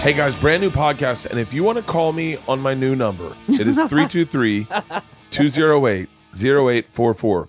Hey guys, brand new podcast. And if you want to call me on my new number, it is 323 208 0844.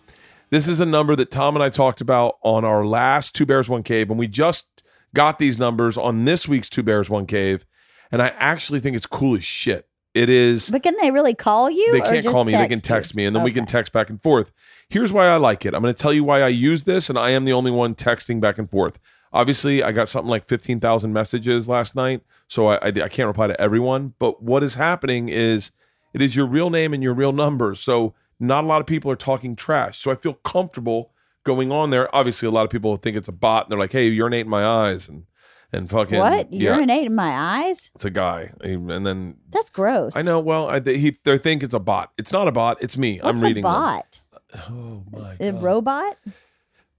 This is a number that Tom and I talked about on our last Two Bears, One Cave. And we just got these numbers on this week's Two Bears, One Cave. And I actually think it's cool as shit. It is. But can they really call you? They can't call me. They can you? text me, and then we can text back and forth. Here's why I like it. I'm going to tell you why I use this, and I am the only one texting back and forth. Obviously, I got something like 15,000 messages last night, so I, I, I can't reply to everyone. But what is happening is it is your real name and your real number. So not a lot of people are talking trash. So I feel comfortable going on there. Obviously, a lot of people think it's a bot, and they're like, "Hey, urinate in my eyes," and and fucking What? Yeah, Urinate in my eyes? it's a guy, and then That's gross. I know. Well, I, they, he, they think it's a bot. It's not a bot. It's me. What's I'm reading a bot? them. Oh my A god. robot?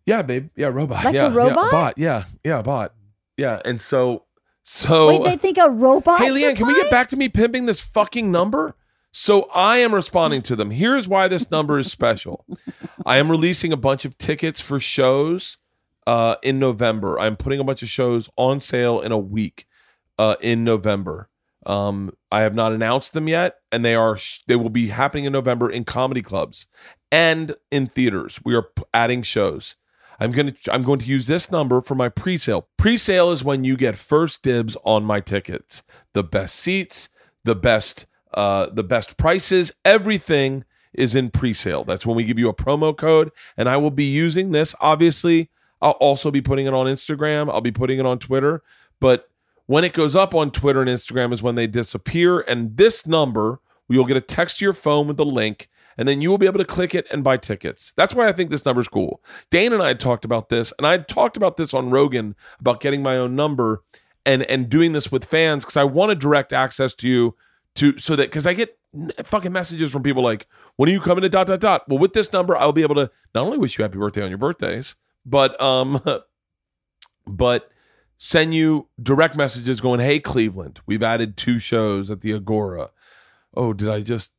yeah, babe. Yeah, robot. Like a yeah, yeah, robot? bot. Yeah, yeah, bot. Yeah, and so, so. Wait, they think a robot? hey, Leanne, can we get back to me pimping this fucking number? So I am responding to them. Here's why this number is special. I am releasing a bunch of tickets for shows uh, in November. I'm putting a bunch of shows on sale in a week uh, in November. Um, I have not announced them yet, and they are sh- they will be happening in November in comedy clubs and in theaters. We are p- adding shows. I'm gonna I'm going to use this number for my pre-sale. Pre-sale is when you get first dibs on my tickets. The best seats, the best uh the best prices, everything is in pre-sale. That's when we give you a promo code and I will be using this obviously. I'll also be putting it on Instagram, I'll be putting it on Twitter, but when it goes up on Twitter and Instagram is when they disappear and this number you'll get a text to your phone with the link and then you will be able to click it and buy tickets. That's why I think this number's cool. Dane and I talked about this, and I talked about this on Rogan about getting my own number and and doing this with fans because I want to direct access to you to so that because I get fucking messages from people like, when are you coming to dot dot dot? Well, with this number, I'll be able to not only wish you happy birthday on your birthdays, but um, but send you direct messages going, hey Cleveland, we've added two shows at the Agora. Oh, did I just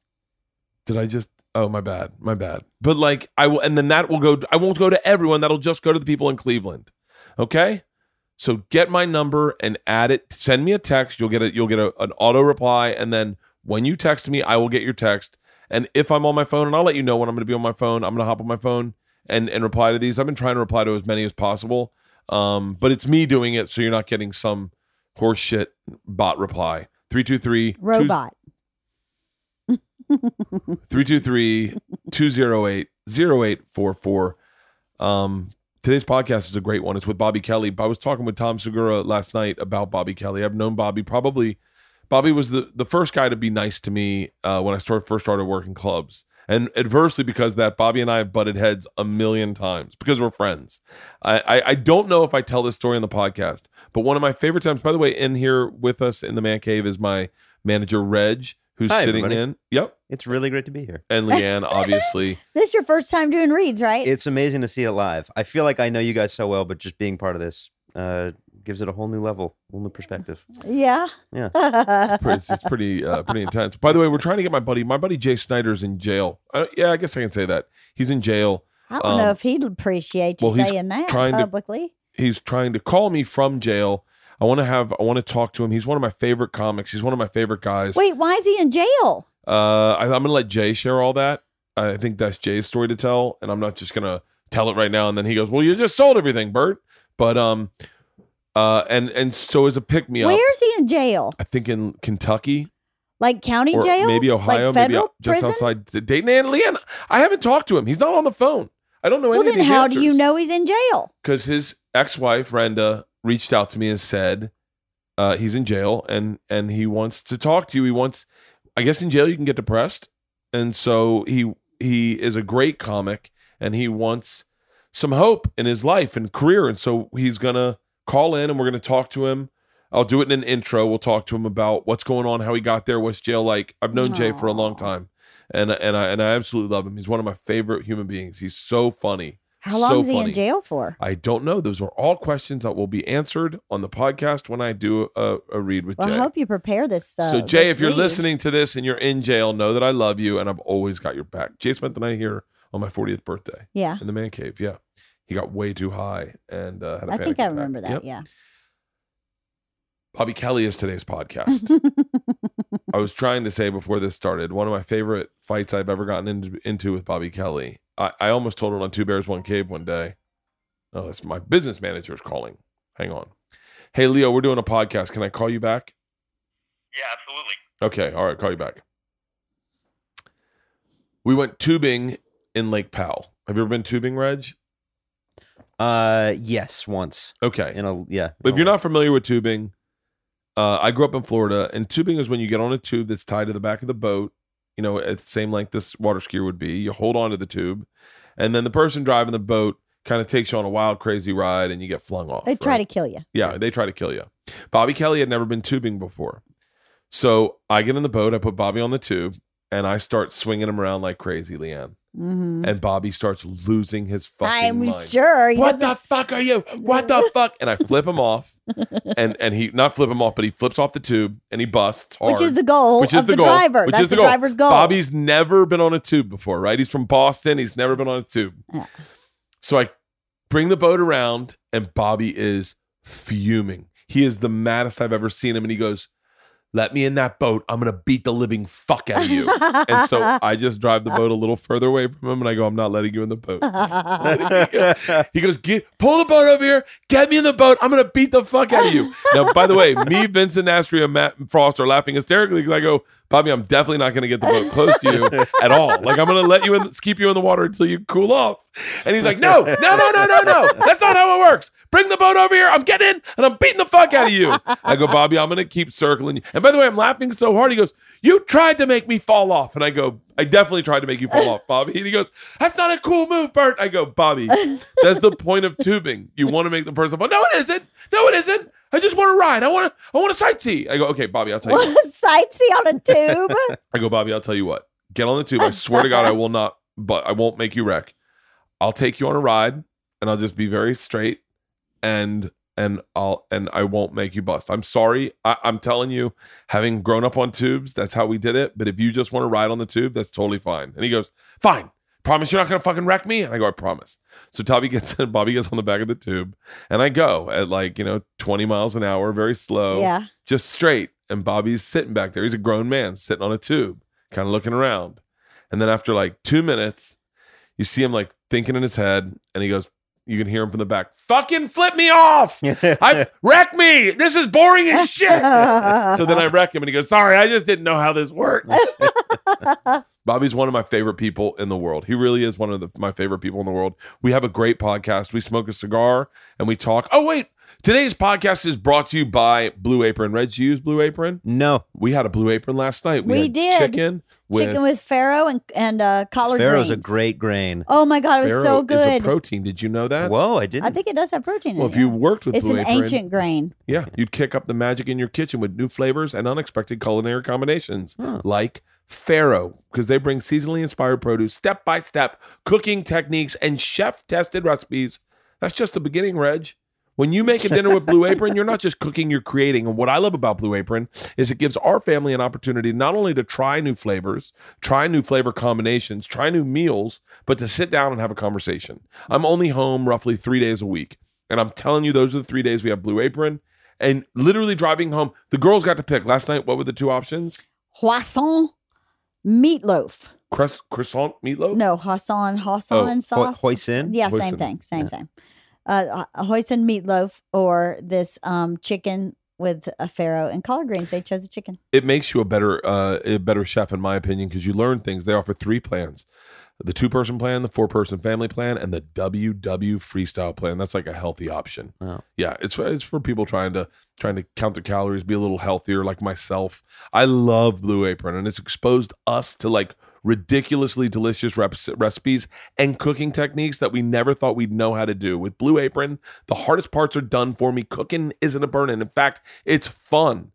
did I just oh my bad my bad. But like i will and then that will go i won't go to everyone that'll just go to the people in cleveland okay? So get my number and add it send me a text you'll get a you'll get a, an auto reply and then when you text me i will get your text. And if i'm on my phone and i'll let you know when i'm going to be on my phone i'm going to hop on my phone and and reply to these. I've been trying to reply to as many as possible um but it's me doing it so you're not getting some horse shit bot reply. 323 Robot. 323-208-0844. Um, today's podcast is a great one. It's with Bobby Kelly. I was talking with Tom Segura last night about Bobby Kelly. I've known Bobby probably Bobby was the, the first guy to be nice to me uh, when I start, first started working clubs. And adversely because that, Bobby and I have butted heads a million times because we're friends. I, I, I don't know if I tell this story on the podcast, but one of my favorite times, by the way, in here with us in the man cave is my manager, Reg, who's Hi, sitting everybody. in. Yep. It's really great to be here. And Leanne, obviously. This is your first time doing reads, right? It's amazing to see it live. I feel like I know you guys so well, but just being part of this uh, gives it a whole new level, whole new perspective. yeah. Yeah. pretty, it's, it's pretty uh, pretty intense. By the way, we're trying to get my buddy, my buddy Jay Snyder's in jail. Uh, yeah, I guess I can say that he's in jail. I don't know Um, if he'd appreciate you well, saying that trying to- publicly. He's trying to call me from jail. I want to have, I want to talk to him. He's one of my favorite comics. He's one of my favorite guys. Wait, why is he in jail? Uh, I, I'm gonna let Jay share all that. I think that's Jay's story to tell, and I'm not just gonna tell it right now. And then he goes, "Well, you just sold everything, Bert." But um, uh, and and so as a pick me up, Where's he in jail? I think in Kentucky. Like county or jail? maybe Ohio, like maybe just prison? outside Dayton. And Leanne, I haven't talked to him. He's not on the phone. I don't know Well, then how do you know he's in jail? Because his ex-wife Renda reached out to me and said uh, he's in jail and and he wants to talk to you. He wants, I guess, in jail you can get depressed, and so he he is a great comic and he wants some hope in his life and career, and so he's gonna call in and we're gonna talk to him. I'll do it in an intro. We'll talk to him about what's going on, how he got there, what's jail like. I've known Jay for a long time, and and I and I absolutely love him. He's one of my favorite human beings. He's so funny. How long So is he funny. in jail for? I don't know. Those are all questions that will be answered on the podcast when I do a, a read with Well, Jay. I hope you prepare this. Uh, so Jay, this if you're read. listening to this and you're in jail, know that I love you and I've always got your back. Jay spent the night here on my 40th birthday yeah, in the man cave. Yeah, he got way too high and uh, had a I think I attack. remember that. Yep. Yeah. Bobby Kelly is today's podcast. I was trying to say before this started, one of my favorite fights I've ever gotten into, into with Bobby Kelly. I, I almost told her on Two Bears, One Cave one day. Oh, that's my business manager is calling. Hang on. Hey, Leo, we're doing a podcast. Can I call you back? Yeah, absolutely. Okay. All right. Call you back. We went tubing in Lake Powell. Have you ever been tubing, Reg? Uh, yes, once Okay. in a yeah. But if you're not familiar with tubing, uh, I grew up in Florida, and tubing is when you get on a tube that's tied to the back of the boat. You know, at the same length this water skier would be. You hold on to the tube, and then the person driving the boat kind of takes you on a wild, crazy ride, and you get flung off. They try right? to kill you. Yeah, they try to kill you. Bobby Kelly had never been tubing before. So I get in the boat, I put Bobby on the tube, and I start swinging him around like crazy, Leanne. Hmm And Bobby starts losing his fucking I'm mind. sure. What the fuck are you? What the fuck? And I flip him off, and and he not flip him off, but he flips off the tube and he busts hard. Which is the goal Which is of the the, goal. driver. Which That's is the the, goal. driver's goal. Bobby's never been on a tube before, right? He's from Boston. He's never been on a tube. Yeah. So I bring the boat around, and Bobby is fuming. He is the maddest I've ever seen him, and he goes, "Let me in that boat. I'm gonna beat the living fuck out of you." and so I just drive the boat a little further away from him, and I go, "I'm not letting you in the boat." He goes, Get, pull the boat over here. Get me in the boat. I'm going to beat the fuck out of you. Now, by the way, me, Vincent Astria, Matt Frost are laughing hysterically because I go, Bobby, I'm definitely not going to get the boat close to you at all. Like, I'm going to let you in, keep you in the water until you cool off. And he's like, No, no, no, no, no, no. That's not how it works. Bring the boat over here. I'm getting in and I'm beating the fuck out of you. I go, Bobby, I'm going to keep circling you. And by the way, I'm laughing so hard. He goes, You tried to make me fall off. And I go, I definitely tried to make you fall off, Bobby. And he goes, That's not a cool move, Bert. I go, Bobby, that's the point of tubing. You want to make the person fall. No, it isn't. No, it isn't. I just want to ride. I want to. I want to sightsee. I go, okay, Bobby. I'll tell you. What. What a sightsee on a tube. I go, Bobby. I'll tell you what. Get on the tube. I swear to God, I will not. But I won't make you wreck. I'll take you on a ride, and I'll just be very straight, and and I'll and I won't make you bust. I'm sorry. I, I'm telling you, having grown up on tubes, that's how we did it. But if you just want to ride on the tube, that's totally fine. And he goes, fine. Promise you're not gonna fucking wreck me? And I go, I promise. So Bobby gets Bobby gets on the back of the tube, and I go at like you know 20 miles an hour, very slow yeah. just straight. And Bobby's sitting back there. He's a grown man sitting on a tube, kind of looking around. And then after like two minutes, you see him like thinking in his head, and he goes, You can hear him from the back, fucking flip me off. I wreck me. This is boring as shit. so then I wreck him, and he goes, Sorry, I just didn't know how this worked. Bobby's one of my favorite people in the world. He really is one of the, my favorite people in the world. We have a great podcast. We smoke a cigar and we talk. Oh, wait. Today's podcast is brought to you by Blue Apron. Reg, you use Blue Apron? no, We had a Blue Apron last night. We had did. Chicken with, Chicken with farro and and uh, collard Farro's a great grain. Oh my god, it was farro so is a good. protein. Did you know that? Whoa, I didn't. I think it does have protein well, in if you worked with it's Blue an Apron, ancient grain. yeah, you'd kick up the magic in your kitchen with new flavors and unexpected culinary combinations Huh. like Pharaoh, because they bring seasonally inspired produce, step by step cooking techniques, and chef tested recipes. That's just the beginning, Reg. When you make a dinner with Blue Apron, you're not just cooking, you're creating. And what I love about Blue Apron is it gives our family an opportunity not only to try new flavors, try new flavor combinations, try new meals, but to sit down and have a conversation. I'm only home roughly three days a week. And I'm telling you, those are the three days we have Blue Apron. And literally driving home, the girls got to pick last night. What were the two options? Croissant meatloaf. Cress, croissant meatloaf? No, Hassan, Hassan oh, Ho- sauce. hoisin? Yeah, Hoisin. same thing. Same Yeah. same. Uh, a hoisin meatloaf or this um chicken with a farro and collard greens. They chose a chicken. it makes you a better uh, a better chef in my opinion because you learn things they offer three plans the two person plan the four person family plan and the ww freestyle plan that's like a healthy option Oh. yeah it's for, it's for people trying to trying to count their calories be a little healthier like myself i love blue apron and it's exposed us to like ridiculously delicious rep- recipes and cooking techniques that we never thought we'd know how to do with blue apron the hardest parts are done for me cooking isn't a burden in fact it's fun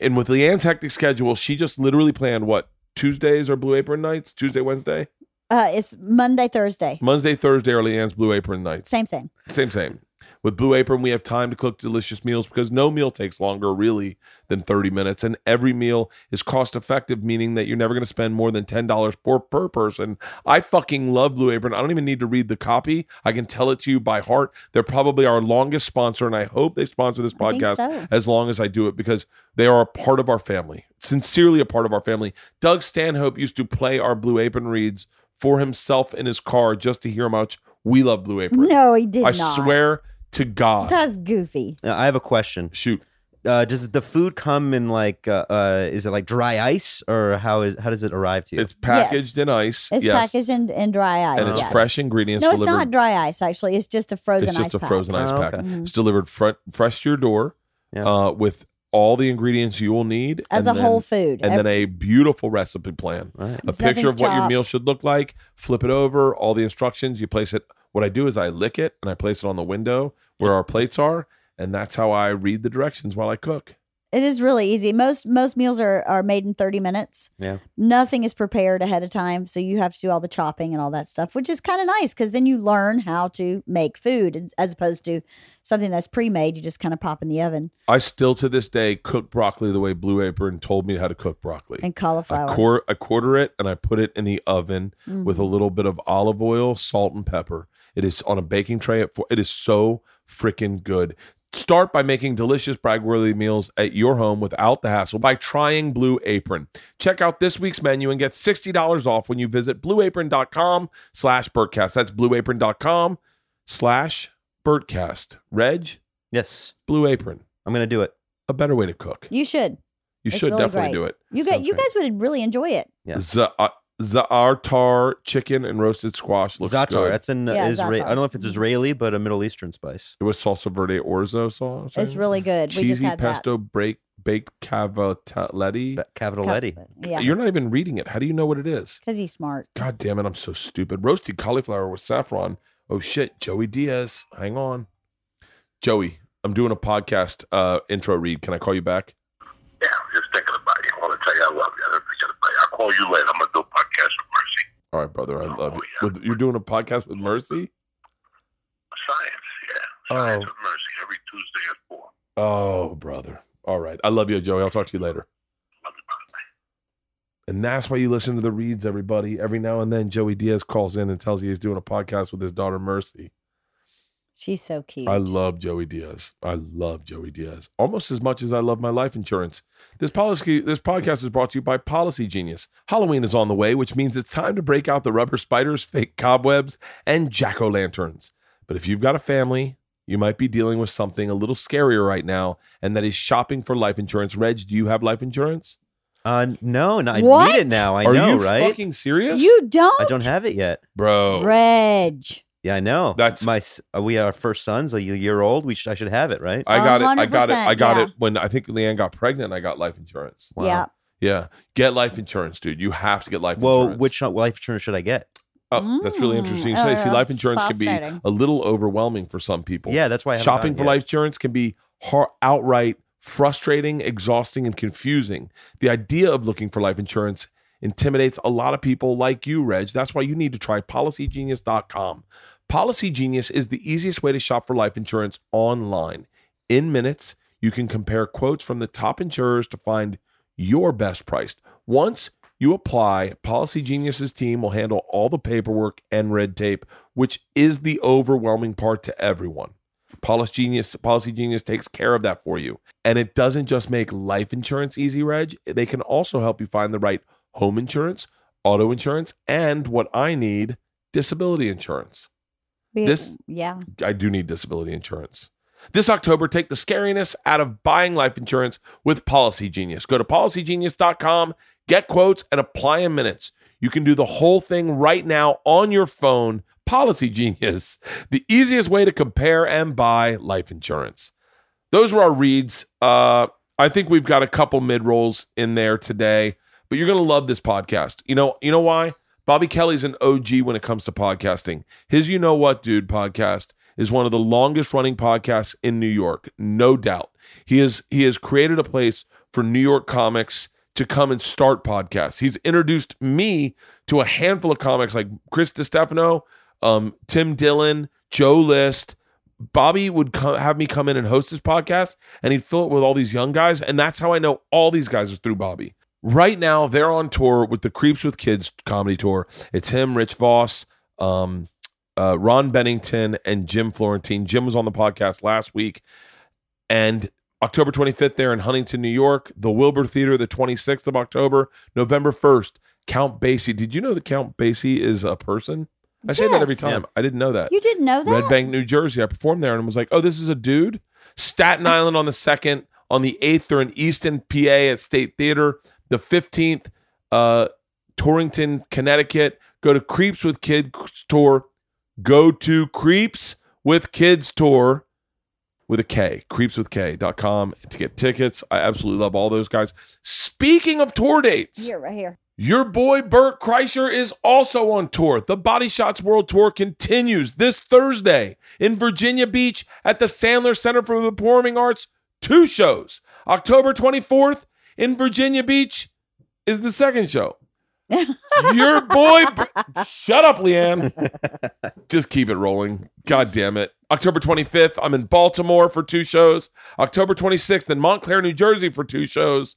and with Leanne's hectic schedule, she just literally planned what Tuesdays are Blue Apron nights, Tuesday, Wednesday, Uh, it's Monday, Thursday. Monday, Thursday are Leanne's Blue Apron nights. Same thing. same, same. With Blue Apron, we have time to cook delicious meals because no meal takes longer, really, than 30 minutes. And every meal is cost effective, meaning that you're never going to spend more than $10 per, per person. I fucking love Blue Apron. I don't even need to read the copy. I can tell it to you by heart. They're probably our longest sponsor, and I hope they sponsor this podcast so. as long as I do it because they are a part of our family, sincerely a part of our family. Doug Stanhope used to play our Blue Apron reads for himself in his car just to hear how much we love Blue Apron. No, he did not. I not. swear to God. That's goofy. Now, I have a question. Shoot. Uh, does the food come in like uh, uh, is it like dry ice or how is how does it arrive to you? It's packaged in ice. It's yes. packaged in, in dry ice. and it's yes. fresh ingredients No, it's delivered. not dry ice. Actually, it's just a frozen it's just ice a pack. frozen ice Oh, pack. okay. It's delivered fre- fresh to your door Yeah. uh, with all the ingredients you will need as and a whole food. And then a beautiful recipe plan. Right. a picture of nothing's what your meal should look like. Flip it over, all the instructions. You place it. What I do is I lick it and I place it on the window where our plates are, and that's how I read the directions while I cook. It is really easy. Most most meals are are made in 30 minutes. Yeah. Nothing is prepared ahead of time, so you have to do all the chopping and all that stuff, which is kind of nice cuz then you learn how to make food as- opposed to something that's pre-made, you just kind of pop in the oven I still to this day cook broccoli the way Blue Apron told me how to cook broccoli. and I, cauliflower. I quarter it and I put it in the oven Mhm. with a little bit of olive oil, salt, and pepper. It is on a baking tray. At four, it is so freaking good. Start by making delicious brag-worthy meals at your home without the hassle by trying Blue Apron. Check out this week's menu and get $60 off when you visit blueapron.com slash Bertcast. That's blueapron.com slash Bertcast. Reg, Yes, Blue Apron, I'm gonna do it. a better way to cook. you should. You It's should really definitely great. do it. You Sounds guys you guys would really enjoy it. Yeah. Z- uh, Za'atar chicken and roasted squash looks Za'atar. good. That's an Yeah, Israeli. za'atar. I don't know if it's Israeli, but a Middle Eastern spice. It was salsa verde orzo sauce. It's right? really good. we just cheesy had pesto break baked cavatelletti. Ba- that. Cavatelletti. Yeah. You're not even reading it. How do you know what it is? Cuz he's smart. God damn it, I'm so stupid. Roasted cauliflower with saffron. Oh shit, Joey Diaz. Hang on. Joey, I'm doing a podcast uh intro read. Can I call you back? Yeah, I'm just thinking about you. I want to tell you I love you. I don't forget about you. I'll call you later. I'm going to do a podcast with Mercy. All right, brother. I oh, love you. Oh, yeah. With, you're doing a podcast with Mercy? Science, yeah. Oh. Science with Mercy every Tuesday at 4. Oh, brother. All right. I love you, Joey. I'll talk to you later. Love you. And that's why you listen to the reads, everybody. Every now and then, Joey Diaz calls in and tells you he's doing a podcast with his daughter, Mercy. She's so cute. I love Joey Diaz. I love Joey Diaz almost as much as I love my life insurance. This policy, this podcast is brought to you by Policy Genius. Halloween is on the way, which means it's time to break out the rubber spiders, fake cobwebs, and jack o' lanterns. But if you've got a family, you might be dealing with something a little scarier right now, and that is shopping for life insurance. Reg, do you have life insurance? Uh, no, no, I What? need it now. I Are know, you right? fucking serious? you don't? I don't have it yet. bro. Reg. Yeah, I know. That's- my. s- Uh, we are first son's a year old. We sh- I should have it, right? I got it. I got it. I got yeah. it when I think Leanne got pregnant. I got life insurance. Wow. Yeah. Yeah, get life insurance, dude. You have to get life Well, insurance. which uh, life insurance should I get? Oh, that's really Mm. interesting. Oh, see, life insurance can be a little overwhelming for some people. Yeah, that's why I shopping for yet. life insurance can be har- outright frustrating, exhausting, and confusing. The idea of looking for life insurance intimidates a lot of people like you, Reg. That's why you need to try policygenius.com. Policy Genius is the easiest way to shop for life insurance online. In minutes, you can compare quotes from the top insurers to find your best priced. Once you apply, Policy Genius's team will handle all the paperwork and red tape, which is the overwhelming part to everyone. Policy Genius, Policy Genius takes care of that for you. And it doesn't just make life insurance easy, Reg. They can also help you find the right home insurance, auto insurance, and what I need, disability insurance. We- This- yeah. I do need disability insurance. This October, take the scariness out of buying life insurance with Policy Genius. Go to policygenius.com, get quotes, and apply in minutes. You can do the whole thing right now on your phone. Policy Genius, the easiest way to compare and buy life insurance. Those were our reads. Uh, I think we've got a couple mid rolls in there today, but you're gonna love this podcast. You know, you know why? Bobby Kelly's an OG when it comes to podcasting. His You Know What Dude podcast is one of the longest running podcasts in New York, no doubt. He is he has created a place for New York comics to come and start podcasts. He's introduced me to a handful of comics like Chris DiStefano, um, Tim Dillon, Joe List, Bobby would have me come in and host his podcast, and he'd fill it with all these young guys, and that's how I know all these guys is through Bobby. Right now, they're on tour with the Kreeps with Kids comedy tour. It's him, Rich Vos, um, uh, Ron Bennington, and Jim Florentine. Jim was on the podcast last week, and October 25th, they're in Huntington, New York. The Wilbur Theater, the 26th of October. November 1st, Count Basie. Did you know that Count Basie is a person? I say that every Yes. time. I didn't know that. You didn't know that? Red Bank, New Jersey. I performed there and was like, oh, this is a dude. Staten Island on the second. On the eighth, they're in Easton, PA at State Theater. The fifteenth, uh, Torrington, Connecticut. Go to Kreeps with Kids tour. Go to Kreeps with Kids tour with a K, creepswithk.com to get tickets. I absolutely love all those guys. Speaking of tour dates, Here, right here. your boy Bert Kreischer is also on tour. The Body Shots World Tour continues this Thursday in Virginia Beach at the Sandler Center for the Performing Arts. Two shows. October 24th in Virginia Beach is the second show. Your boy, Ber- shut up, Leanne. Just keep it rolling. God damn it. October 25th, I'm in Baltimore for two shows. October 26th in Montclair, New Jersey for two shows.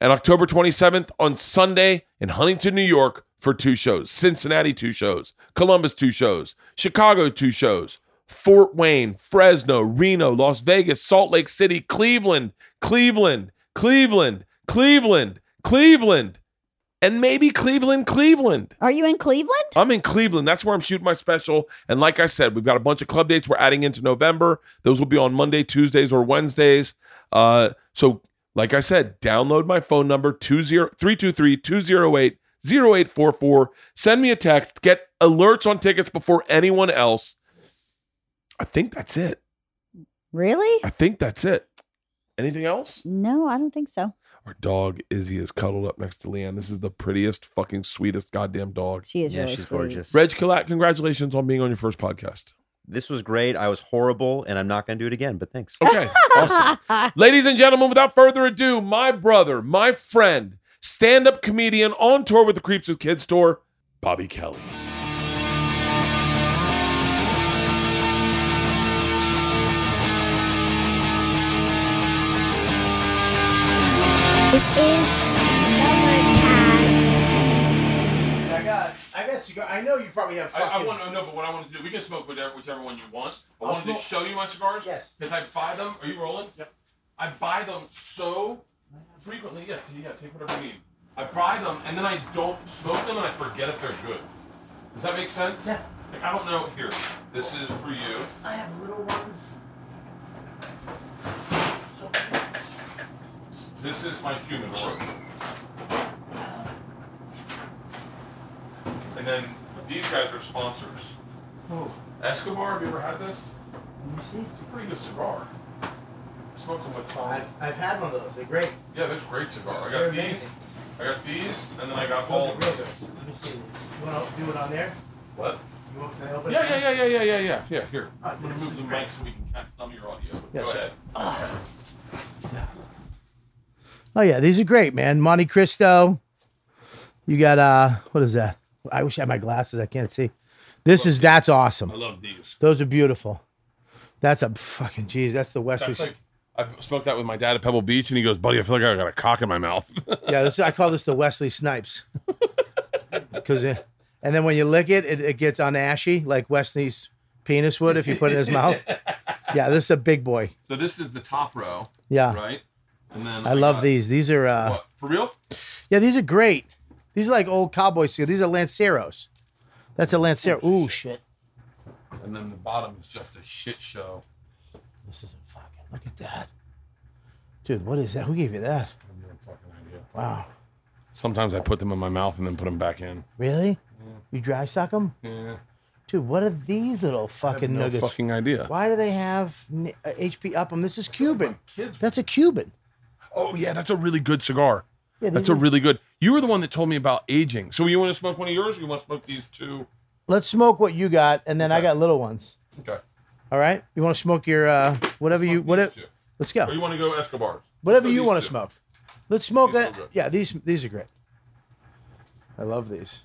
And October 27th on Sunday in Huntington, New York for two shows. Cincinnati, two shows. Columbus, two shows. Chicago, two shows. Fort Wayne, Fresno, Reno, Las Vegas, Salt Lake City, Cleveland, Cleveland, Cleveland, Cleveland, Cleveland, and maybe Cleveland, Cleveland. Are you in Cleveland? I'm in Cleveland. That's where I'm shooting my special. And like I said, we've got a bunch of club dates we're adding into November. Those will be on Monday, Tuesdays, or Wednesdays. Uh, so, like I said, download my phone number 323 208 0844. Send me a text. Get alerts on tickets before anyone else. I think that's it. Really? I think that's it. Anything else? No, I don't think so. Our dog Izzy is cuddled up next to Leanne. This is the prettiest, fucking sweetest goddamn dog. She is yeah, really she's sweet. gorgeous. Reg Kalat, congratulations on being on your first podcast. This was great. I was horrible, and I'm not going to do it again. But thanks. Okay, awesome. Ladies and gentlemen, without further ado, my brother, my friend, stand up comedian on tour with the Kreeps with Kids tour, Bobby Kelly. This is Overcast. I got, I got cigar. I know you probably have fucking. to know, but what I want to do, we can smoke whichever, whichever one you want. I I'll wanted to show you my cigars. Yes. Because I buy them. Are you rolling? Yep. I buy them so frequently. Yeah, t- yeah, take whatever you need. I buy them and then I don't smoke them and I forget if they're good. Does that make sense? Yeah. Like, I don't know. Here, this is for you. I have little ones. This is my human humidor. And then these guys are sponsors. oh, Escobar, have you ever had this? let me see. It's a pretty good cigar. I smoked them with Tom. I've, I've had one of those. They're great. Yeah, that's a great cigar. I They're got these. amazing. I got these, and then I got all of these. Let me see this. You want to do it on there? What? You want, I open Yeah, it? yeah, yeah, yeah, yeah, yeah, yeah. Yeah, here. Ah, I'm gonna move the mic so we can catch some of your audio. Yes, Go ahead. Oh yeah, these are great, man. Montecristo. You got uh, what is that? I wish I had my glasses. I can't see. This is that's awesome. I love these. Those are beautiful. That's a fucking jeez. That's the Wesley. That's like I smoked that with my dad at Pebble Beach, and he goes, "Buddy, I feel like I got a cock in my mouth." yeah, this I call this the Wesley Snipes. Because, and then when you lick it, it, it gets unashy like Wesley's penis would if you put it in his mouth. Yeah, this is a big boy. so this is the top row, Yeah, right? And then I love got- these. These are uh, What for real? yeah, these are great. These are like old cowboy cigars. These are Lanceros. That's a Lancero. Ooh, shit. And then the bottom is just a shit show. This is a fucking. Look at that, dude. What is that? Who gave you that? I have no fucking idea. Wow. Sometimes I put them in my mouth and then put them back in. Really? You dry suck them, Yeah. dude? What are these little fucking no nuggets? fucking idea. Why do they have uh, HP up them? This is Cuban. Kids. That's a Cuban. Oh yeah, that's a really good cigar. Yeah, That's a really good. You were the one that told me about aging. So you want to smoke one of yours, or you want to smoke these two? Let's smoke what you got, and then I got little ones. Okay. All right. You want to smoke your uh, whatever you Smoke whatever. these two. Let's Or go. you want to go Escobars? Whatever you want to smoke. Let's smoke These that. Yeah, these these are great. I love these.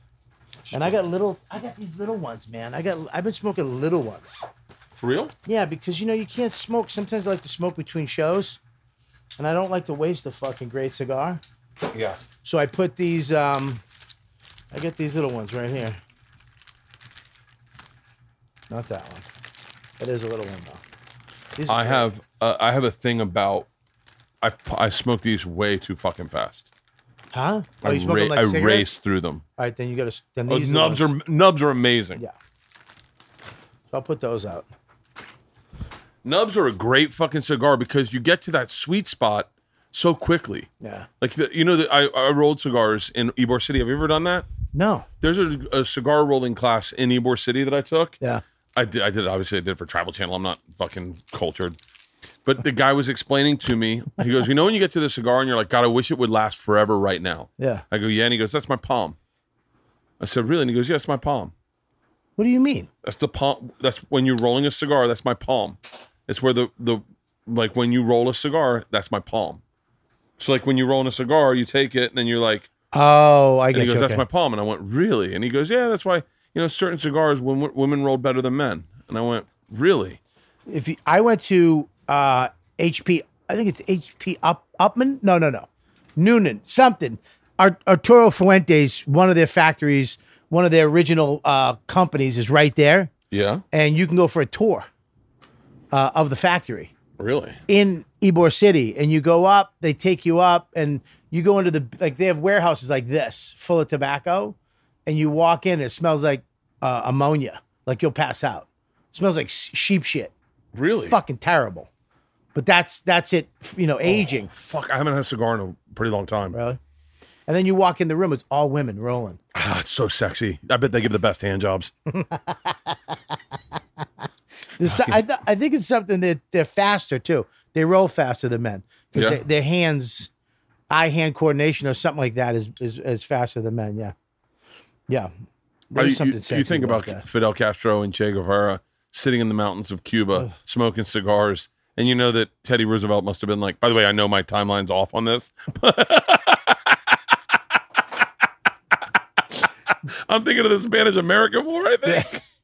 And I got little. I got these little ones, man. I got. I've been smoking little ones. For real? Yeah, because you know you can't smoke. Sometimes I like to smoke between shows, and I don't like to waste a fucking great cigar. Yeah. So I put these. Um, I get these little ones right here. Not that one. It is a little one though. These I great. have uh, I have a thing about I I smoke these way too fucking fast. Huh? Oh, I, ra- like I race through them. All right, then you got to. Then Oh, these nubs the are nubs are amazing. Yeah. So I'll put those out. Nubs are a great fucking cigar because you get to that sweet spot so quickly. Yeah. Like the, you know, the, I, I rolled cigars in Ybor City. Have you ever done that? No. There's a, a cigar rolling class in Ybor City that I took. Yeah. I did. I did. Obviously, I did it for Travel Channel. I'm not fucking cultured. But the guy was explaining to me. He goes, "You know, when you get to the cigar and you're like, God, I wish it would last forever right now." Yeah. I go, "Yeah," and he goes, "That's my palm." I said, "Really?" And he goes, "Yeah, it's my palm. What do you mean? That's the palm. That's when you're rolling a cigar. That's my palm. It's where the the like when you roll a cigar. That's my palm. So like when you're rolling a cigar, you take it and then you're like, Oh, I get he goes, you. "That's my palm." And I went, "Really?" And he goes, "Yeah, that's why you know certain cigars when women rolled better than men." And I went, "Really?" if you, I went to uh, HP, I think it's HP Up Upman. No, no, no, Noonan something. Ar- Arturo Fuentes, one of their factories, one of their original uh, companies, is right there, Yeah, and you can go for a tour uh, of the factory really. in Ybor City, and you go up. They take you up, and you go into the like they have warehouses like this full of tobacco, and you walk in. It smells like uh, ammonia, like you'll pass out. smells like sheep shit Really? fucking terrible. But that's that's it. You know, aging, Fuck, I haven't had a cigar in a pretty long time. really. And then you walk in the room; it's all women rolling. Ah, it's so sexy. I bet they give the best hand jobs. This, I, th- I think it's something that they're faster too. They roll faster than men because Yeah. their hands, eye hand coordination or something like that is is, is faster than men. Yeah, yeah. There's you, something you, sexy you think about, that. Fidel Castro and Che Guevara sitting in the mountains of Cuba smoking cigars, and you know that Teddy Roosevelt must have been like. By the way, I know my timeline's off on this. I'm thinking of the Spanish American War. I think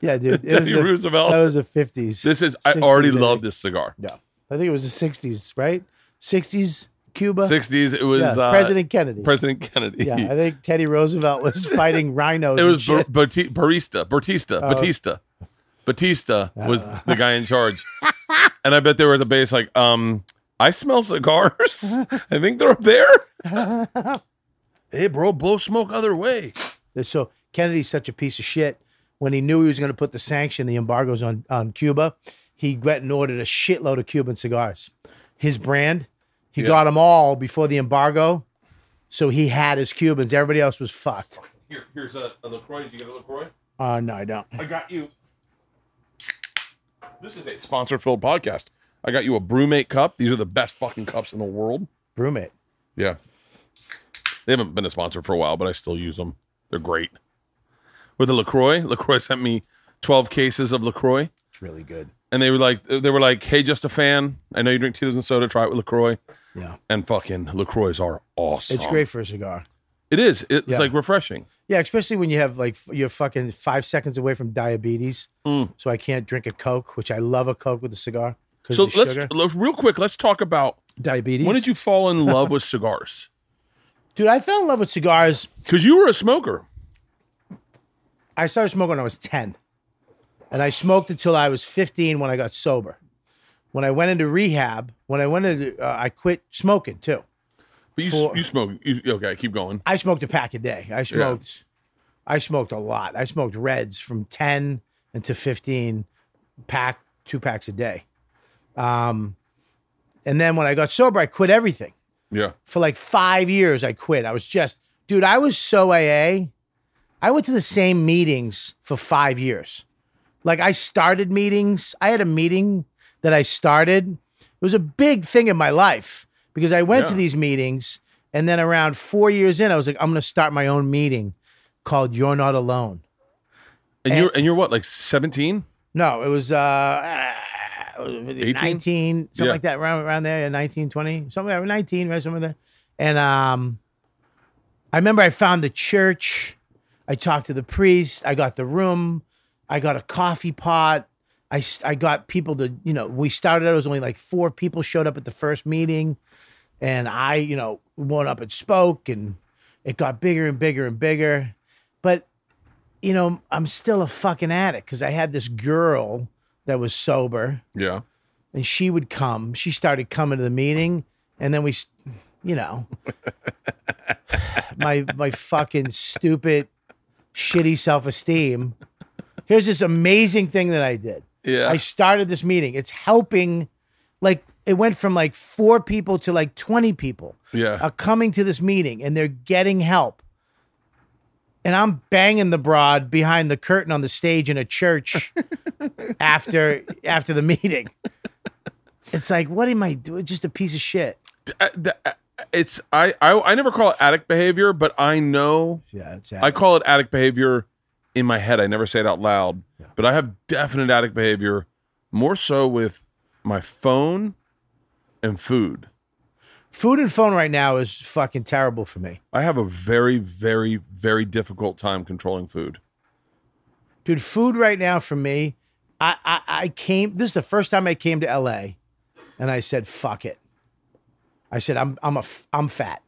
yeah, dude. It was Teddy the- Roosevelt. That was the fifties. this is. I already 60s, I love this cigar. Yeah, I think it was the sixties, right? Sixties, Cuba. 60s. It was yeah, uh, President Kennedy. President Kennedy. yeah, I think Teddy Roosevelt was fighting rhinos. It and was Bar- shit. Bati- Barista, Batista, Oh. Batista, Batista was Uh. the guy in charge, and I bet they were at the base like, um, I smell cigars. I think they're up there. hey, bro, blow smoke other way. So Kennedy's such a piece of shit. When he knew he was going to put the sanction, the embargoes on on Cuba, he went and ordered a shitload of Cuban cigars. His brand, he Yeah. got them all before the embargo. So he had his Cubans. Everybody else was fucked. Here, here's a, a Lacroix. Did you get a Lacroix? Uh, no, I don't. I got you. This is a sponsor-filled podcast. I got you a BruMate cup. These are the best fucking cups in the world. BruMate. Yeah. They haven't been a sponsor for a while, but I still use them. They're great. With the LaCroix, LaCroix sent me 12 cases of LaCroix. It's really good. And they were like, they were like, hey, just a fan. I know you drink Tito's and soda. Try it with LaCroix. Yeah. And fucking LaCroix are awesome. It's great for a cigar. It is. It's Yeah. like refreshing. Yeah, especially when you have like f- you're fucking five seconds away from diabetes. Mm. So I can't drink a Coke, which I love a Coke with a cigar. 'cause So of the let's, sugar. let's, real quick, let's talk about diabetes. when did you fall in love with cigars? Dude, I fell in love with cigars. Because you were a smoker. I started smoking when I was 10. And I smoked until I was 15 when I got sober. When I went into rehab, when I went into, uh, I quit smoking too. But you, For- you smoke. You, okay, keep going. I smoked a pack a day. I smoked, I smoked a lot. I smoked reds from 10 into 15 pack, two packs a day. Um, and then when I got sober, I quit everything. Yeah. for like five years I quit. I was just, dude, I was so AA. I went to the same meetings for five years. Like I started meetings. I had a meeting that I started. It was a big thing in my life because I went to these meetings and then around four years in, I was like, I'm gonna start my own meeting called You're Not Alone. And, And- you're and you're what, like 17? No, it was uh 18? 19, something Yeah. like that, around around there, yeah, 19, 20, something like 19, right, somewhere there. And um I remember I found the church. I talked to the priest. I got the room. I got a coffee pot. I, I got people to you know we started out it was only like four people showed up at the first meeting, and I you know went up and spoke and it got bigger and bigger and bigger, but you know I'm still a fucking addict because I had this girl that was sober Yeah. and she would come. She started coming to the meeting, and then we, s- you know, my my fucking stupid, shitty self esteem. Here's this amazing thing that I did. Yeah. I started this meeting. It's helping. Like it went from like four people to like twenty people yeah. are coming to this meeting, and they're getting help. And I'm banging the broad behind the curtain on the stage in a church after after the meeting. It's like, what am I doing? Just a piece of shit. Uh, uh, it's I, I I never call it addict behavior, but I know Yeah, it's I call it addict behavior in my head. I never say it out loud, but I have definite addict behavior, more so with my phone and food. food and phone right now is fucking terrible for me, I have a very, very, very difficult time controlling food. dude. Food right now for me. I I, I came. This is the first time I came to L.A. and I said, "Fuck it." I said, "I'm I'm a I'm fat."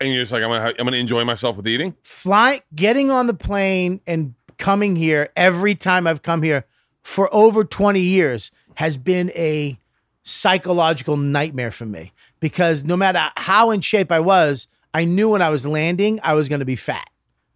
And you're just like, I'm gonna, I'm gonna enjoy myself with eating. fly getting on the plane and coming here every time I've come here for over 20 years has been a psychological nightmare for me because no matter how in shape I was, I knew when I was landing, I was going to be fat.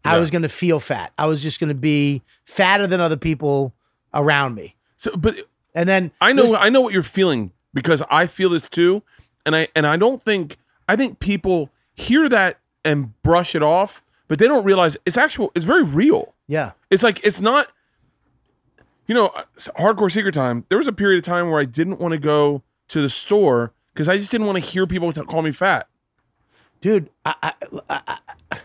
I was going to feel fat. I was just going to be fatter than other people around me. So, but And then I know, I know what you're feeling because I feel this too, and I, and I don't think, I think people hear that and brush it off, but they don't realize it's actual, it's very real. yeah. It's like it's not. You know, hardcore secret time. There was a period of time where I didn't want to go to the store because I just didn't want to hear people t- call me fat. dude I, I, I, I-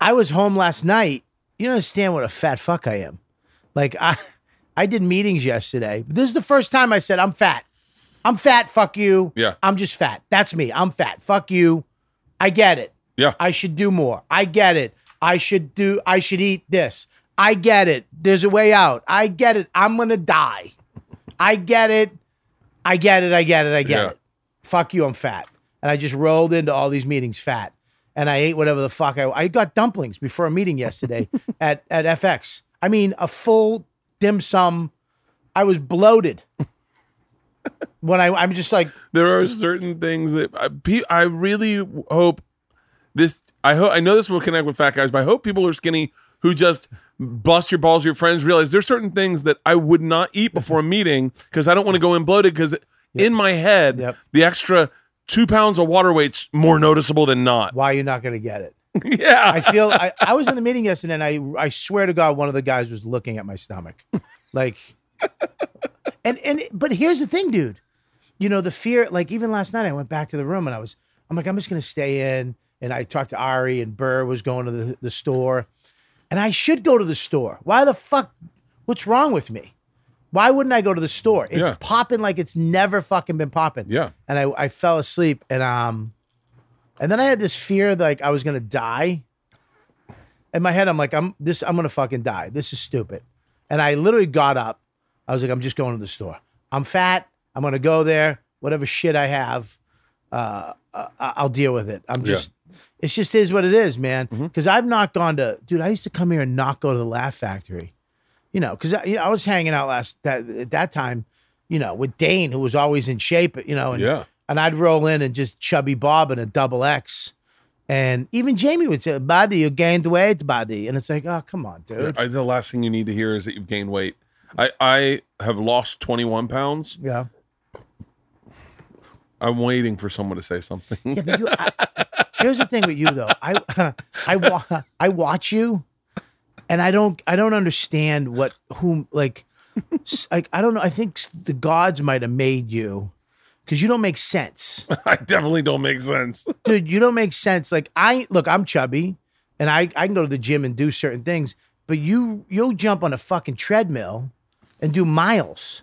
I was home last night you understand what a fat fuck i am like i i did meetings yesterday this is the first time i said i'm fat i'm fat fuck you. Yeah. i'm just fat. That's me. I'm fat. Fuck you. I get it. Yeah. i should do more. I get it. I should do i should eat this. I get it. There's a way out. I get it. I'm gonna die. I get it. I get it. I get it. I get Yeah. it. Fuck you, I'm fat. And I just rolled into all these meetings fat. And I ate whatever the fuck I I got dumplings before a meeting yesterday at, at FX. I mean, a full dim sum. I was bloated. When I I'm just like, There are certain things that I, I really hope this. I hope I know this will connect with fat guys, but I hope people are skinny who just bust your balls. Your friends realize there's certain things that I would not eat before a meeting because I don't want to go in bloated. Because in my head, Yep. the extra two pounds of water weight's more noticeable than not. why are you not gonna get it? yeah, I feel I, I was in the meeting yesterday and I I swear to God, one of the guys was looking at my stomach. Like and and but here's the thing, dude. You know, the fear, like even last night I went back to the room and I was I'm like, I'm just gonna stay in. And I talked to Ari and Burr was going to the, the store. And I should go to the store. Why the fuck? What's wrong with me? Why wouldn't I go to the store? It's Yeah. popping like it's never fucking been popping yeah. and I, I fell asleep and um and then I had this fear like I was gonna die. In my head, I'm like, I'm this I'm gonna fucking die. This is stupid. And I literally got up. I was like, I'm just going to the store. I'm fat. I'm gonna go there. Whatever shit I have, uh, uh, I'll deal with it. I'm just it's just is what it is, man. Because I've not gone to dude. I used to come here and not go to the Laugh Factory. You know, because I, you know, I was hanging out last that at that time, you know, with Dane, who was always in shape. You know, and Yeah. and I'd roll in and just chubby Bob in a double X. And even Jamie would say, Buddy, you gained weight, buddy. And it's like, oh, come on, dude. I, the last thing you need to hear is that you've gained weight. I, I have lost 21 pounds. Yeah. I'm waiting for someone to say something. Yeah, but you, I, I- here's the thing with you though. I I wa- I watch you, and I don't I don't understand what whom like like I don't know. I think the gods might have made you because you don't make sense, I definitely don't make sense. dude. You don't make sense. Like I look, I'm chubby, and I I can go to the gym and do certain things, but you you'll jump on a fucking treadmill and do miles.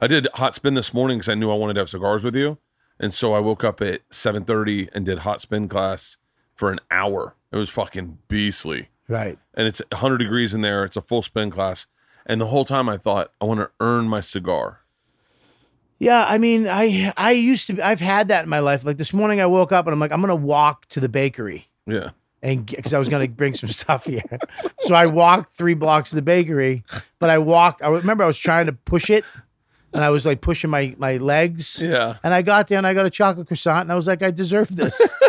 I did hot spin this morning because I knew I wanted to have cigars with you, and so I woke up at 7:30 and did hot spin class for an hour. It was fucking beastly, Right. and it's 100 degrees in there. It's a full spin class, And the whole time I thought, I want to earn my cigar. Yeah, I mean, I I used to. I've had that in my life. Like this morning, I woke up and I'm like, I'm gonna walk to the bakery Yeah. And because I was gonna bring some stuff here. So I walked three blocks to the bakery, but I walked. I remember I was trying to push it, and I was like pushing my my legs. Yeah. And I got there and I got a chocolate croissant, and I was like, I deserve this.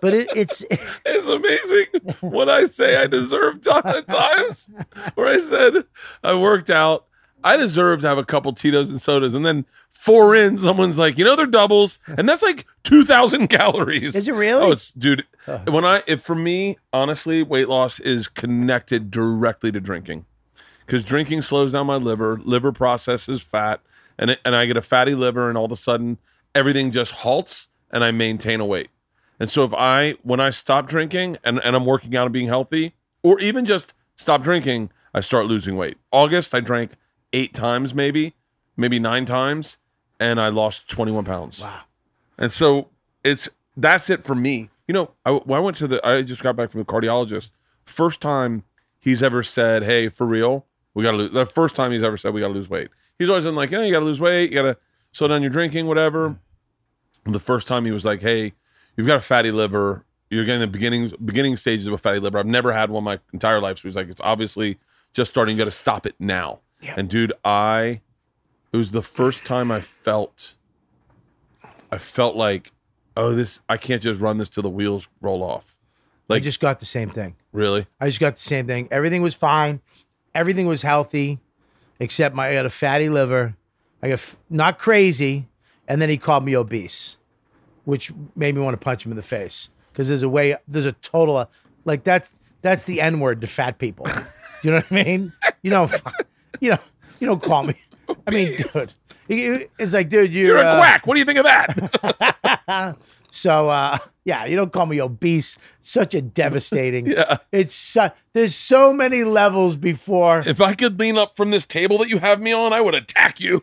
but it, it's It's amazing when I say I deserve times. Where I said I worked out, I deserve to have a couple Tito's and sodas, and then four in, someone's like, you know, they're doubles, and that's like two thousand calories. Is it really? Oh, it's dude. When I, if for me, honestly, weight loss is connected directly to drinking, because drinking slows down my liver. Liver processes fat, and it, and I get a fatty liver, and all of a sudden everything just halts, and I maintain a weight. And so if I, when I stop drinking and, and I'm working out and being healthy, or even just stop drinking, I start losing weight. August, I drank eight times, maybe, maybe nine times, and I lost 21 pounds. wow. And so it's that's it for me. You know, I, I went to the, I just got back from the cardiologist. First time he's ever said, "Hey, for real, we got to lose." The first time he's ever said we got to lose weight. He's always been like, "Yeah, you got to lose weight. You got to slow down your drinking, whatever." Mm-hmm. The first time he was like, "Hey, you've got a fatty liver. You're getting the beginnings beginning stages of a fatty liver. I've never had one my entire life." So he's like, "It's obviously just starting. You got to stop it now." And dude, I it was the first time I felt I felt like, oh, this I can't just run this till the wheels roll off. Like I just got the same thing. Really? I just got the same thing. Everything was fine. Everything was healthy, except my I got a fatty liver. I got f- not crazy, and then he called me obese, which made me want to punch him in the face because there's a way. There's a total like that's that's the n word to fat people. you know what I mean? You know, you know, you don't call me. I mean, dude, it's like, dude, you're, You're a uh, quack. What do you think of that? so uh yeah, you don't call me obese. Such a devastating. Yeah. It's su- there's so many levels before. if I could lean up from this table that you have me on, I would attack you.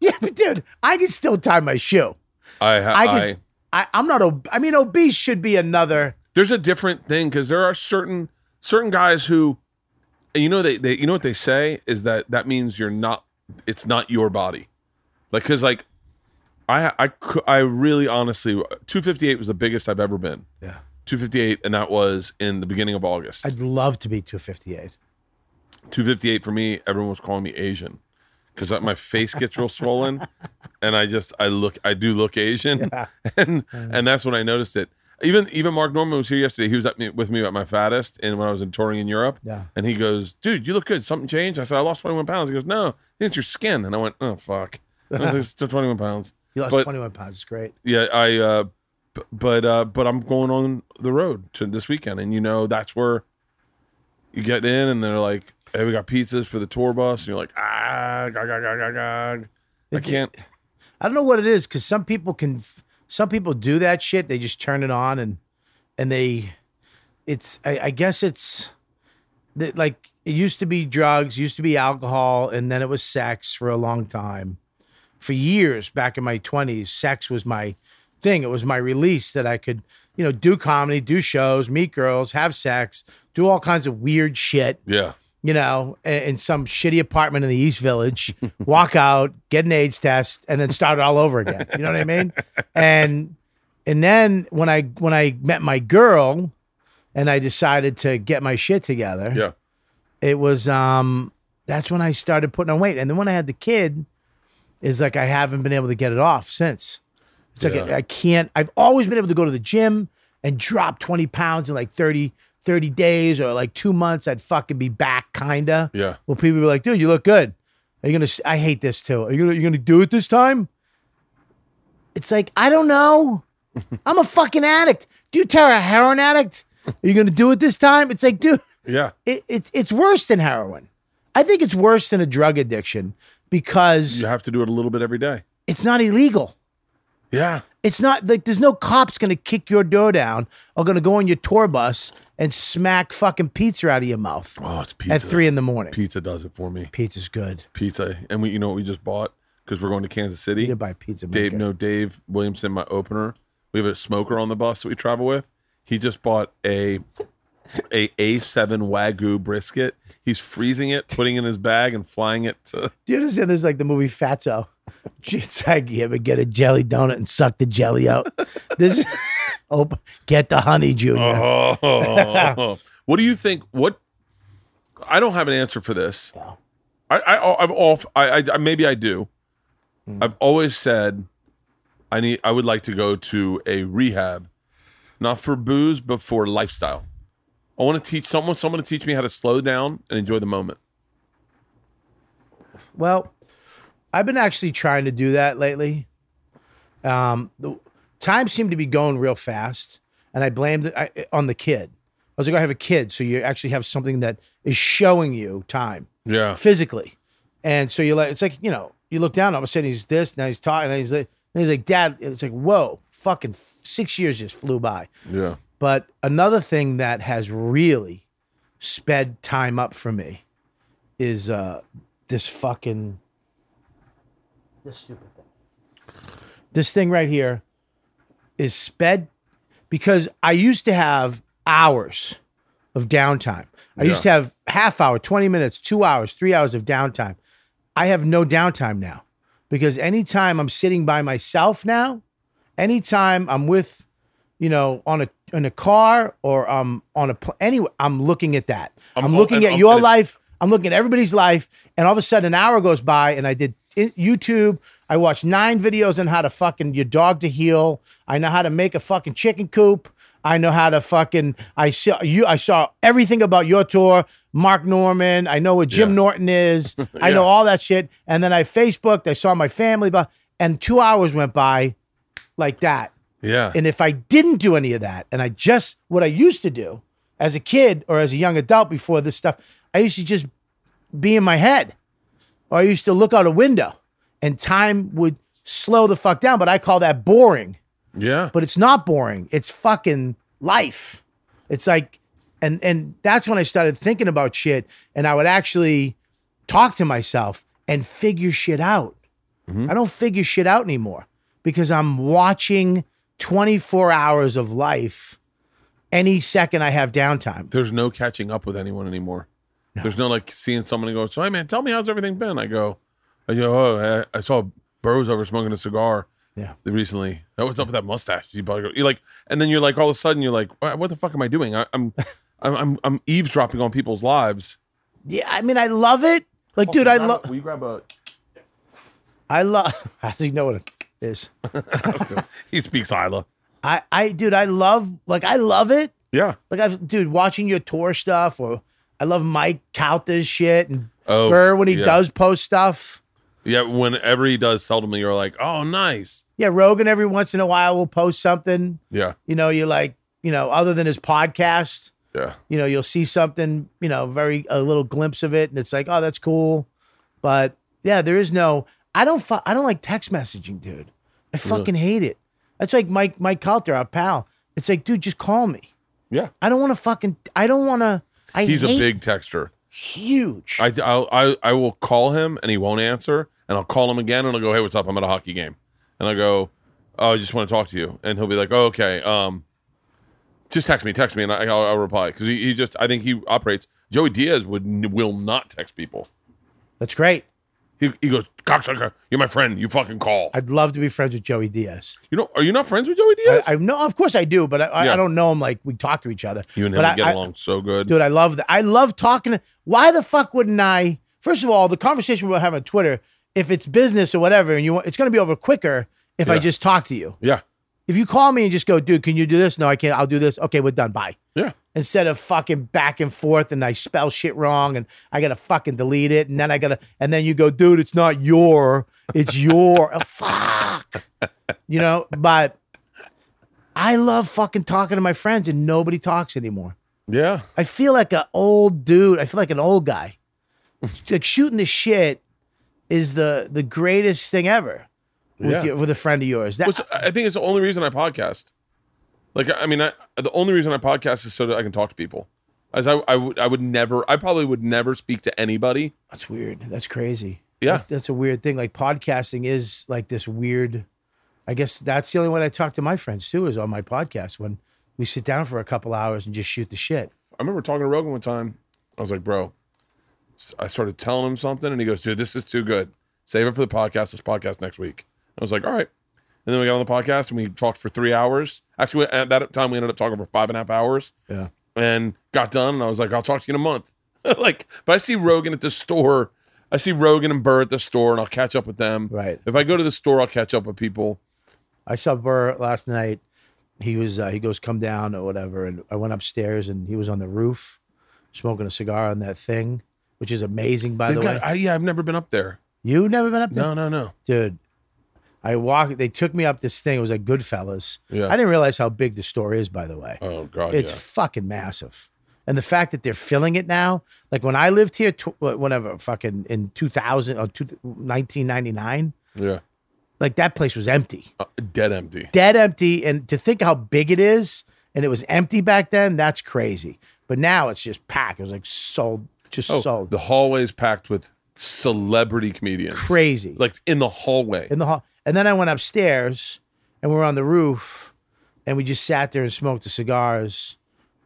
yeah, but dude, I can still tie my shoe. I, ha- I I, can. I, I'm not. Ob- I mean, obese should be another. there's a different thing because there are certain certain guys who, and you know they, they you know what they say is that that means you're not. It's not your body, like because like, I I I really honestly 258 was the biggest I've ever been. Yeah. 258, and that was in the beginning of August. I'd love to be 258. 258 for me, everyone was calling me Asian because my face gets real swollen, and I just I look I do look Asian, Yeah. and and that's when I noticed it. Even even Mark Normand was here yesterday. He was at me, with me at my fattest, and when I was in touring in Europe, Yeah. and he goes, "Dude, you look good. Something changed?" I said, "I lost 21 pounds." He goes, "No, it's your skin," and I went, "Oh fuck." I was like, "It's still 21 pounds. You lost But- 21 pounds. It's great. Yeah, I uh b- but uh but I'm going on the road to this weekend and you know that's where you get in and they're like, "Hey, we got pizzas for the tour bus." And you're like, "Ah, gag, gag, gag, gag, gag." I can't I don't know what it is because some people can. Some people do that shit. They just turn it on and and they. It's. I, I guess it's. Like it used to be drugs, used to be alcohol, and then it was sex for a long time. For years back in my twenties, sex was my thing. It was my release that I could, you know, do comedy, do shows, meet girls, have sex, do all kinds of weird shit yeah. You know, in some shitty apartment in the East Village, walk out, get an AIDS test, and then start it all over again. You know what I mean? And and then when I when I met my girl, and I decided to get my shit together, Yeah. it was um that's when I started putting on weight. And then when I had the kid, is like I haven't been able to get it off since. It's like I, I can't. I've always been able to go to the gym and drop twenty pounds in like 30, 30 days or like two months. I'd fucking be back, kinda. Yeah. Well, people be like, "Dude, you look good. Are you gonna?" I hate this too. Are you gonna? You gonna do it this time? It's like I don't know. I'm a fucking addict. Do you tell a heroin addict? Are you gonna do it this time? It's like, dude, Yeah. it, it's it's worse than heroin. I think it's worse than a drug addiction because You have to do it a little bit every day. it's not illegal. Yeah. It's not like there's no cops gonna kick your door down or gonna go on your tour bus and smack fucking pizza out of your mouth Oh, it's pizza. at three in the morning. Pizza does it for me. Pizza's good. Pizza. And we you know what we just bought because we're going to Kansas City. to buy pizza. Dave, no, Dave Williamson, my opener. We have a smoker on the bus that we travel with. He just bought a a A7 Wagyu brisket. He's freezing it, putting it in his bag, and flying it to. Do you understand this is like the movie Fatso? It's like you ever get a jelly donut and suck the jelly out? This oh get the honey, Junior. Oh. what do you think? What? I don't have an answer for this. I, I, I've off. I, I, maybe I do. I've always said, I need. I would like to go to a rehab, not for booze, but for lifestyle. I want to teach someone. Someone to teach me how to slow down and enjoy the moment. Well, I've been actually trying to do that lately. Um, the time seemed to be going real fast, and I blamed it I, on the kid. I was like, I have a kid, so you actually have something that is showing you time Yeah. physically, and so you're like, it's like you know, you look down, all of a sudden he's this, now he's talking, and he's like, and he's like, Dad, it's like, whoa, fucking six years just flew by. Yeah. But another thing that has really sped time up for me is uh this fucking this stupid thing. This thing right here is sped because I used to have hours of downtime. I used to have half hour, 20 minutes, 2 hours, 3 hours of downtime. I have no downtime now because anytime I'm sitting by myself now, anytime I'm with you know, on a in a car or um on a pl- anyway, I'm looking at that. I'm, I'm- looking and- at your it's- life. I'm looking at everybody's life, and all of a sudden, an hour goes by, and I did in- YouTube. I watched nine videos on how to fucking your dog to heal. I know how to make a fucking chicken coop. I know how to fucking. I saw you. I saw everything about your tour. Mark Normand. I know what Jim Yeah. Norton is. I know all that shit. And then I Facebooked. I saw my family, but and two hours went by, like that. Yeah. And if I didn't do any of that, and I just what I used to do as a kid or as a young adult before this stuff, I used to just be in my head, or I used to look out a window, and time would slow the fuck down. But I call that boring. yeah. But it's not boring. It's fucking life. It's like, and and that's when I started thinking about shit, and I would actually talk to myself and figure shit out. Mm-hmm. I don't figure shit out anymore because I'm watching 24 hours of life any second I have downtime. There's no catching up with anyone anymore. There's no like seeing someone and go, so hey man, tell me how's everything been? I go, I go, oh, I, I saw Burrows over smoking a cigar. Yeah. Recently, that was up with that mustache. You probably go, you're like, and then you're like, all of a sudden, you're like, what, what the fuck am I doing? I, I'm, I'm, I'm, I'm eavesdropping on people's lives. Yeah, I mean, I love it. Like, dude, I love, Will you grab a? I love, how does he know what it is? He speaks Isla. I, I, dude, I love, like, I love it. Yeah. Like I've dude watching your tour stuff, or I love Mike Calta's shit and Oh, Burr when he yeah. does post stuff. Yeah. Whenever he does, seldomly you're like, oh, nice. Yeah, Rogan every once in a while will post something. Yeah. You know, you like, you know, other than his podcast, Yeah. you know, you'll see something, you know, very a little glimpse of it, and it's like, oh, that's cool. But yeah, there is no. I don't. Fu- I don't like text messaging, dude. I fucking hate it. That's like Mike Mike Calta, our pal. It's like, dude, just call me. Yeah. I don't want to fucking. I don't want to. I He's a big texter. huge. I, I I will call him and he won't answer, and I'll call him again and I'll go, "Hey, what's up? I'm at a hockey game," and I go, "Oh, I just want to talk to you," and he'll be like, "Oh, okay, um, just text me, text me," and I, I'll, I'll reply because he, he just I think he operates. Joey Diaz would will not text people. That's great. He, he goes, "Cocksucker, you're my friend. You fucking call." I'd love to be friends with Joey Diaz. you know, are you not friends with Joey Diaz? I, I know, of course, I do, but I, I, Yeah. I don't know him like we talk to each other. you and him but I, get I- along so good. dude. I love that. I love talking. To, why the fuck wouldn't I? First of all, the conversation we're having on Twitter, if it's business or whatever, and you want, it's going to be over quicker if I just talk to you. yeah, If you call me and just go, dude, can you do this? No, I can't. I'll do this. Okay, we're done. Bye. yeah, Instead of fucking back and forth and I spell shit wrong and I gotta fucking delete it and then I gotta and then you go, dude, it's not your, it's your. Oh, fuck. You know, but I love fucking talking to my friends and nobody talks anymore. yeah. I feel like an old dude. I feel like an old guy. like shooting the shit is the the greatest thing ever with Yeah. your, with a friend of yours. That I think it's the only reason I podcast. Like, I mean, I, the only reason I podcast is so that I can talk to people. As I, I would, I would never, I probably would never speak to anybody. that's weird. That's crazy. Yeah. That- that's a weird thing. Like podcasting is like this weird. I guess that's the only way I talk to my friends too is on my podcast when we sit down for a couple hours and just shoot the shit. I remember talking to Rogan one time. I was like, bro, I started telling him something, and he goes, dude, this is too good. Save it for the podcast. This podcast next week. I was like, all right. And then we got on the podcast and we talked for three hours. Actually, at that time, we ended up talking for five and a half hours Yeah. and got done. And I was like, I'll talk to you in a month. like, but I see Rogan at the store. I see Rogan and Burr at the store, and I'll catch up with them. Right. If I go to the store, I'll catch up with people. I saw Burr last night. He was uh, he goes come down or whatever, and I went upstairs and he was on the roof, smoking a cigar on that thing, which is amazing. By They've the got, way, I, yeah, I've never been up there. you never been up there, No, no, no. dude. I walk. They took me up this thing. It was like Goodfellas. Yeah. I didn't realize how big the store is. By the way, Oh God, it's yeah. fucking massive. And the fact that they're filling it now, like when I lived here, tw- whatever, fucking in 2000 or two, 1999, Yeah, like that place was empty. uh, dead empty. dead empty. And to think how big it is, and it was empty back then, that's crazy. But now it's just packed. It was like sold, just Oh, sold. the hallway's packed with celebrity comedians. crazy. Like in the hallway. in the hall. And then I went upstairs and we're on the roof and we just sat there and smoked the cigars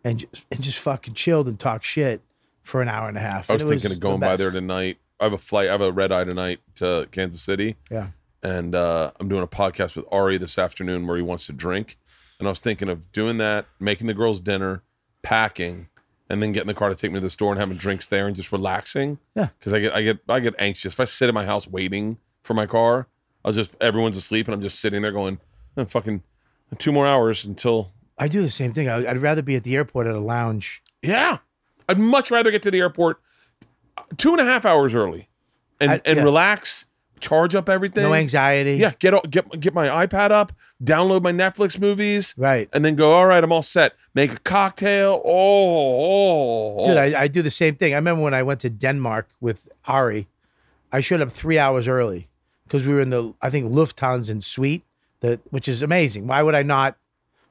and just, and just fucking chilled and talked shit for an hour and a half. I was thinking the of going by there tonight. I have a flight. I have a red eye tonight to Kansas City, Yeah. and uh, I'm doing a podcast with Ari this afternoon where he wants to drink. And I was thinking of doing that, making the girls dinner, packing, and then getting the car to take me to the store and having drinks there and just relaxing. Yeah. because I get I get I get anxious if I sit in my house waiting for my car. I'll just everyone's asleep and I'm just sitting there going, "Eh, fucking two more hours until I do the same thing. I, I'd rather be at the airport at a lounge. Yeah. I'd much rather get to the airport two and a half hours early and, I- and yeah. relax, charge up everything. No anxiety. Yeah, get all- get get my iPad up, download my Netflix movies, Right. and then go, all right, I'm all set. Make a cocktail. Oh, oh, oh. Dude, I, I do the same thing. I remember when I went to Denmark with Ari, I showed up three hours early because we were in the, I think, Lufthansa suite, that which is amazing. Why would I not?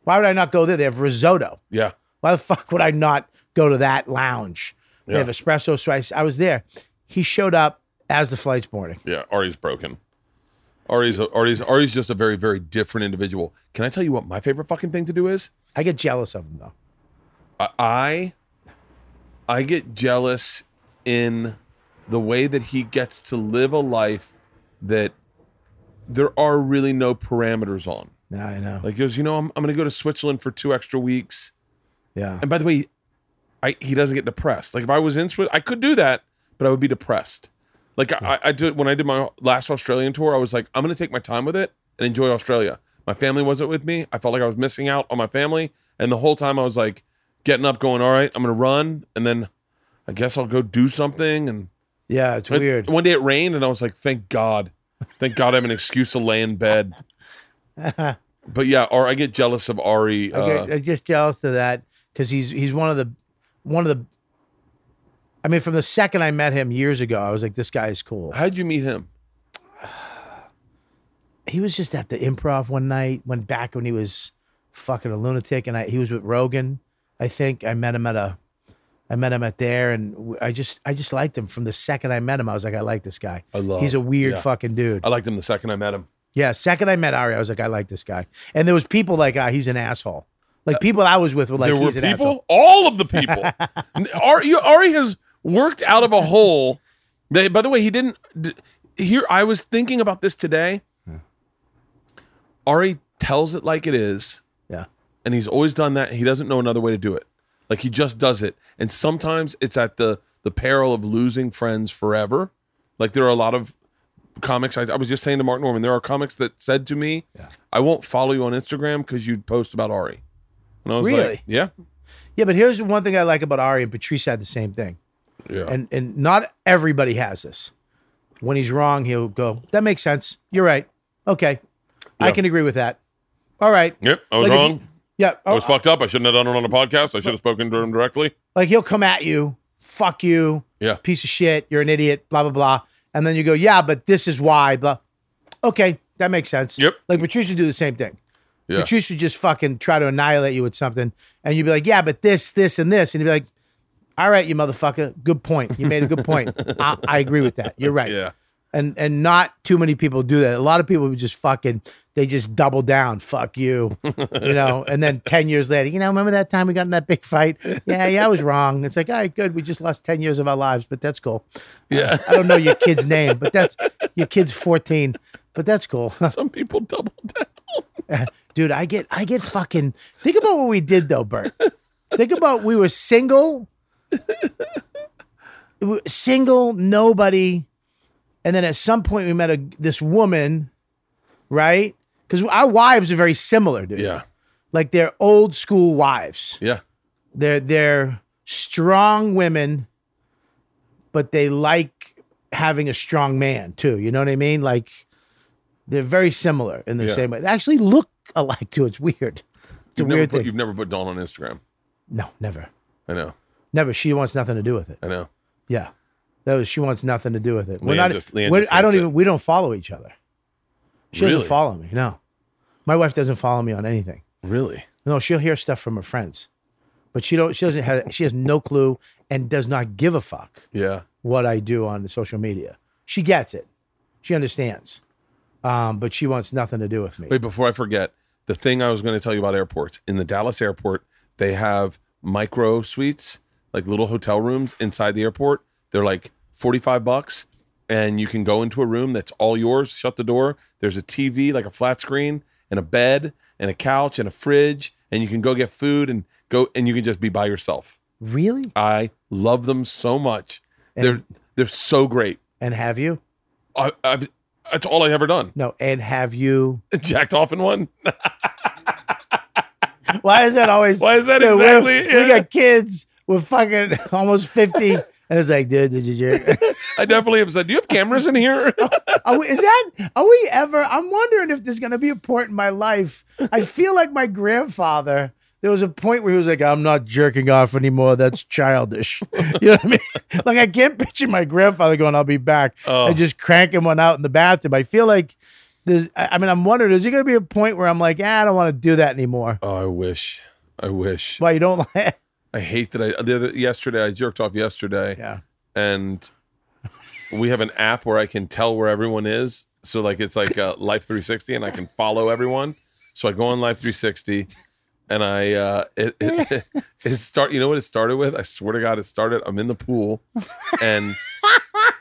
Why would I not go there? They have risotto. yeah. Why the fuck would I not go to that lounge? They Yeah. have espresso. So I, I was there. He showed up as the flight's boarding. Yeah, Ari's broken. Ari's Ari's Ari's just a very very different individual. Can I tell you what my favorite fucking thing to do is? I get jealous of him though. I- I I get jealous in the way that he gets to live a life that there are really no parameters on. Yeah, I know. Like he goes, you know, I'm, I'm going to go to Switzerland for two extra weeks. yeah. And by the way, I he doesn't get depressed. Like if I was in Switzerland, I could do that, but I would be depressed. Like I, I did when I did my last Australian tour, I was like, I'm going to take my time with it and enjoy Australia. My family wasn't with me. I felt like I was missing out on my family, and the whole time I was like, getting up, going, all right, I'm going to run, and then I guess I'll go do something. And Yeah, it's weird. One day it rained, and I was like, thank God, thank God I have an excuse to lay in bed. But yeah, or I get jealous of Ari. I Uh, get, I get jealous of that because he's he's one of the one of the. I mean, from the second I met him years ago, I was like, this guy is cool. how'd you meet him? He was just at the improv one night, went back when he was fucking a lunatic, and I, he was with Rogan. I think I met him at a, I met him at there, and I just I just liked him from the second I met him. I was like, I like this guy. I love. He's a weird yeah. fucking dude. I liked him the second I met him. Yeah, second I met Ari, I was like, I like this guy. And there was people like, ah, he's an asshole. Like people I was with were like, there were he's an people, asshole. all of the people. Ari, Ari has worked out of a hole. They, by the way, he didn't. Here, I was thinking about this today. Ari tells it like it is, Yeah. and he's always done that. He doesn't know another way to do it. Like he just does it, and sometimes it's at the the peril of losing friends forever. Like there are a lot of comics. I, I was just saying to Mark Normand, there are comics that said to me, "I won't follow you on Instagram because you post about Ari." And I was Really? like, "Yeah, Yeah, but here's one thing I like about Ari, and Patrice had the same thing. Yeah." And and not everybody has this. When he's wrong, he'll go, That makes sense. You're right. Okay. I can agree with that. All right. Yep, I was Like, wrong. you- Yeah. I was oh, fucked up. I shouldn't have done it on a podcast. I should have spoken to him directly. like he'll come at you, fuck you, Yeah. piece of shit, you're an idiot, blah, blah, blah. And then you go, Yeah, but this is why, blah. Okay, that makes sense. Yep. Like Patrice would do the same thing. Yeah. Patrice would just fucking try to annihilate you with something, and you'd be like, "Yeah, but this, this, and this," and you'd be like, "All right, you motherfucker, good point. You made a good point. I, I agree with that. You're right." Yeah. and and not too many people do that. A lot of people would just fucking they just double down, fuck you, you know. And then ten years later, you know, remember that time we got in that big fight? Yeah, yeah, I was wrong. It's like, all right, good. We just lost ten years of our lives, but that's cool. Yeah. I don't know your kid's name, but that's your kid's fourteen, but that's cool. Some people double down. dude i get i get fucking think about what we did though bert think about we were single single nobody. And then at some point we met a this woman right? Because our wives are very similar dude. Yeah. like they're old school wives. Yeah. they're they're strong women but they like having a strong man too. You know what i mean? Like they're very similar in the Yeah. same way. They actually look alike too. It's weird. It's a You've never, weird put, thing. you've never put Dawn on Instagram. no never. I know. Never she wants nothing to do with it I know. yeah that was she wants nothing to do with it we're LeeAnn not just- LeeAnn we're- just i don't hates even we don't follow each other she Really? doesn't follow me no my wife doesn't follow me on anything Really? No, she'll hear stuff from her friends, but she don't. She doesn't have. She has no clue and does not give a fuck Yeah. what I do on the social media. She gets it. She understands, um, but she wants nothing to do with me. Wait, before I forget, the thing I was going to tell you about airports in the Dallas airport, they have micro suites, like little hotel rooms inside the airport. They're like 45 bucks and you can go into a room that's all yours, shut the door. There's a TV, like a flat screen, and a bed and a couch and a fridge and you can go get food and go and you can just be by yourself. Really? I love them so much. And- they're they're so great. And have you? I, I've, that's all I've ever done. No. And have you? Jacked off in one. Why is that always? Why is that Dude, exactly? We, got kids. We're fucking almost fifty, and it's like, dude, did you? Jerk? I definitely have said, "Do you have cameras in here?" Are we, is that? Are we ever? I'm wondering if there's going to be a point in my life. I feel like my grandfather. There was a point where he was like, "I'm not jerking off anymore. That's childish." You know what I mean? Like I can't picture my grandfather going, "I'll be back," Oh. and just cranking one out in the bathroom. I feel like there's. I I mean, I'm wondering, is there going to be a point where I'm like, ah, I don't want to do that anymore? oh, I wish. I wish. Why you don't like? I hate that I the other, yesterday I jerked off yesterday, Yeah. and we have an app where I can tell where everyone is. So like it's like uh, Life 360, and I can follow everyone. So I go on Life 360, and I uh, it, it, it start. You know what it started with? I swear to God, it started. I'm in the pool, and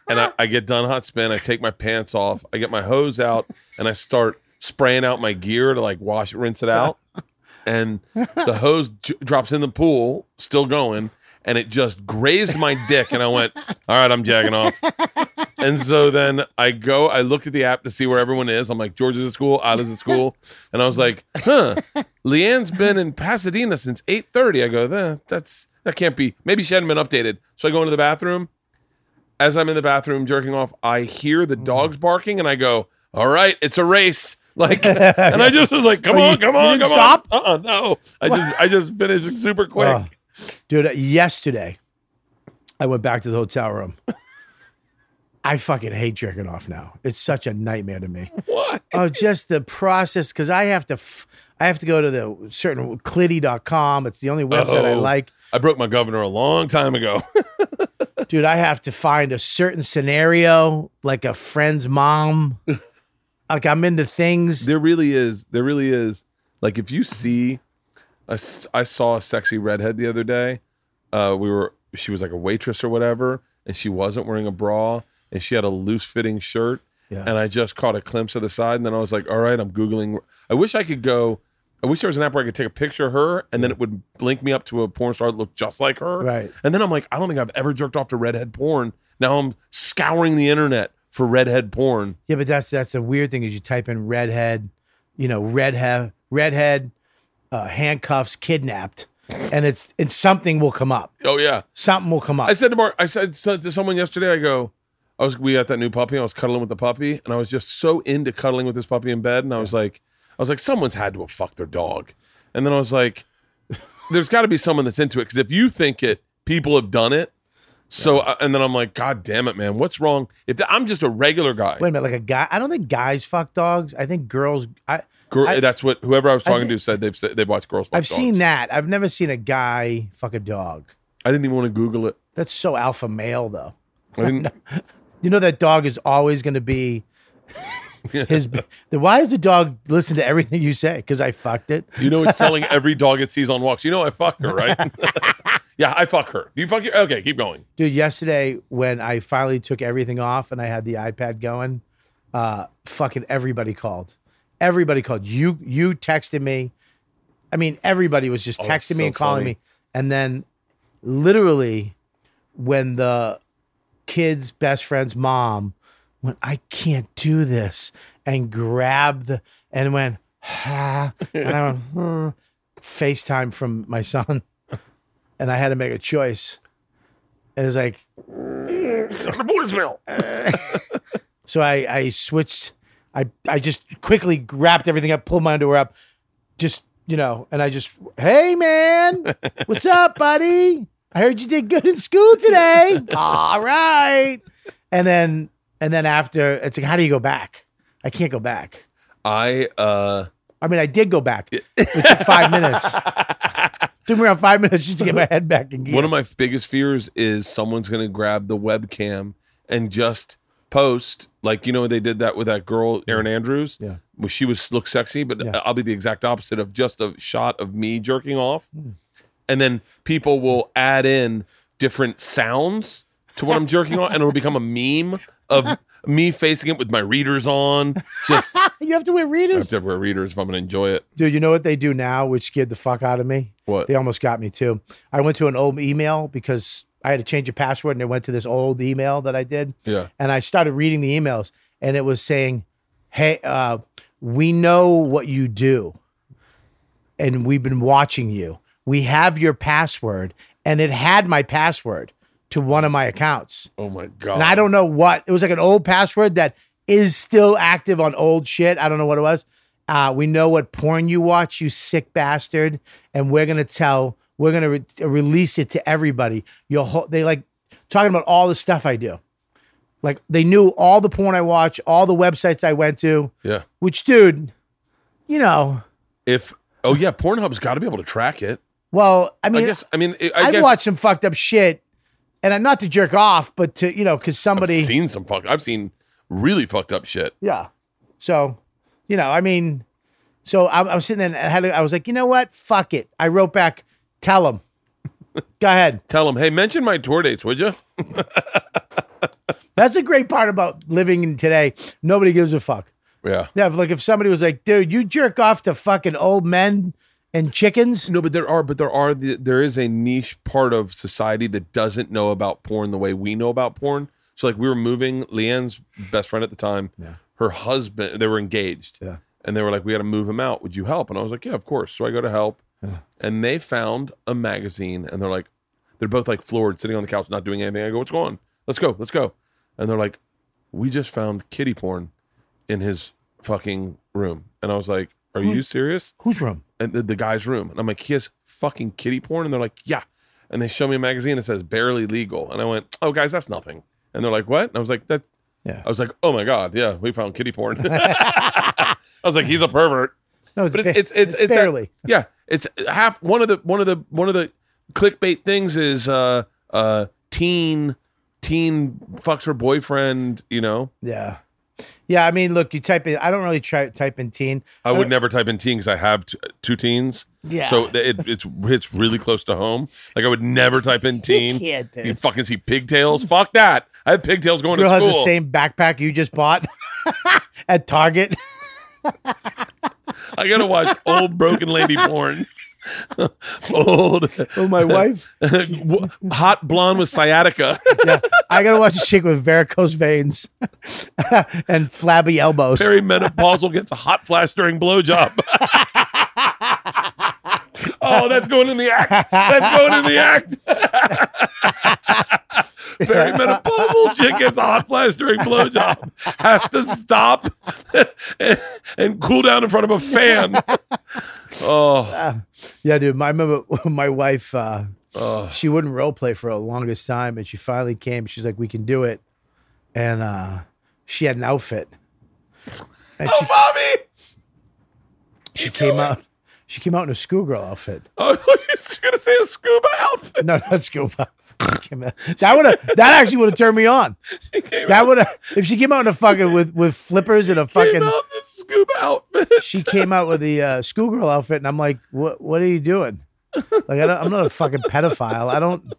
and I, I get done hot spin. I take my pants off. I get my hose out, and I start spraying out my gear to like wash, rinse it out. And the hose j- drops in the pool, still going, and it just grazed my dick. And I went, "All right, I'm jacking off." And so then I go, I look at the app to see where everyone is. I'm like, George is at school, Ila's at school. And I was like, huh, LeeAnn's been in Pasadena since 8.30. I go, eh, that's, that can't be. Maybe she hadn't been updated. So I go into the bathroom. As I'm in the bathroom jerking off, I hear the dogs barking and I go, all right, it's a race. Like, and I just was like, come Oh, on, you- come on, come stop? on. Uh-uh, no. I just, I just finished super quick. Oh. Dude, uh, yesterday I went back to the hotel room. I fucking hate jerking off now. It's such a nightmare to me. What? Oh, just the process because I have to, f- I have to go to the certain clitty.com. It's the only website I Oh. like. I broke my governor a long time ago. Dude, I have to find a certain scenario, like a friend's mom. like I'm into things. There really is. There really is. Like if you see, a I saw a sexy redhead the other day. Uh, we were. She was like a waitress or whatever, and she wasn't wearing a bra, and she had a loose fitting shirt. Yeah. And I just caught a glimpse of the side, and then I was like, "All right, I'm googling." I wish I could go. I wish there was an app where I could take a picture of her, and then it would link me up to a porn star that looked just like her. Right. And then I'm like, I don't think I've ever jerked off to redhead porn. Now I'm scouring the internet for redhead porn. Yeah, but that's that's the weird thing is you type in redhead, you know, redhead, redhead, uh, handcuffs, kidnapped, and it's it's something will come up. Oh yeah. Something will come up. I said to Mark, I said to someone yesterday, I go, I was we got that new puppy. I was cuddling with the puppy, and I was just so into cuddling with this puppy in bed, and I was like, I was like, someone's had to have fucked their dog, and then I was like, there's got to be someone that's into it because if you think it, people have done it. So uh, and then I'm like, God damn it, man, what's wrong? If the, I'm just a regular guy, Wait a minute, like a guy. I don't think guys fuck dogs. I think girls. I Girl, I- that's what whoever I was I talking to said they've said they've watched girls. Fuck I've seen that. I've never seen a guy fuck a dog. I didn't even want to Google it. That's so alpha male, though. I didn't. You know that dog is always going to be his. the, why does the dog listen to everything you say? Because I fucked it. You know, it's telling every dog it sees on walks. You know, I fuck her, right? Yeah, I fuck her. Do you fuck your? Okay, keep going. Dude, yesterday when I finally took everything off and I had the iPad going, uh, fucking everybody called. Everybody called. You you texted me. I mean, everybody was just Oh, texting me so and calling funny. me. And then literally when the kid's best friend's mom went, I can't do this, and grabbed and went, ha, and I went, hmm, FaceTime from my son. And I had to make a choice. And it's like, Send a voicemail. So I, I switched. I, I just quickly wrapped everything up, pulled my underwear up, just you know, and I just, hey man, what's up, buddy? I heard you did good in school today. All right. And then and then after, it's like, how do you go back? I can't go back. I uh I mean, I did go back. It took five minutes. Took me around five minutes just to get my head back in gear. one of my biggest fears is someone's gonna grab the webcam and just post like you know they did that with that girl Erin Andrews. Yeah. Well, she was looked sexy, but Yeah. I'll be the exact opposite of just a shot of me jerking off, Hmm. and then people will add in different sounds to what I'm jerking on, and it'll become a meme of me facing it with my readers on. Just you have to wear I have readers. to wear readers if I'm gonna enjoy it. Dude, you know what they do now, which scared the fuck out of me? What? They almost got me too. I went to an old email because I had to change a password and it went to this old email that I did. Yeah. And I started reading the emails and it was saying, Hey, uh, we know what you do and we've been watching you. We have your password and it had my password to one of my accounts. Oh my god. And I don't know what it was like an old password that is still active on old shit. I don't know what it was. Uh, we know what porn you watch, you sick bastard, and we're gonna tell, we're gonna re- release it to everybody. Your whole, they like talking about all the stuff I do. Like they knew all the porn I watch, all the websites I went to. Yeah. Which, dude, you know, If oh yeah, Pornhub's got to be able to track it. well, I mean, I, guess. I mean, I I've guess watched some fucked up shit, and I'm not to jerk off, but to you know, because somebody I've seen some fuck. I've seen really fucked up shit. Yeah. So, you know, I mean, so I, I was sitting there and I, had to, I was like, you know what? Fuck it. I wrote back, tell him. Go ahead. Tell them, hey, mention my tour dates, would you? That's the great part about living in today. Nobody gives a fuck. Yeah. Yeah. if, Like if somebody was like, dude, you jerk off to fucking old men and chickens. No, but there are, but there are, the, there is a niche part of society that doesn't know about porn the way we know about porn. So, like, we were moving. LeeAnn's best friend at the time, Yeah. Her husband, they were engaged, Yeah. and they were like, "We got to move him out. Would you help?" And I was like, "Yeah, of course." So I go to help, and they found a magazine, and they're like, they're both like floored, sitting on the couch, not doing anything. I go, "What's going on? Let's go, let's go," and they're like, "We just found kitty porn in his fucking room," and I was like, "Are you serious?" Whose room? and the, the guy's room. And I'm like, he has fucking kitty porn. And they're like, yeah. And they show me a magazine that says barely legal. And I went, oh, guys, that's nothing. And they're like, what? And I was like, that. Yeah. I was like, oh my god, yeah, we found kitty porn. I was like, he's a pervert. No, But it's ba- it's it's, it's that- barely. yeah, it's half one of the one of the one of the clickbait things is uh uh teen teen fucks her boyfriend. You know, yeah. Yeah. I mean, look, you type in, I don't really try type in teen. I would never type in teen because I have t- two teens. Yeah. So it, it's it's really close to home. Like I would never type in teen. Dude. You fucking see pigtails? Fuck that. I have pigtails going Girl to has the same backpack you just bought at Target. I gotta watch old broken lady porn. old Oh, my wife. hot blonde with sciatica. yeah, I gotta watch a chick with varicose veins and flabby elbows. Perimenopausal gets a hot flash during blowjob. Oh, that's going in the act. That's going in the act. Perimenopausal chick gets a hot flash during blowjob. Has to stop and, and cool down in front of a fan. Oh, yeah, dude. My, I remember my wife. Uh, oh. she wouldn't role play for the longest time, and she finally came. She's like, "We can do it," and uh, she had an outfit. And she, Oh, mommy. she came out. She came out in a schoolgirl outfit. Oh, you were gonna say a scuba outfit. No, not scuba. that would have that actually would have turned me on. That would have if she came out in a fucking with with flippers and a came fucking. out in the scuba outfit. She came out with the uh, schoolgirl outfit, and I'm like, what What are you doing? Like I don't, I'm not a fucking pedophile. I don't.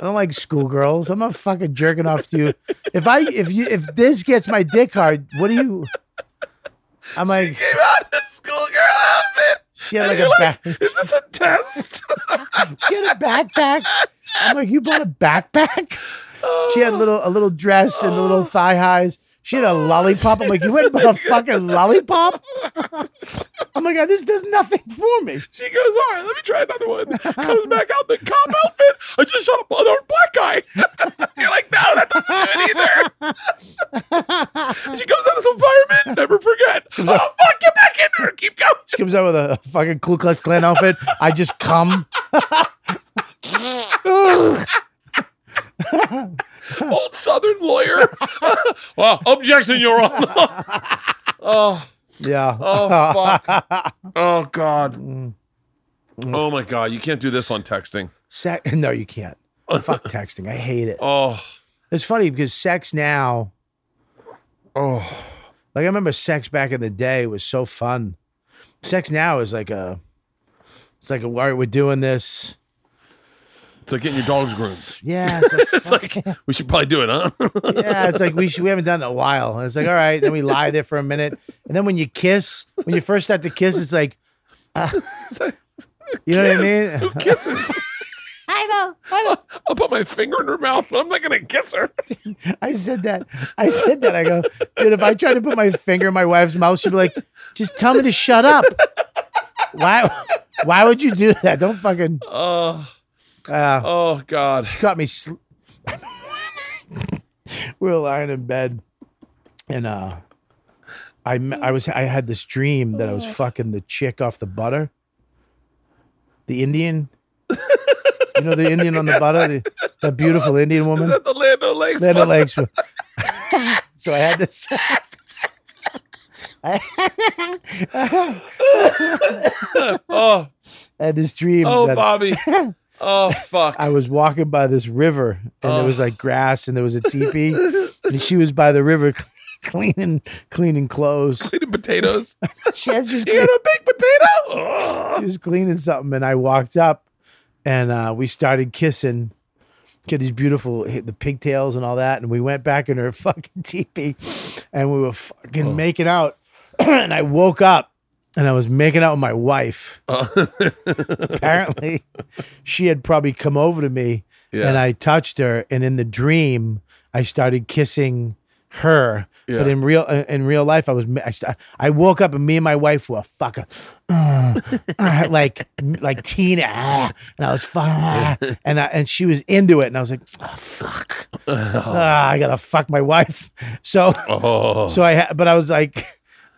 I don't like schoolgirls. I'm not fucking jerking off to you. If I if you if this gets my dick hard, what do you? I'm like, came out in a schoolgirl outfit. She had like a back. Is this a test? She had a backpack. I'm like, you bought a backpack? Oh. She had little a little dress and a little thigh highs. She had a lollipop. I'm like, you went and bought a fucking lollipop? I'm like, this does nothing for me. She goes, all right, let me try another one. Comes back out in the cop outfit. I just shot a another black guy. You're like, no, that doesn't do it either. she goes out as a fireman. Never forget. Oh, fuck, get back in there. Keep going. She comes out with a fucking Ku Klux Klan outfit. I just come. Old Southern lawyer. well, objection, Your Honor. oh, Yeah. oh, fuck. Oh, God. Mm. Oh, my God. You can't do this on texting. Sex, no, you can't. Fuck texting. I hate it. Oh, It's funny because sex now, oh. like I remember sex back in the day was so fun. Sex now is like a, it's like a, all right, we're doing this. It's like getting your dogs groomed. Yeah, it's, a It's like, we should probably do it, huh? yeah, it's like we should, we haven't done it in a while. And it's like, all right, then we lie there for a minute. And then when you kiss, when you first start to kiss, it's like, uh, you know what I mean? Who kisses? I know. I know. I'll put my finger in her mouth, but I'm not going to kiss her. I said that. I said that. I go, dude, if I try to put my finger in my wife's mouth, she'd be like, just tell me to shut up. Why why would you do that? Don't fucking Oh, uh oh, God. she caught me sl- we were lying in bed and uh I I was I had this dream that I was fucking the chick off the butter. The Indian. You know the Indian on the butter, the, the beautiful Indian woman. the Land O'Lakes. Land one. Lakes. so I had this. I Oh, had this dream oh, that Bobby. Oh, fuck. I was walking by this river and there was Oh. like grass and there was a teepee and she was by the river cleaning cleaning clothes. Cleaning potatoes. She had just You got a big potato? Oh. she was cleaning something and I walked up and uh, we started kissing. She had these beautiful the pigtails and all that, and we went back in her fucking teepee and we were fucking Oh. making out. and I woke up and I was making out with my wife. Apparently, she had probably come over to me Yeah. and I touched her, and in the dream, I started kissing her. Yeah. But in real uh, in real life, I was I, st- I woke up and me and my wife were fucking uh, uh, like like Tina, ah, and I was fucking and I, and she was into it, and I was like, oh, fuck, Ah, I gotta fuck my wife. So oh. so I but I was like,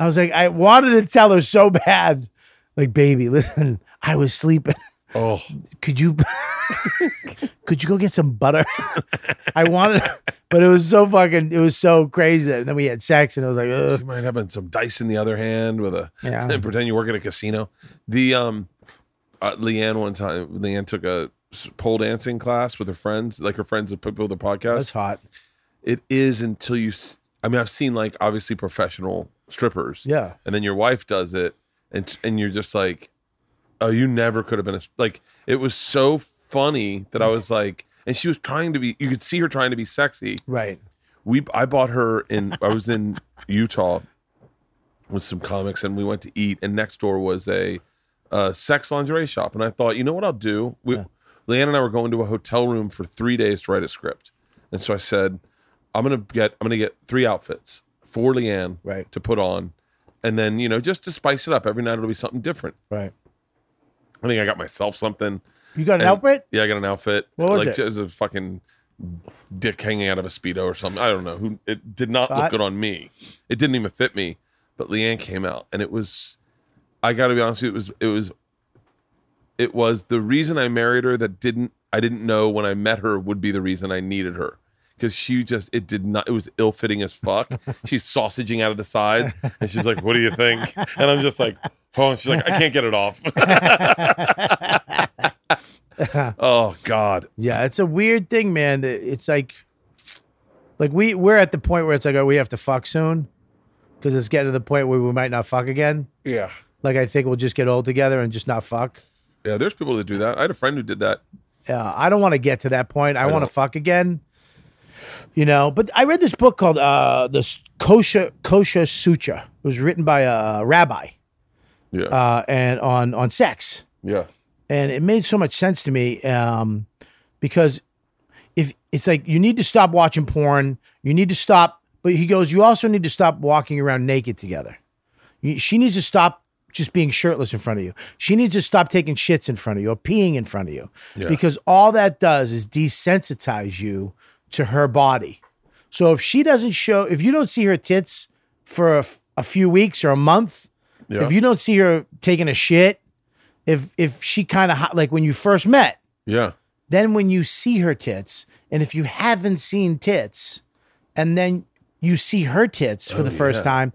I was like, I wanted to tell her so bad, like, baby, listen, I was sleeping. oh. Could you could you go get some butter? I wanted, but it was so fucking, it was so crazy. That, and then we had sex, and it was like, Ugh. You might have some dice in the other hand with a yeah, and pretend you work at a casino. The um, uh, LeeAnn one time, LeeAnn took a pole dancing class with her friends, like her friends that put people with the podcast. that's hot. It is until you. s- I mean, I've seen like obviously professional strippers, Yeah, and then your wife does it, and and you're just like, oh, you never could have been a like. It was so funny that I was like, and she was trying to be. You could see her trying to be sexy, right. we I bought her in I was in Utah with some comics and we went to eat and next door was a uh, sex lingerie shop and I thought you know what I'll do we Yeah. LeeAnn and I were going to a hotel room for three days to write a script and so I said I'm gonna get I'm gonna get three outfits for LeeAnn Right. to put on and then you know just to spice it up every night it'll be something different Right. I think I got myself something You got an And- outfit? yeah I got an outfit What was like it? just a fucking dick hanging out of a speedo or something. I don't know. Who it did not look good on me. It didn't even fit me. But LeeAnn came out, and it was. I got to be honest. With you, it was. It was. It was the reason I married her that didn't. I didn't know when I met her would be the reason I needed her because she just it did not. It was ill fitting as fuck. she's sausaging out of the sides, and she's like, "What do you think?" And I'm just like, "Oh," she's like, "I can't get it off." oh God. Yeah, it's a weird thing, man. It's like, like we we're at the point where it's like, oh, we have to fuck soon, because it's getting to the point where we might not fuck again. Yeah. Like I think we'll just get old together and just not fuck. Yeah. There's people that do that. I had a friend who did that. Yeah, I don't want to get to that point. I, want to fuck again. You know, but I read this book called uh the Kosher Kosher Sutra. It was written by a rabbi, Yeah. uh, and on on sex. yeah. and it made so much sense to me um, because if it's like you need to stop watching porn, you need to stop. But he goes, you also need to stop walking around naked together. You, she needs to stop just being shirtless in front of you. She needs to stop taking shits in front of you or peeing in front of you Yeah. because all that does is desensitize you to her body. So if she doesn't show, if you don't see her tits for a, f- a few weeks or a month, Yeah. if you don't see her taking a shit, if if she kind of like when you first met, yeah. then when you see her tits, and if you haven't seen tits, and then you see her tits for the oh, first Oh, yeah. time,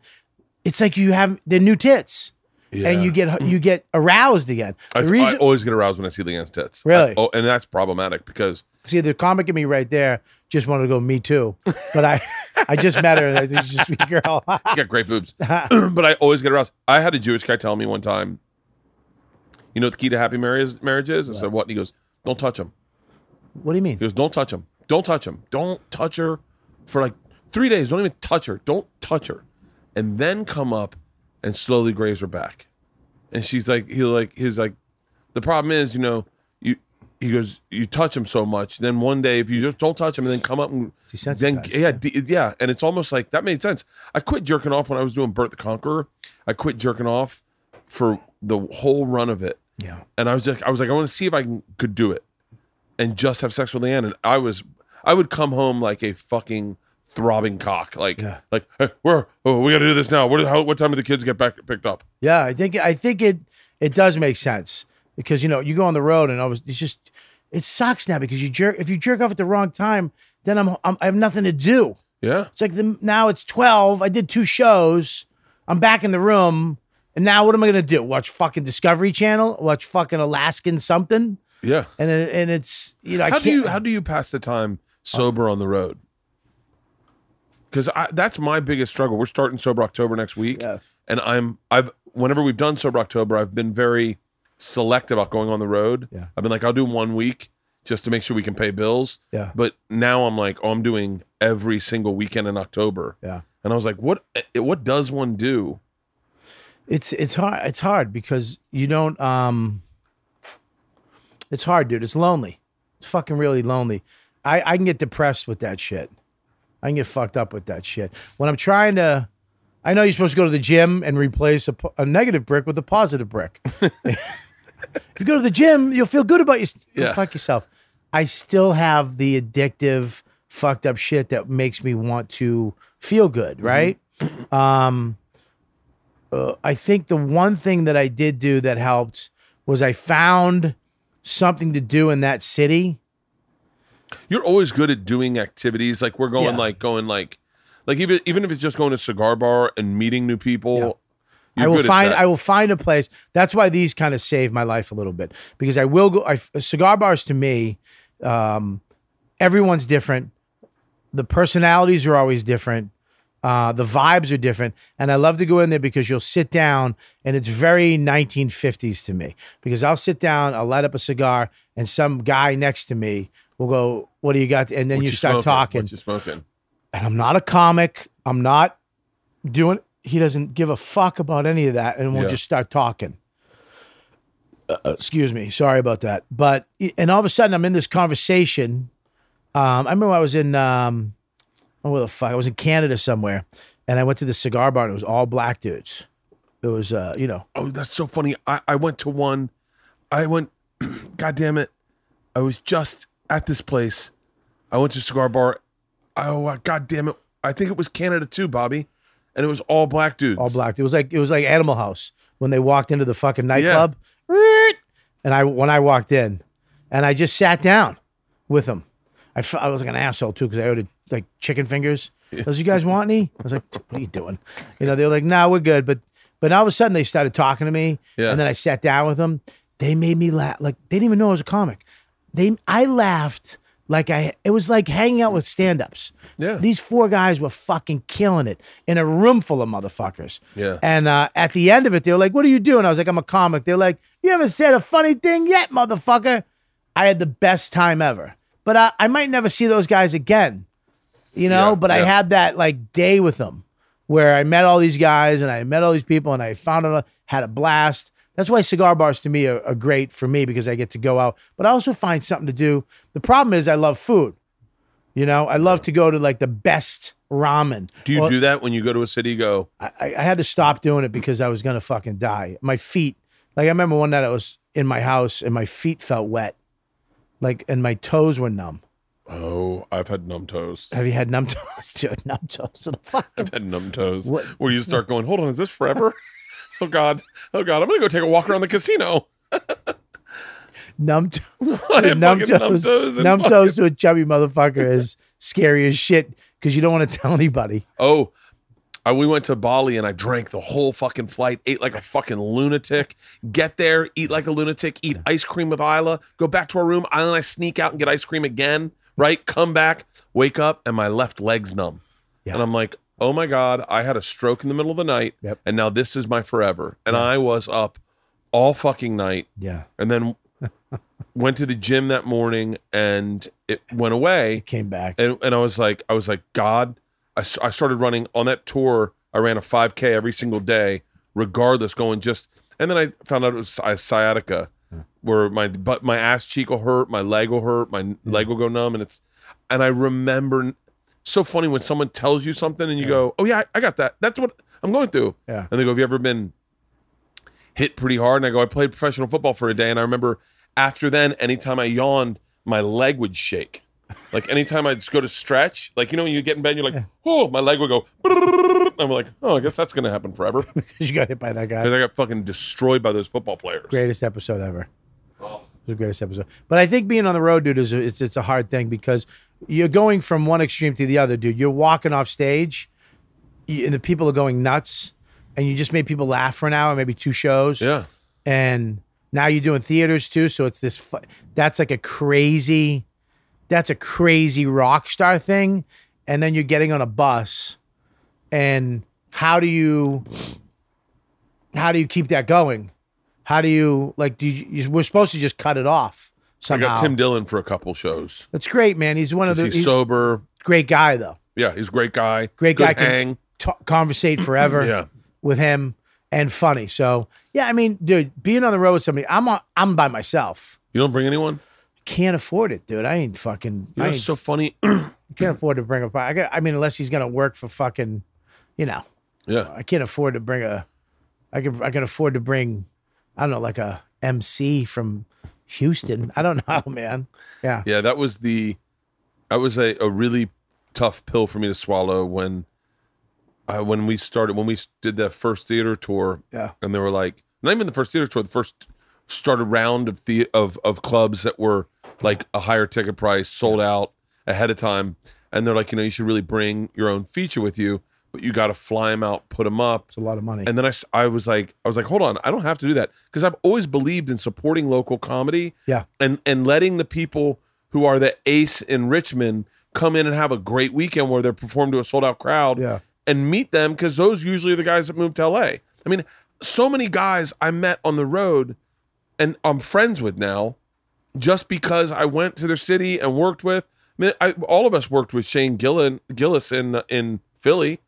it's like you have the new tits, Yeah. and you get you get aroused again. I, The I reason, always get aroused when I see LeeAnn's tits. Really? I- oh, and that's problematic because see the comic in me right there just wanted to go me too, but I I just met her, she's just a sweet girl. she got great boobs. but I always get aroused. I had a Jewish guy tell me one time, you know what the key to happy marriage, marriage is? I said, what? And he goes, don't touch him. what do you mean? He goes, don't touch him. Don't touch him. Don't touch her for like three days. Don't even touch her. Don't touch her. And then come up and slowly graze her back. And she's like, he like, he's like, the problem is, you know, he goes, you touch him so much. Then one day, if you just don't touch him and then come up and then, yeah, d- yeah. And it's almost like that made sense. I quit jerking off when I was doing Bert the Conqueror. I quit jerking off for the whole run of it Yeah, and I was like, I was like, I want to see if I can, could do it, and just have sex with LeeAnn. And I was, I would come home like a fucking throbbing cock, like, Yeah. like, hey, where? Oh, we got to do this now. What? How? What time do the kids get back picked up? yeah. I think I think it it does make sense because you know you go on the road and always it's just it sucks now because you jerk if you jerk off at the wrong time, then I'm, I'm I have nothing to do. Yeah, It's like the, now it's 12. I did two shows. I'm back in the room. And now what am I going to do? Watch fucking Discovery Channel? Watch fucking Alaskan something? yeah. And and it's, you know, I How do you how do you pass the time sober on the road? Because that's my biggest struggle. We're starting sober October next week, Yeah. and I'm I've whenever we've done sober October, I've been very select about going on the road. Yeah. I've been like, I'll do one week just to make sure we can pay bills. Yeah. But now I'm like, oh, I'm doing every single weekend in October. Yeah. And I was like, what eh, what does one do? It's it's hard. It's hard because you don't. Um, it's hard, dude. It's lonely. It's fucking really lonely. I I can get depressed with that shit. I can get fucked up with that shit. When I'm trying to, I know you're supposed to go to the gym and replace a, a negative brick with a positive brick. if you go to the gym, you'll feel good about you. Yeah. fuck yourself. I still have the addictive, fucked up shit that makes me want to feel good, right? Um, uh, I think the one thing that I did do that helped was I found something to do in that city. You're always good at doing activities. Like we're going Yeah. like going like like even even if it's just going to cigar bar and meeting new people. You're I will find. I will find a place. That's why these kind of save my life a little bit because I will go. I, cigar bars to me, um, everyone's different. The personalities are always different. Uh, the vibes are different, and I love to go in there because you'll sit down and it's very 1950s to me. Because I'll sit down, I'll light up a cigar, and some guy next to me will go, "What do you got?" And then What you start smoking? talking What you smoking? and I'm not a comic. I'm not doing. He doesn't give a fuck about any of that, and we'll Yeah. just start talking. Uh, excuse me, sorry about that. But and all of a sudden, I'm in this conversation. Um, I remember I was in um, oh where the fuck I was in Canada somewhere, and I went to the cigar bar, and it was all black dudes. It was uh, you know, Oh, that's so funny. I, I went to one. I went. God damn it! I was just at this place. I went to a cigar bar. Oh, uh, god damn it! I think it was Canada too, Bobby, and it was all black dudes. all black. It was like it was like Animal House when they walked into the fucking nightclub. And I when I walked in, and I just sat down with them. I, I was like an asshole too because I ordered like chicken fingers. Does you guys want any? I was like, what are you doing? You know, they were like, no, we're good. But but all of a sudden they started talking to me, Yeah. and then I sat down with them, they made me laugh. Like they didn't even know I was a comic. They, I laughed like I. It was like hanging out with stand-ups. Yeah. These four guys were fucking killing it in a room full of motherfuckers. Yeah. And uh, at the end of it, they were like, "What are you doing?" I was like, "I'm a comic." They're like, "You haven't said a funny thing yet, motherfucker." I had the best time ever. But I, I might never see those guys again, you know. Yeah, but I had that like day with them where I met all these guys and I met all these people and I found out had a blast. That's why cigar bars to me are, are great for me because I get to go out, but I also find something to do. The problem is I love food. You know, I love to go to like the best ramen. Do you Well, do that when you go to a city? Go. I, I had to stop doing it because I was gonna fucking die. My feet, like I remember one night I was in my house and my feet felt wet, like and my toes were numb. Oh, I've had numb toes. Have you had numb toes? Dude, numb toes. are the fucking I've had numb toes. What- Where you start going, hold on, is this forever? oh God, oh God, I'm gonna go take a walk around the casino. numb, to- numb toes, numb numb toes to a chubby motherfucker is scary as shit because you don't want to tell anybody. Oh, I, we went to Bali and I drank the whole fucking flight, ate like a fucking lunatic. Get there, eat like a lunatic, eat ice cream with Ila, go back to our room. Ila and I sneak out and get ice cream again, right? Come back, wake up, and my left leg's numb. Yeah. And I'm like, oh my God, I had a stroke in the middle of the night. Yep. And now this is my forever. And I was up all fucking night Yeah, and then went to the gym that morning and it went away came back. and, and I was like, I was like, God, I, I started running on that tour. I ran a 5K every single day, regardless, going just. And then I found out it was sci- sciatica, where my but my ass cheek will hurt, my leg will hurt, my leg will go numb, and it's. And I remember, so funny when someone tells you something and you go, "Oh yeah, I, I got that. That's what I'm going through." Yeah. And they go, "Have you ever been hit pretty hard?" And I go, "I played professional football for a day," and I remember after then, anytime I yawned, my leg would shake. Like anytime I'd just go to stretch, like you know when you get in bed, you're like, oh, my leg would go. I'm like, oh, I guess that's gonna happen forever because because you got hit by that guy. Because I got fucking destroyed by those football players. Greatest episode ever. Was the greatest episode. But I think being on the road, dude, is a, it's it's a hard thing because you're going from one extreme to the other, dude. You're walking off stage, you, and the people are going nuts, and you just made people laugh for an hour, maybe two shows, Yeah, and now you're doing theaters too. So it's this. fu- That's like a crazy. That's a crazy rock star thing, and then you're getting on a bus, and how do you? How do you keep that going? How do you like? Do you, you we're supposed to just cut it off somehow? I got Tim Dillon for a couple shows. That's great, man. He's one of the He's he's sober. great guy though. Yeah, he's a great guy. Great Good guy can- Hang. Ta conversate forever Yeah, with him and funny. So yeah, I mean, dude, being on the road with somebody, I'm on, I'm by myself. you don't bring anyone. Can't afford it, dude. I ain't fucking. You I know, ain't so funny. can't afford to bring a. I, got, I mean, unless he's gonna work for fucking, you know, yeah, I can't afford to bring a. I can I can afford to bring, I don't know, like a MC from Houston. I don't know, man. Yeah, yeah. That was the. That was a, a really tough pill for me to swallow when. I, when we started, when we did that first theater tour, Yeah. and they were like, not even the first theater tour, the first started round of the of of clubs that were like a higher ticket price, sold out ahead of time, and they're like, you know, you should really bring your own feature with you, but you got to fly them out, put them up, it's a lot of money. and then I, I was like, I was like, hold on, I don't have to do that because I've always believed in supporting local comedy. Yeah. And and letting the people who are the ace in Richmond come in and have a great weekend where they're performed to a sold out crowd. Yeah. And meet them because those usually are the guys that moved to LA. I mean, so many guys I met on the road and I'm friends with now just because I went to their city and worked with. I mean, I, all of us worked with Shane Gillen, Gillis in in Philly.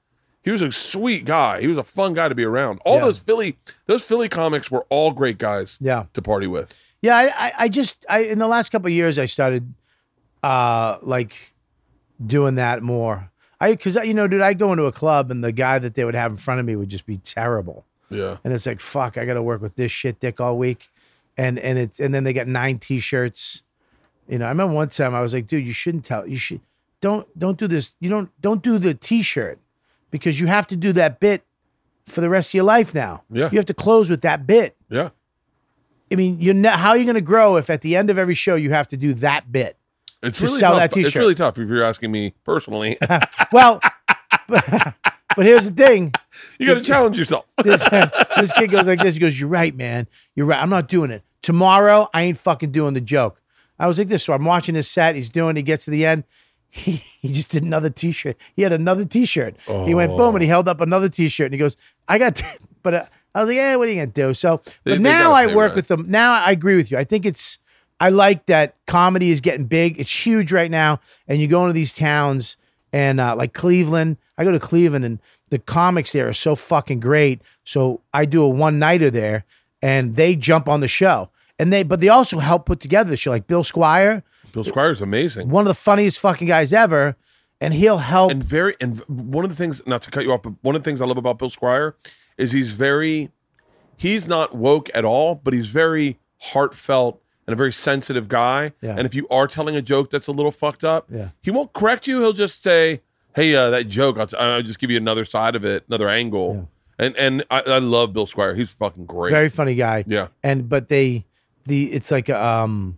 He was a sweet guy. He was a fun guy to be around. All Yeah. those Philly, those Philly comics were all great guys yeah. to party with. Yeah, I, I, I just I in the last couple of years I started uh like doing that more. I because you know, dude, I'd go into a club and the guy that they would have in front of me would just be terrible. Yeah, And it's like, fuck, I gotta work with this shit dick all week. And and it's and then they get nine t-shirts. You know, I remember one time I was like, dude, you shouldn't tell you should don't don't do this. You don't don't do the t-shirt because you have to do that bit for the rest of your life now. Yeah. You have to close with that bit. yeah. I mean, you're not, how are you going to grow if at the end of every show you have to do that bit? It's To really sell tough. that t-shirt. It's really tough if you're asking me personally. Well, but, but here's the thing: you got to challenge yourself. this this kid goes like this. He goes, "You're right, man. You're right. I'm not doing it. Tomorrow, I ain't fucking doing the joke. I was like this. So I'm watching his set. He's doing. He gets to the end. He, he just did another T-shirt. He had another T-shirt. He went boom, and he held up another T-shirt, and he goes, "I got." But uh, I was like, "Yeah, what are you gonna do?" So, They- but now I work rent. with them. Now I agree with you. I think it's. I like that comedy is getting big. It's huge right now, and you go into these towns and uh, like Cleveland. I go to Cleveland, and the comics there are so fucking great. So I do a one nighter there, and they jump on the show, and they but they also help put together the show. Like Bill Squire, Bill Squire's amazing. one of the funniest fucking guys ever, and he'll help. and very and one of the things not to cut you off but one of the things i love about bill squire is he's very he's not woke at all but he's very heartfelt and a very sensitive guy Yeah. and if you are telling a joke that's a little fucked up Yeah. he won't correct you he'll just say hey uh, that joke I'll, t- I'll just give you another side of it another angle Yeah. and and I, I love bill squire he's fucking great very funny guy. yeah and but they the it's like um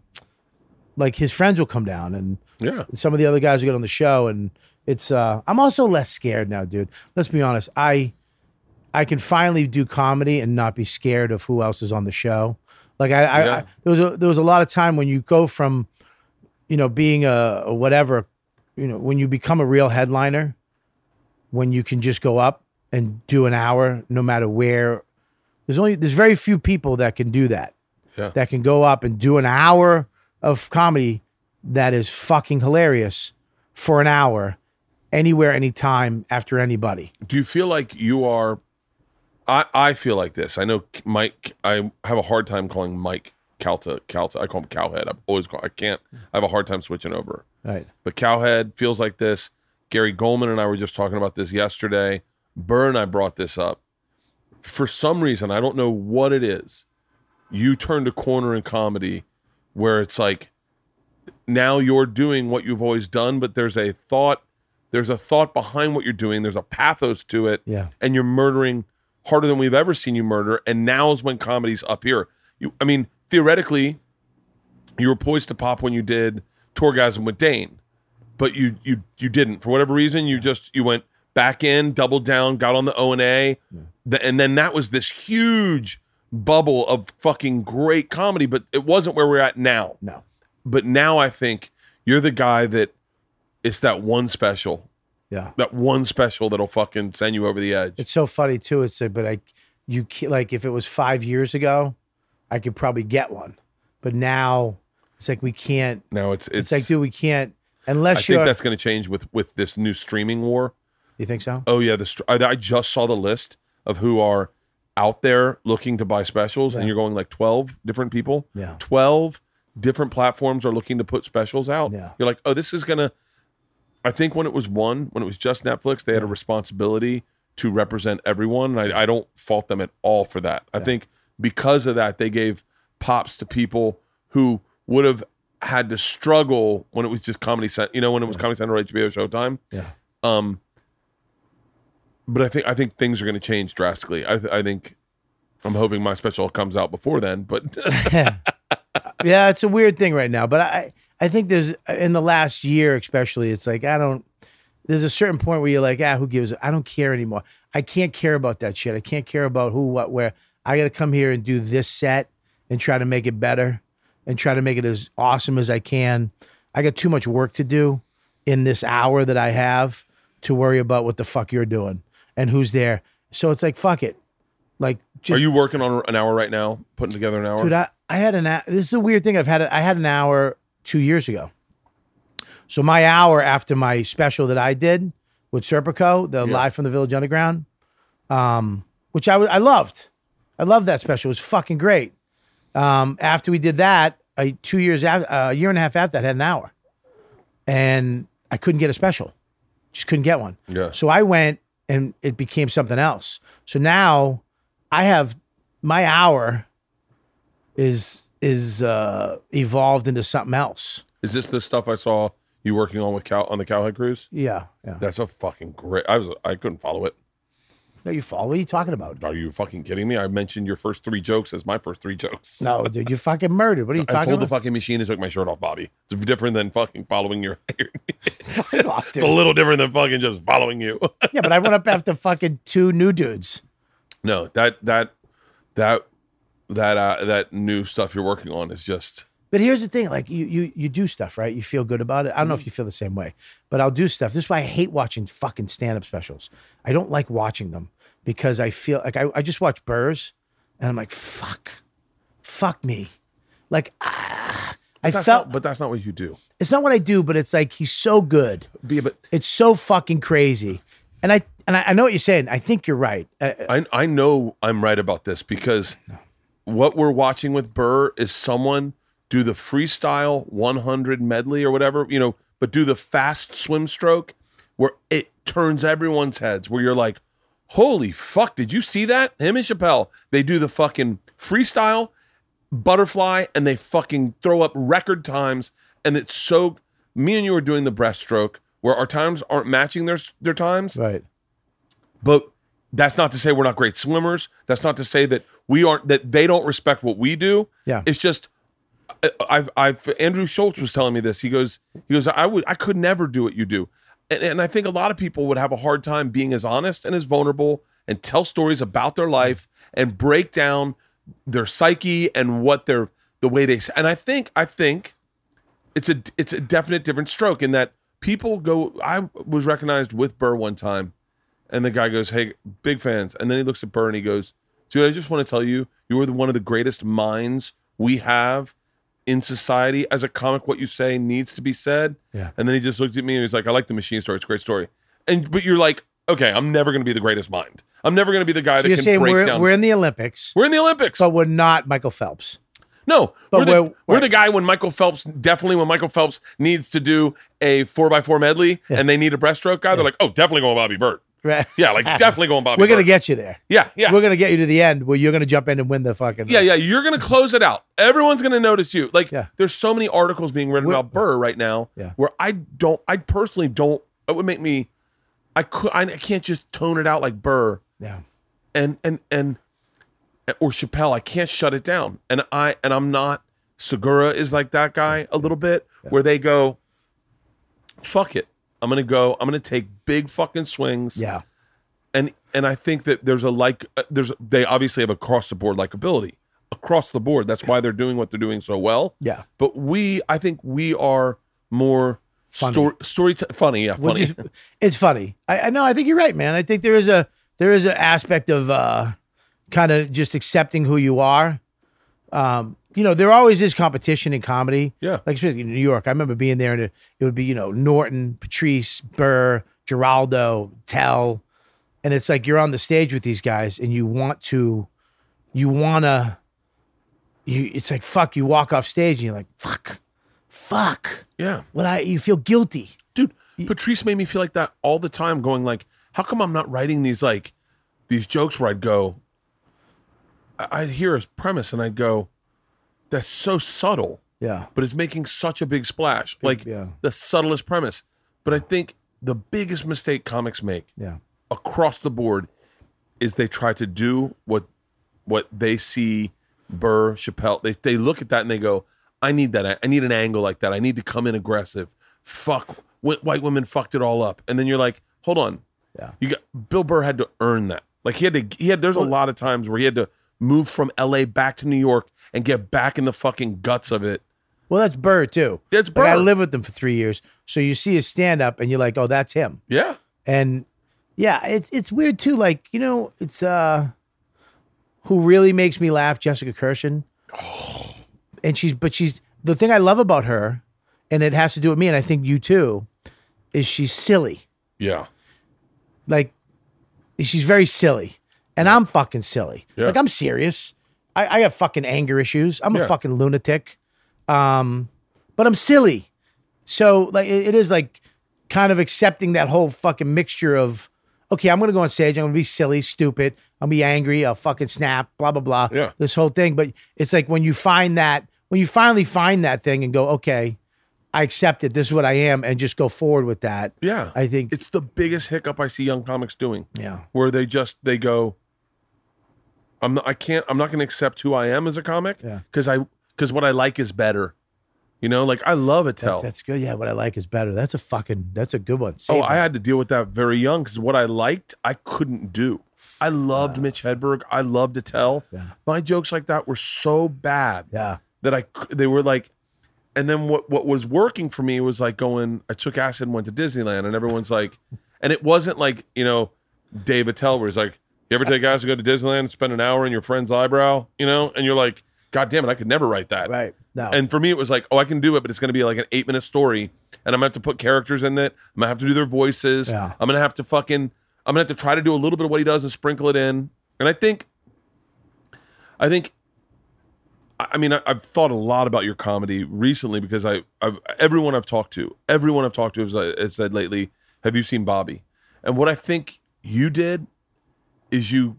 like his friends will come down and yeah some of the other guys will get on the show and it's uh I'm also less scared now, dude. Let's be honest. I I can finally do comedy and not be scared of who else is on the show. Like I, I, Yeah. I there was a there was a lot of time when you go from you know being a, a whatever, you know, when you become a real headliner, when you can just go up and do an hour no matter where there's only there's very few people that can do that. Yeah. That can go up and do an hour of comedy that is fucking hilarious for an hour anywhere anytime after anybody. do you feel like you are i i feel like this. I know mike i have a hard time calling mike calta calta. I call him cowhead. I've always called i can't i have a hard time switching over. Right. but cowhead feels like this. Gary Gulman and i were just talking about this yesterday. Burr and i brought this up. For some reason i don't know what it is you turned a corner in comedy where it's like now you're doing what you've always done but there's a thought there's a thought behind what you're doing. There's a pathos to it. Yeah. and you're murdering harder than we've ever seen you murder. And now is when comedy's up here. You i mean theoretically you were poised to pop when you did Torgasm with Dane but you you you didn't. For whatever reason you just you went back in doubled down got on the O and A. And then that was this huge bubble of fucking great comedy but it wasn't where we're at now No. but now I think you're the guy that it's that one special, Yeah. that one special that'll fucking send you over the edge. It's so funny too. It's a, but I, you like if it was five years ago, I could probably get one, but now it's like we can't. now it's It's, it's, like, dude, we can't unless you're. I think that's going to change with with this new streaming war. you think so? Oh yeah, the I, I just saw the list of who are out there looking to buy specials, and you're going like twelve different people. Yeah. twelve different platforms are looking to put specials out. Yeah. You're like, oh, this is gonna. I think when it was one, when it was just Netflix, they had a responsibility to represent everyone, and I, I don't fault them at all for that. I think because of that, they gave pops to people who would have had to struggle when it was just Comedy Center. You know, when it was Comedy Central, HBO, Showtime. Yeah. Um, but I think I think things are going to change drastically. I, th- I think I'm hoping my special comes out before then. But yeah, it's a weird thing right now, but I I think there's in the last year especially, it's like I don't. There's a certain point where you're like, ah, who gives? I don't care anymore. I can't care about that shit. I can't care about who, what, where. I got to come here and do this set and try to make it better and try to make it as awesome as I can. I got too much work to do in this hour that I have to worry about what the fuck you're doing and who's there. So it's like, fuck it. Like, just are you working on an hour right now, putting together an hour? Dude, I, I had an hou- this is a weird thing. I've had it. I had an hour two years ago. So my hour after my special that I did with Serpico, the Yeah. live from the Village Underground, um, which I I loved. I loved that special. It was fucking great. Um, after we did that, uh, two years after, a year and a half after that, I had an hour, and I couldn't get a special. Just couldn't get one. yeah. So I went and it became something else. So now I have my hour is is uh evolved into something else. Is this the stuff I saw you working on with cow on the Cowhead Cruise? Yeah, yeah. That's a fucking great. I was I couldn't follow it. No, you follow. What are you talking about? Are you fucking kidding me? I mentioned your first three jokes as my first three jokes. No, dude, you fucking murdered. What are you talking about? I talking pulled the about? fucking machine and took my shirt off, Bobby. It's different than fucking following your. Fuck off, it's a little different than fucking just following you. yeah, but I went up after fucking two new dudes. no, that that that that uh, that new stuff you're working on is just But here's the thing: like you, you, you do stuff, right? You feel good about it. I don't know Mm-hmm. if you feel the same way, but I'll do stuff. This is why I hate watching fucking stand-up specials. I don't like watching them because I feel like I, I just watch Burrs, and I'm like, fuck, fuck me, like ah. I that's felt, not, but that's not what you do. it's not what I do, but it's like he's so good. Be but It's so fucking crazy, and I and I, I know what you're saying. I think you're right. Uh, I I know I'm right about this because what we're watching with Burr is someone do the freestyle 100 medley or whatever, you know, but do the fast swim stroke where it turns everyone's heads where you're like, "Holy fuck, did you see that?" Him and Chappelle, they do the fucking freestyle butterfly and they fucking throw up record times and it's so me and you are doing the breaststroke where our times aren't matching their their times right. but that's not to say we're not great swimmers. That's not to say that we aren't that they don't respect what we do. Yeah. It's just I've I've Andrew Schultz was telling me this. He goes he goes I would I could never do what you do. And, and I think a lot of people would have a hard time being as honest and as vulnerable and tell stories about their life and break down their psyche and what their the way they and I think I think it's a it's a definite different stroke in that people go I was recognized with Burr one time and the guy goes, "Hey, big fans." And then he looks at Burr and he goes, "Dude, I just want to tell you, you are the, one of the greatest minds we have in society. As a comic, what you say needs to be said." Yeah. And then he just looked at me and he's like, "I like the machine story. It's a great story." And but you're like, "Okay, I'm never going to be the greatest mind. I'm never going to be the guy So that you're can saying break we're down." we're in the Olympics, We're in the Olympics. but we're not Michael Phelps. No, But we're the, we're- we're, the guy when Michael Phelps definitely when Michael Phelps needs to do a four x four medley Yeah. and they need a breaststroke guy. They're like, oh, definitely going with Bobby Bird. Right. Yeah, like definitely going Bobby. We're gonna get you there. yeah, yeah, We're gonna get you to the end where you're gonna jump in and win the fucking. yeah, yeah. You're gonna close it out. Everyone's gonna notice you. Like, Yeah. there's so many articles being written We're- about Burr right now. Yeah. where I don't, I personally don't. It would make me. I could. I can't just tone it out like Burr. Yeah. and and and or Chappelle, I can't shut it down. And I and I'm not Segura is like that guy a little bit where they go, fuck it. I'm gonna go, I'm gonna take big fucking swings. Yeah. And and I think that there's a like uh, there's they obviously have across the board likability. Across the board. That's why they're doing what they're doing so well. Yeah. But we I think we are more Funny. story story funny, yeah, funny. is- it's funny. I, I know. I think you're right, man. I think there is a there is an aspect of uh, kind of just accepting who you are. Um, you know, there always is competition in comedy. Yeah. Like especially in New York, I remember being there, and it, it would be you know Norton, Patrice, Burr, Giraldo, Tell, and it's like you're on the stage with these guys, and you want to, you wanna, you. It's like fuck. You walk off stage, and you're like fuck, fuck. yeah. What I you feel guilty. dude patrice made me feel like that all the time going like how come i'm not writing these like these jokes where i'd go I- i'd hear his premise and i'd go that's so subtle Yeah. but it's making such a big splash like yeah. the subtlest premise but i think the biggest mistake comics make Yeah. across the board is they try to do what what they see Burr, Chappelle. They they look at that and they go, "I need that. I need an angle like that. I need to come in aggressive. Fuck, white women fucked it all up." And then you're like, "Hold on, Yeah. You got Bill Burr had to earn that. Like he had to. He had. There's a lot of times where he had to move from L.A. back to New York and get back in the fucking guts of it. Well, that's Burr too. It's Like I Burr. lived with him for three years, so you see his stand up, and you're like, "Oh, that's him." Yeah, And yeah, it's it's weird too. Like you know, it's uh, who really makes me laugh, Jessica Kirson. And she's, but she's the thing I love about her, and it has to do with me, and I think you too, is she's silly. yeah, Like she's very silly, and I'm fucking silly. Yeah. Like I'm serious. I, I have fucking anger issues. I'm Yeah. a fucking lunatic. Um, but I'm silly. So like it- it is like kind of accepting that whole fucking mixture of okay, I'm gonna go on stage, I'm gonna be silly, stupid, I'll be angry, I'll fucking snap, blah blah blah. Yeah. This whole thing. But it's like when you find that when you finally find that thing and go, okay, I accept it, this is what I am, and just go forward with that. yeah. I think it's the biggest hiccup I see young comics doing. yeah. where they just they go i'm not i can't i'm not going to accept who i am as a comic Yeah. because i because what i like is better you know like i love a That's, tell that's good. Yeah, what I like is better. That's a fucking. That's a good one. Oh, Save oh i that. had to deal with that very young because what i liked i couldn't do I loved Mitch Hedberg. I loved Attell. Yeah. My jokes like that were so bad Yeah. that I c- they were like, and then what what was working for me was like going. I took acid and went to Disneyland, and everyone's like, and it wasn't like you know, Dave Attell where he's like, you ever take acid, go to Disneyland, and spend an hour in your friend's eyebrow, you know, and you're like, God damn it, I could never write that. Right. No. And for me, it was like, oh, I can do it, but it's going to be like an eight minute story, and I'm gonna have to put characters in it. I'm gonna have to do their voices. Yeah. I'm gonna have to fucking. I'm gonna have to try to do a little bit of what he does and sprinkle it in. And I think, I think, I mean, I, I've thought a lot about your comedy recently because I, I've everyone I've talked to, everyone I've talked to has, has said lately, "Have you seen Bobby?" And what I think you did is you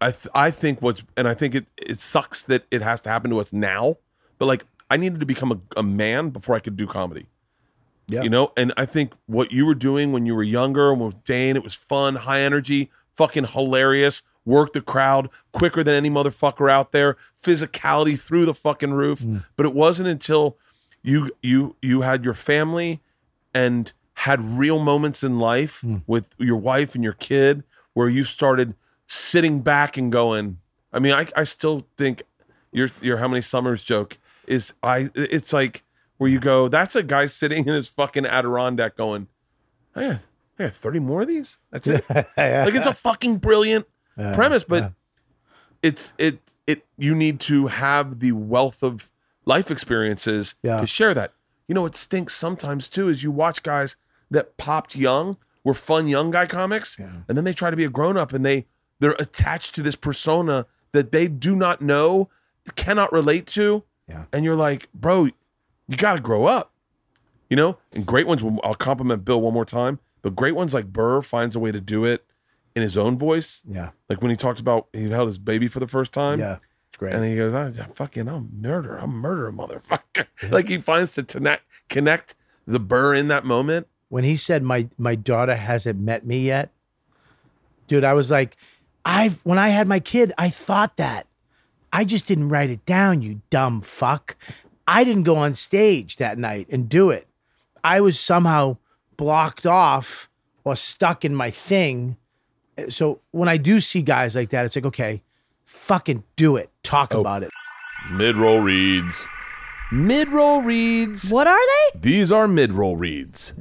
I th- I think what's and I think it it sucks that it has to happen to us now, but like I needed to become a, a man before I could do comedy. Yeah. You know, and I think what you were doing when you were younger and with Dane, it was fun, high energy, fucking hilarious, worked the crowd quicker than any motherfucker out there, physicality through the fucking roof. Mm. But it wasn't until you you you had your family and had real moments in life hmm. with your wife and your kid where you started sitting back and going i mean i, I still think your your how many summers joke is i it's like where you go that's a guy sitting in his fucking adirondack going i got, I got 30 more of these? That's it. Like it's a fucking brilliant premise but it's it it you need to have the wealth of life experiences Yeah. to share that. You know what stinks sometimes too is you watch guys that popped young were fun young guy comics and then they try to be a grown-up and they they're attached to this persona that they do not know cannot relate to Yeah. and you're like bro you got to grow up you know and great ones i'll compliment bill one more time but great ones like burr finds a way to do it in his own voice yeah. like when he talked about he held his baby for the first time Yeah. It's great. and he goes, ah, I, fucking, I'm murder. I'm murder, motherfucker. like he finds to connect, connect the burr in that moment. When he said my my daughter hasn't met me yet, dude, I was like, I've when I had my kid, I thought that. I just didn't write it down, you dumb fuck. I didn't go on stage that night and do it. I was somehow blocked off or stuck in my thing. So when I do see guys like that, it's like, okay, fucking do it. Talk oh. about it. Mid roll reads. Mid roll reads. What are they? These are mid roll reads.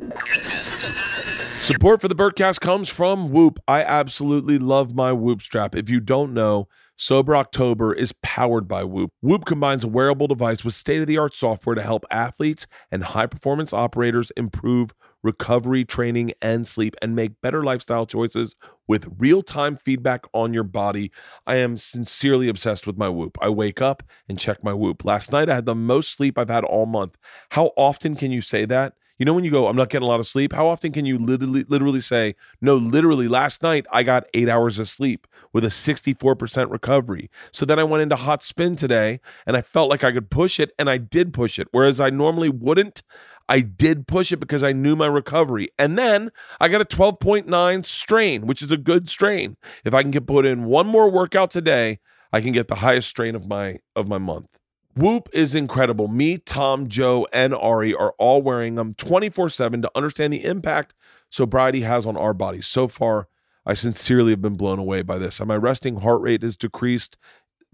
Support for the Bertcast comes from Whoop. I absolutely love my Whoop strap. If you don't know, Sober October is powered by Whoop. Whoop combines a wearable device with state of the art software to help athletes and high performance operators improve recovery, training, and sleep and make better lifestyle choices with real time feedback on your body. I am sincerely obsessed with my Whoop. I wake up and check my Whoop. Last night I had the most sleep I've had all month. How often can you say that? You know when you go, I'm not getting a lot of sleep. How often can you literally, literally say, no? Literally, last night I got eight hours of sleep with a 64% recovery. So then I went into hot spin today, and I felt like I could push it, and I did push it. Whereas I normally wouldn't. I did push it because I knew my recovery. And then I got a 12.9 strain, which is a good strain. If I can get put in one more workout today, I can get the highest strain of my of my month. Whoop is incredible. Me, Tom, Joe, and Ari are all wearing them 24 7 to understand the impact sobriety has on our bodies. So far, I sincerely have been blown away by this. My resting heart rate is decreased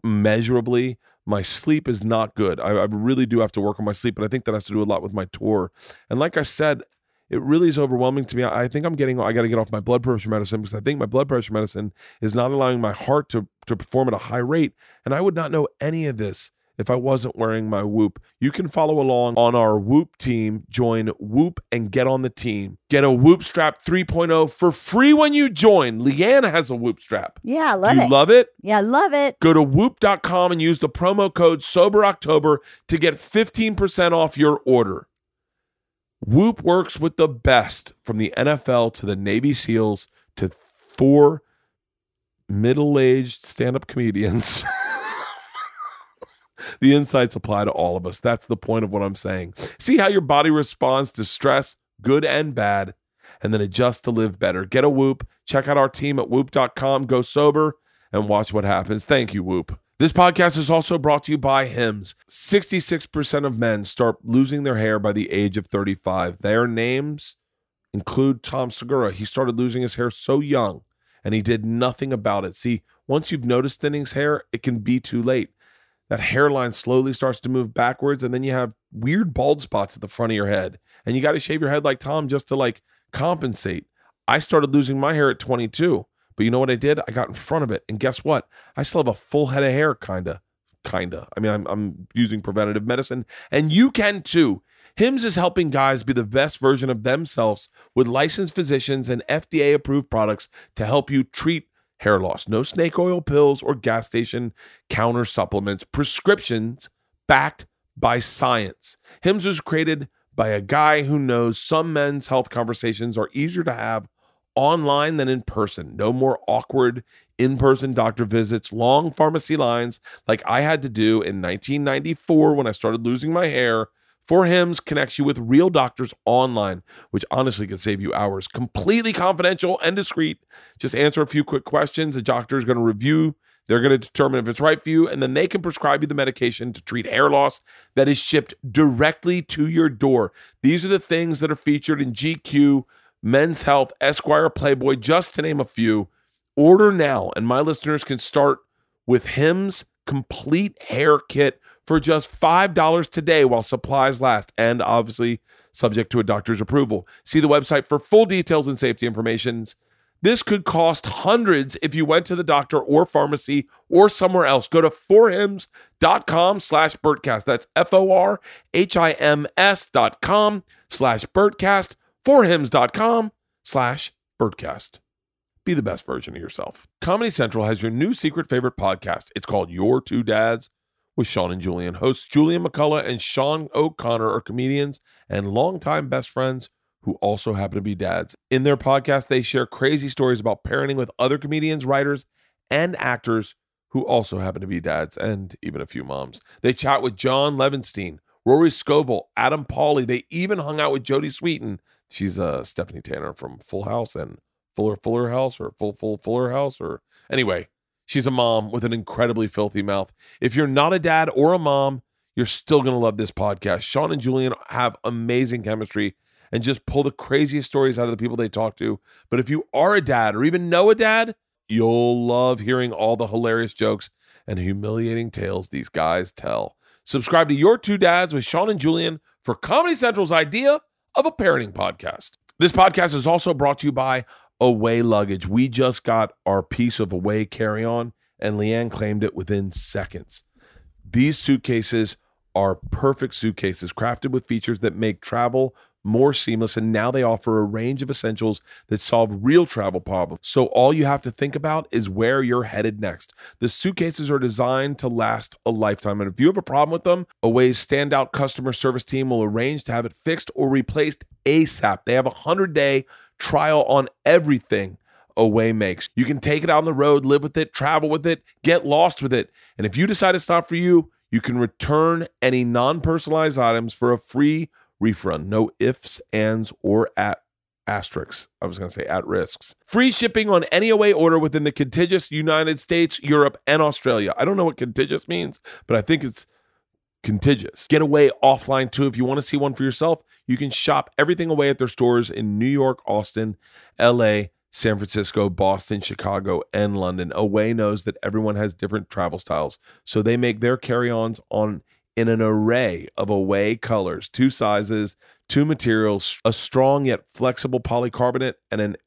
measurably. My sleep is not good. I, I really do have to work on my sleep, but I think that has to do a lot with my tour. And like I said, it really is overwhelming to me. I think I'm getting, I got to get off my blood pressure medicine because I think my blood pressure medicine is not allowing my heart to, to perform at a high rate. And I would not know any of this if I wasn't wearing my Whoop. You can follow along on our Whoop team. Join Whoop and get on the team. Get a Whoop Strap 3.0 for free when you join. Leanna has a Whoop Strap. Yeah, I love Do you it. love it? yeah, I love it. Go to whoop.com and use the promo code Sober October to get 15% off your order. Whoop works with the best from the NFL to the Navy SEALs to four middle aged stand up comedians. the insights apply to all of us. That's the point of what I'm saying. See how your body responds to stress, good and bad, and then adjust to live better. Get a Whoop. Check out our team at whoop.com. Go sober and watch what happens. Thank you, Whoop. This podcast is also brought to you by Hims. 66% of men start losing their hair by the age of 35. Their names include Tom Segura. He started losing his hair so young and he did nothing about it. See, once you've noticed thinning's hair, it can be too late. That hairline slowly starts to move backwards, and then you have weird bald spots at the front of your head. And you got to shave your head like Tom just to like compensate. I started losing my hair at 22, but you know what I did? I got in front of it, and guess what? I still have a full head of hair, kinda, kinda. I mean, I'm I'm using preventative medicine, and you can too. Hims is helping guys be the best version of themselves with licensed physicians and FDA approved products to help you treat hair loss. No snake oil pills or gas station counter supplements, prescriptions backed by science. Hims was created by a guy who knows some men's health conversations are easier to have online than in person. No more awkward in person doctor visits, long pharmacy lines like I had to do in 1994 when I started losing my hair. For Hims connects you with real doctors online, which honestly could save you hours. Completely confidential and discreet. Just answer a few quick questions. The doctor is going to review. They're going to determine if it's right for you, and then they can prescribe you the medication to treat hair loss that is shipped directly to your door. These are the things that are featured in GQ, Men's Health, Esquire, Playboy, just to name a few. Order now, and my listeners can start with Hims Complete Hair Kit for just $5 today while supplies last, and obviously subject to a doctor's approval. See the website for full details and safety information. This could cost hundreds if you went to the doctor or pharmacy or somewhere else. Go to forhims.com slash Bertcast. That's F-O-R-H-I-M-S dot com slash Bertcast. Forhims.com slash Bertcast. Be the best version of yourself. Comedy Central has your new secret favorite podcast. It's called Your Two Dads with Sean and Julian. Hosts Julian McCullough and Sean O'Connor are comedians and longtime best friends who also happen to be dads. In their podcast, they share crazy stories about parenting with other comedians, writers, and actors who also happen to be dads and even a few moms. They chat with John Levinstein, Rory Scovel, Adam Pally. They even hung out with Jodie Sweetin. She's uh, Stephanie Tanner from Full House and Fuller Fuller House or Full Full Fuller House or anyway. She's a mom with an incredibly filthy mouth. If you're not a dad or a mom, you're still going to love this podcast. Sean and Julian have amazing chemistry and just pull the craziest stories out of the people they talk to. But if you are a dad or even know a dad, you'll love hearing all the hilarious jokes and humiliating tales these guys tell. Subscribe to Your Two Dads with Sean and Julian for Comedy Central's idea of a parenting podcast. This podcast is also brought to you by Away Luggage. We just got our piece of Away carry on, and LeeAnn claimed it within seconds. These suitcases are perfect suitcases crafted with features that make travel more seamless, and now they offer a range of essentials that solve real travel problems. So all you have to think about is where you're headed next. The suitcases are designed to last a lifetime, and if you have a problem with them, Away's standout customer service team will arrange to have it fixed or replaced ASAP. They have a 100 day trial on everything. Away makes. You can take it on the road, live with it, travel with it, get lost with it. And if you decide it's not for you, you can return any non personalized items for a free refund. No ifs, ands, or at asterisks. I was going to say at risks. Free shipping on any away order within the contiguous United States, Europe, and Australia. I don't know what contiguous means, but I think it's contiguous. Get away offline too. If you want to see one for yourself, you can shop everything away at their stores in New York, Austin, LA, San Francisco, Boston, Chicago, and London. Away knows that everyone has different travel styles, so they make their carry-ons on in an array of away colors, two sizes, two materials, a strong yet flexible polycarbonate, and an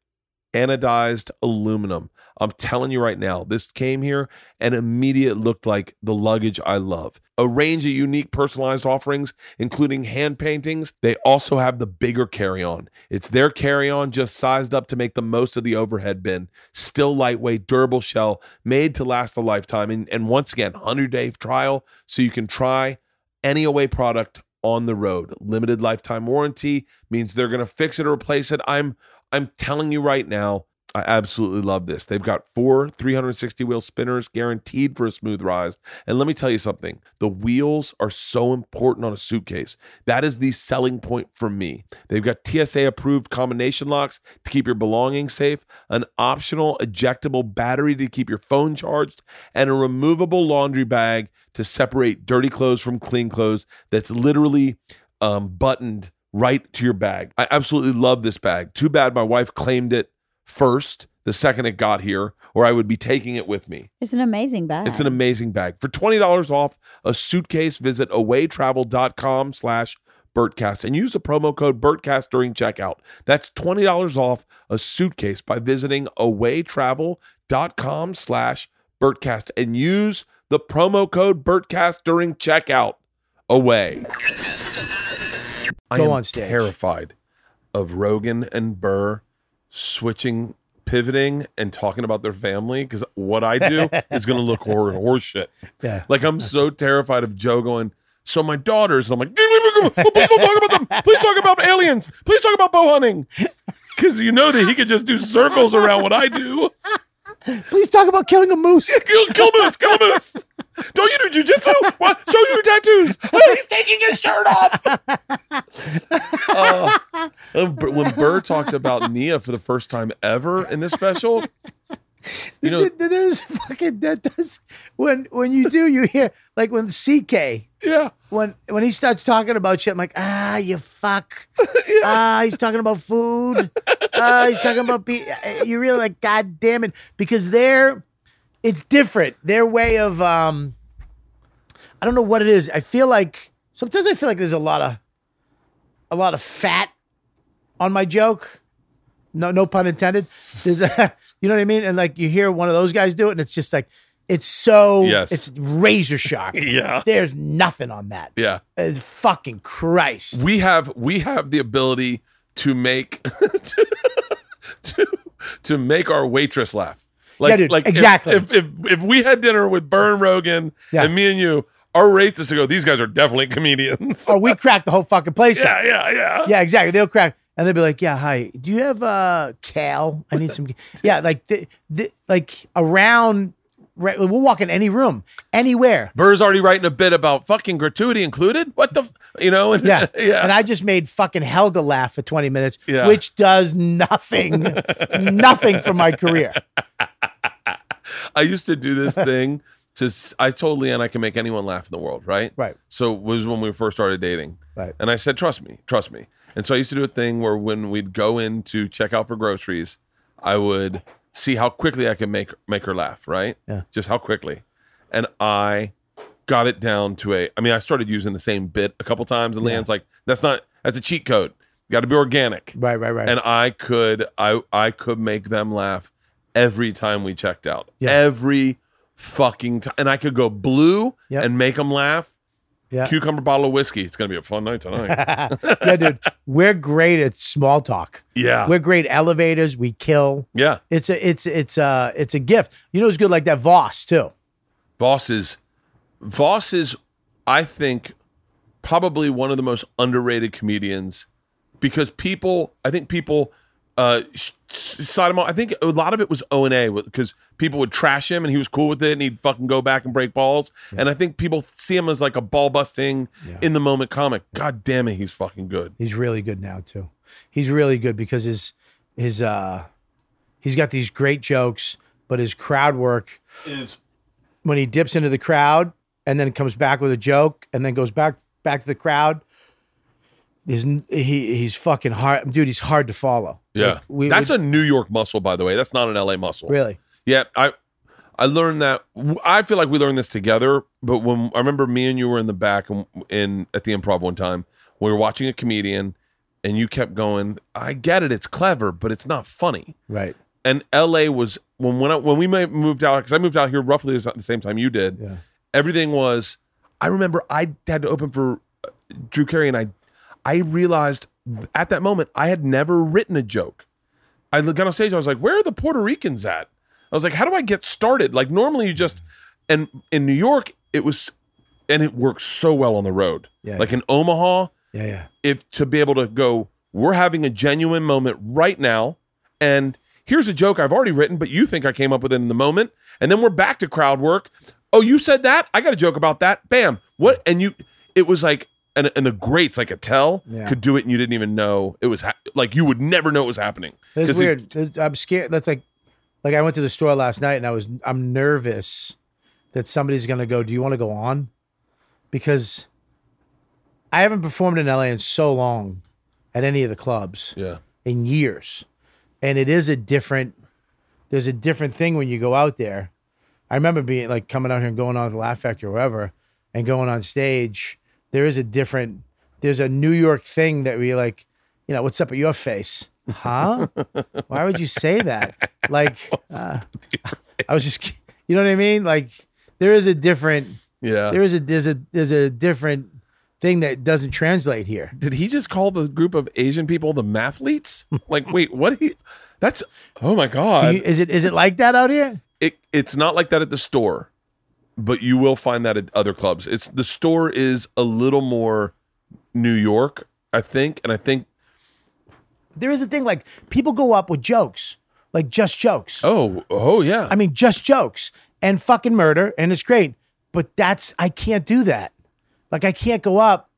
anodized aluminum. I'm telling you right now, this came here and immediate looked like the luggage I love. A range of unique personalized offerings, including hand paintings. They also have the bigger carry on. It's their carry on just sized up to make the most of the overhead bin. Still lightweight, durable shell, made to last a lifetime. And, and once again, 100 day trial so you can try any away product on the road. Limited lifetime warranty means they're going to fix it or replace it. I'm I'm telling you right now, I absolutely love this. They've got four 360 wheel spinners guaranteed for a smooth rise. And let me tell you something the wheels are so important on a suitcase. That is the selling point for me. They've got TSA approved combination locks to keep your belongings safe, an optional ejectable battery to keep your phone charged, and a removable laundry bag to separate dirty clothes from clean clothes that's literally um, buttoned right to your bag. I absolutely love this bag. Too bad my wife claimed it first. the second it got here, or I would be taking it with me. It's an amazing bag. It's an amazing bag. For $20 off a suitcase, visit awaytravel.com slash Bertcast and use the promo code Bertcast during checkout. That's $20 off a suitcase by visiting awaytravel.com slash Bertcast and use the promo code Bertcast during checkout. Away. I Go am on stage. terrified of Rogan and Burr switching, pivoting, and talking about their family because what I do is going to look hor- horse shit. Yeah. Like I'm so terrified of Joe going. So my daughters, and I'm like, oh, please don't talk about them. Please talk about aliens. Please talk about bow hunting. Because you know that he could just do circles around what I do. Please talk about killing a moose. Kill, kill moose, kill moose. Don't you do jujitsu? What? Show your tattoos. He's taking his shirt off. Uh, when Burr talked about Nia for the first time ever in this special, you know, that, that is fucking that does when when you do you hear like when CK yeah, when when he starts talking about shit, I'm like, ah, you fuck. Ah, he's talking about food. Ah, he's talking about be. You really like, god damn it, because they're, it's different. Their way of, um, I don't know what it is. I feel like sometimes I feel like there's a lot of, a lot of fat on my joke. No, no pun intended. There's a, you know what I mean? And like you hear one of those guys do it, and it's just like, it's so, Yes. it's razor sharp. yeah, There's nothing on that. yeah. It's fucking Christ. we have we have the ability to make to, to, to make our waitress laugh. Like, Yeah, dude, like exactly. If, if if we had dinner with Burn Rogan Yeah. and me and you, our rates to go. These guys are definitely comedians. Oh, we cracked the whole fucking place yeah, up. yeah, yeah. Yeah, exactly. They'll crack. And they'll be like, "Yeah, hi. Do you have uh Cal? I need some." yeah, like the, the like around. Right, we'll walk in any room, anywhere. Burr's already writing a bit about fucking gratuity included. What the, f- you know? And, Yeah, yeah. And I just made fucking Helga laugh for twenty minutes, Yeah. which does nothing, nothing for my career. I used to do this thing to. I told LeeAnn I can make anyone laugh in the world, right? Right. So it was when we first started dating. Right. And I said, trust me, trust me. And so I used to do a thing where when we'd go in to check out for groceries, I would see how quickly I could make make her laugh, right? Yeah. Just how quickly. And I got it down to a I mean, I started using the same bit a couple times and Yeah. LeeAnn's like, that's not that's a cheat code. You gotta be organic. Right, right, right. And I could I I could make them laugh every time we checked out. Yeah. Every fucking time. And I could go blue Yep. and make them laugh. Yeah. Cucumber bottle of whiskey. It's gonna be a fun night tonight. yeah, dude, we're great at small talk. yeah. We're great elevators. We kill. Yeah. It's a, it's, it's a, it's a gift. You know, who's good like that? Vos too. Vos is Vos is, I think, probably one of the most underrated comedians because people, I think people uh sh- side him off. I think a lot of it was O and A because people would trash him and he was cool with it and he'd fucking go back and break balls. And I think people see him as like a ball busting Yeah. in the moment comic. God damn it, he's fucking good. He's really good now too. He's really good because his his uh he's got these great jokes, but his crowd work Is when he dips into the crowd and then comes back with a joke and then goes back back to the crowd. Is he he's fucking hard, dude. He's hard to follow. yeah. Like, we, That's we- a New York muscle, by the way. That's not an LA muscle. really Yeah, I I learned that. I feel like we learned this together. But when I remember me and you were in the back in, in at the improv one time, we were watching a comedian, and you kept going. I get it, it's clever, but it's not funny. right. And L.A. was when when I, when we moved out because I moved out here roughly at the same time you did. Yeah. Everything was. I remember I had to open for uh, Drew Carey, and I I realized at that moment I had never written a joke. I got on stage. I was like, "Where are the Puerto Ricans at?" I was like, "How do I get started?" Like normally you just and in New York it was, and it works so well on the road. Yeah, like in Omaha, Yeah, yeah. if to be able to go, we're having a genuine moment right now, and here's a joke I've already written, but you think I came up with it in the moment, and then we're back to crowd work. Oh, you said that? I got a joke about that. Bam. What? And you, it was like, and and the greats I could tell Yeah. could do it, and you didn't even know it was ha- like you would never know it was happening. It's weird. It's- I'm scared. That's like, like I went to the store last night and I was, I'm nervous that somebody's gonna go. Do you want to go on? Because I haven't performed in LA in so long at any of the clubs yeah. in years, and it is a different. there's a different thing when you go out there. I remember being like coming out here and going on to the Laugh Factory or wherever and going on stage. There is a different, there's a New York thing that we like, you know, what's up with your face? Huh? Why would you say that? Like, uh, I was just, you know what I mean? Like, there is a different, Yeah. there is a, there's a, there's a different thing that doesn't translate here. Did he just call the group of Asian people the mathletes? like, wait, what? He, that's oh my god. You- is it, is it like that out here? it it's not like that at the store, but you will find that at other clubs. It's the store is a little more New York, I think, and I think There is a thing like people go up with jokes, like just jokes. oh oh yeah. I mean, just jokes and fucking murder, and it's great. But that's I can't do that. Like I can't go up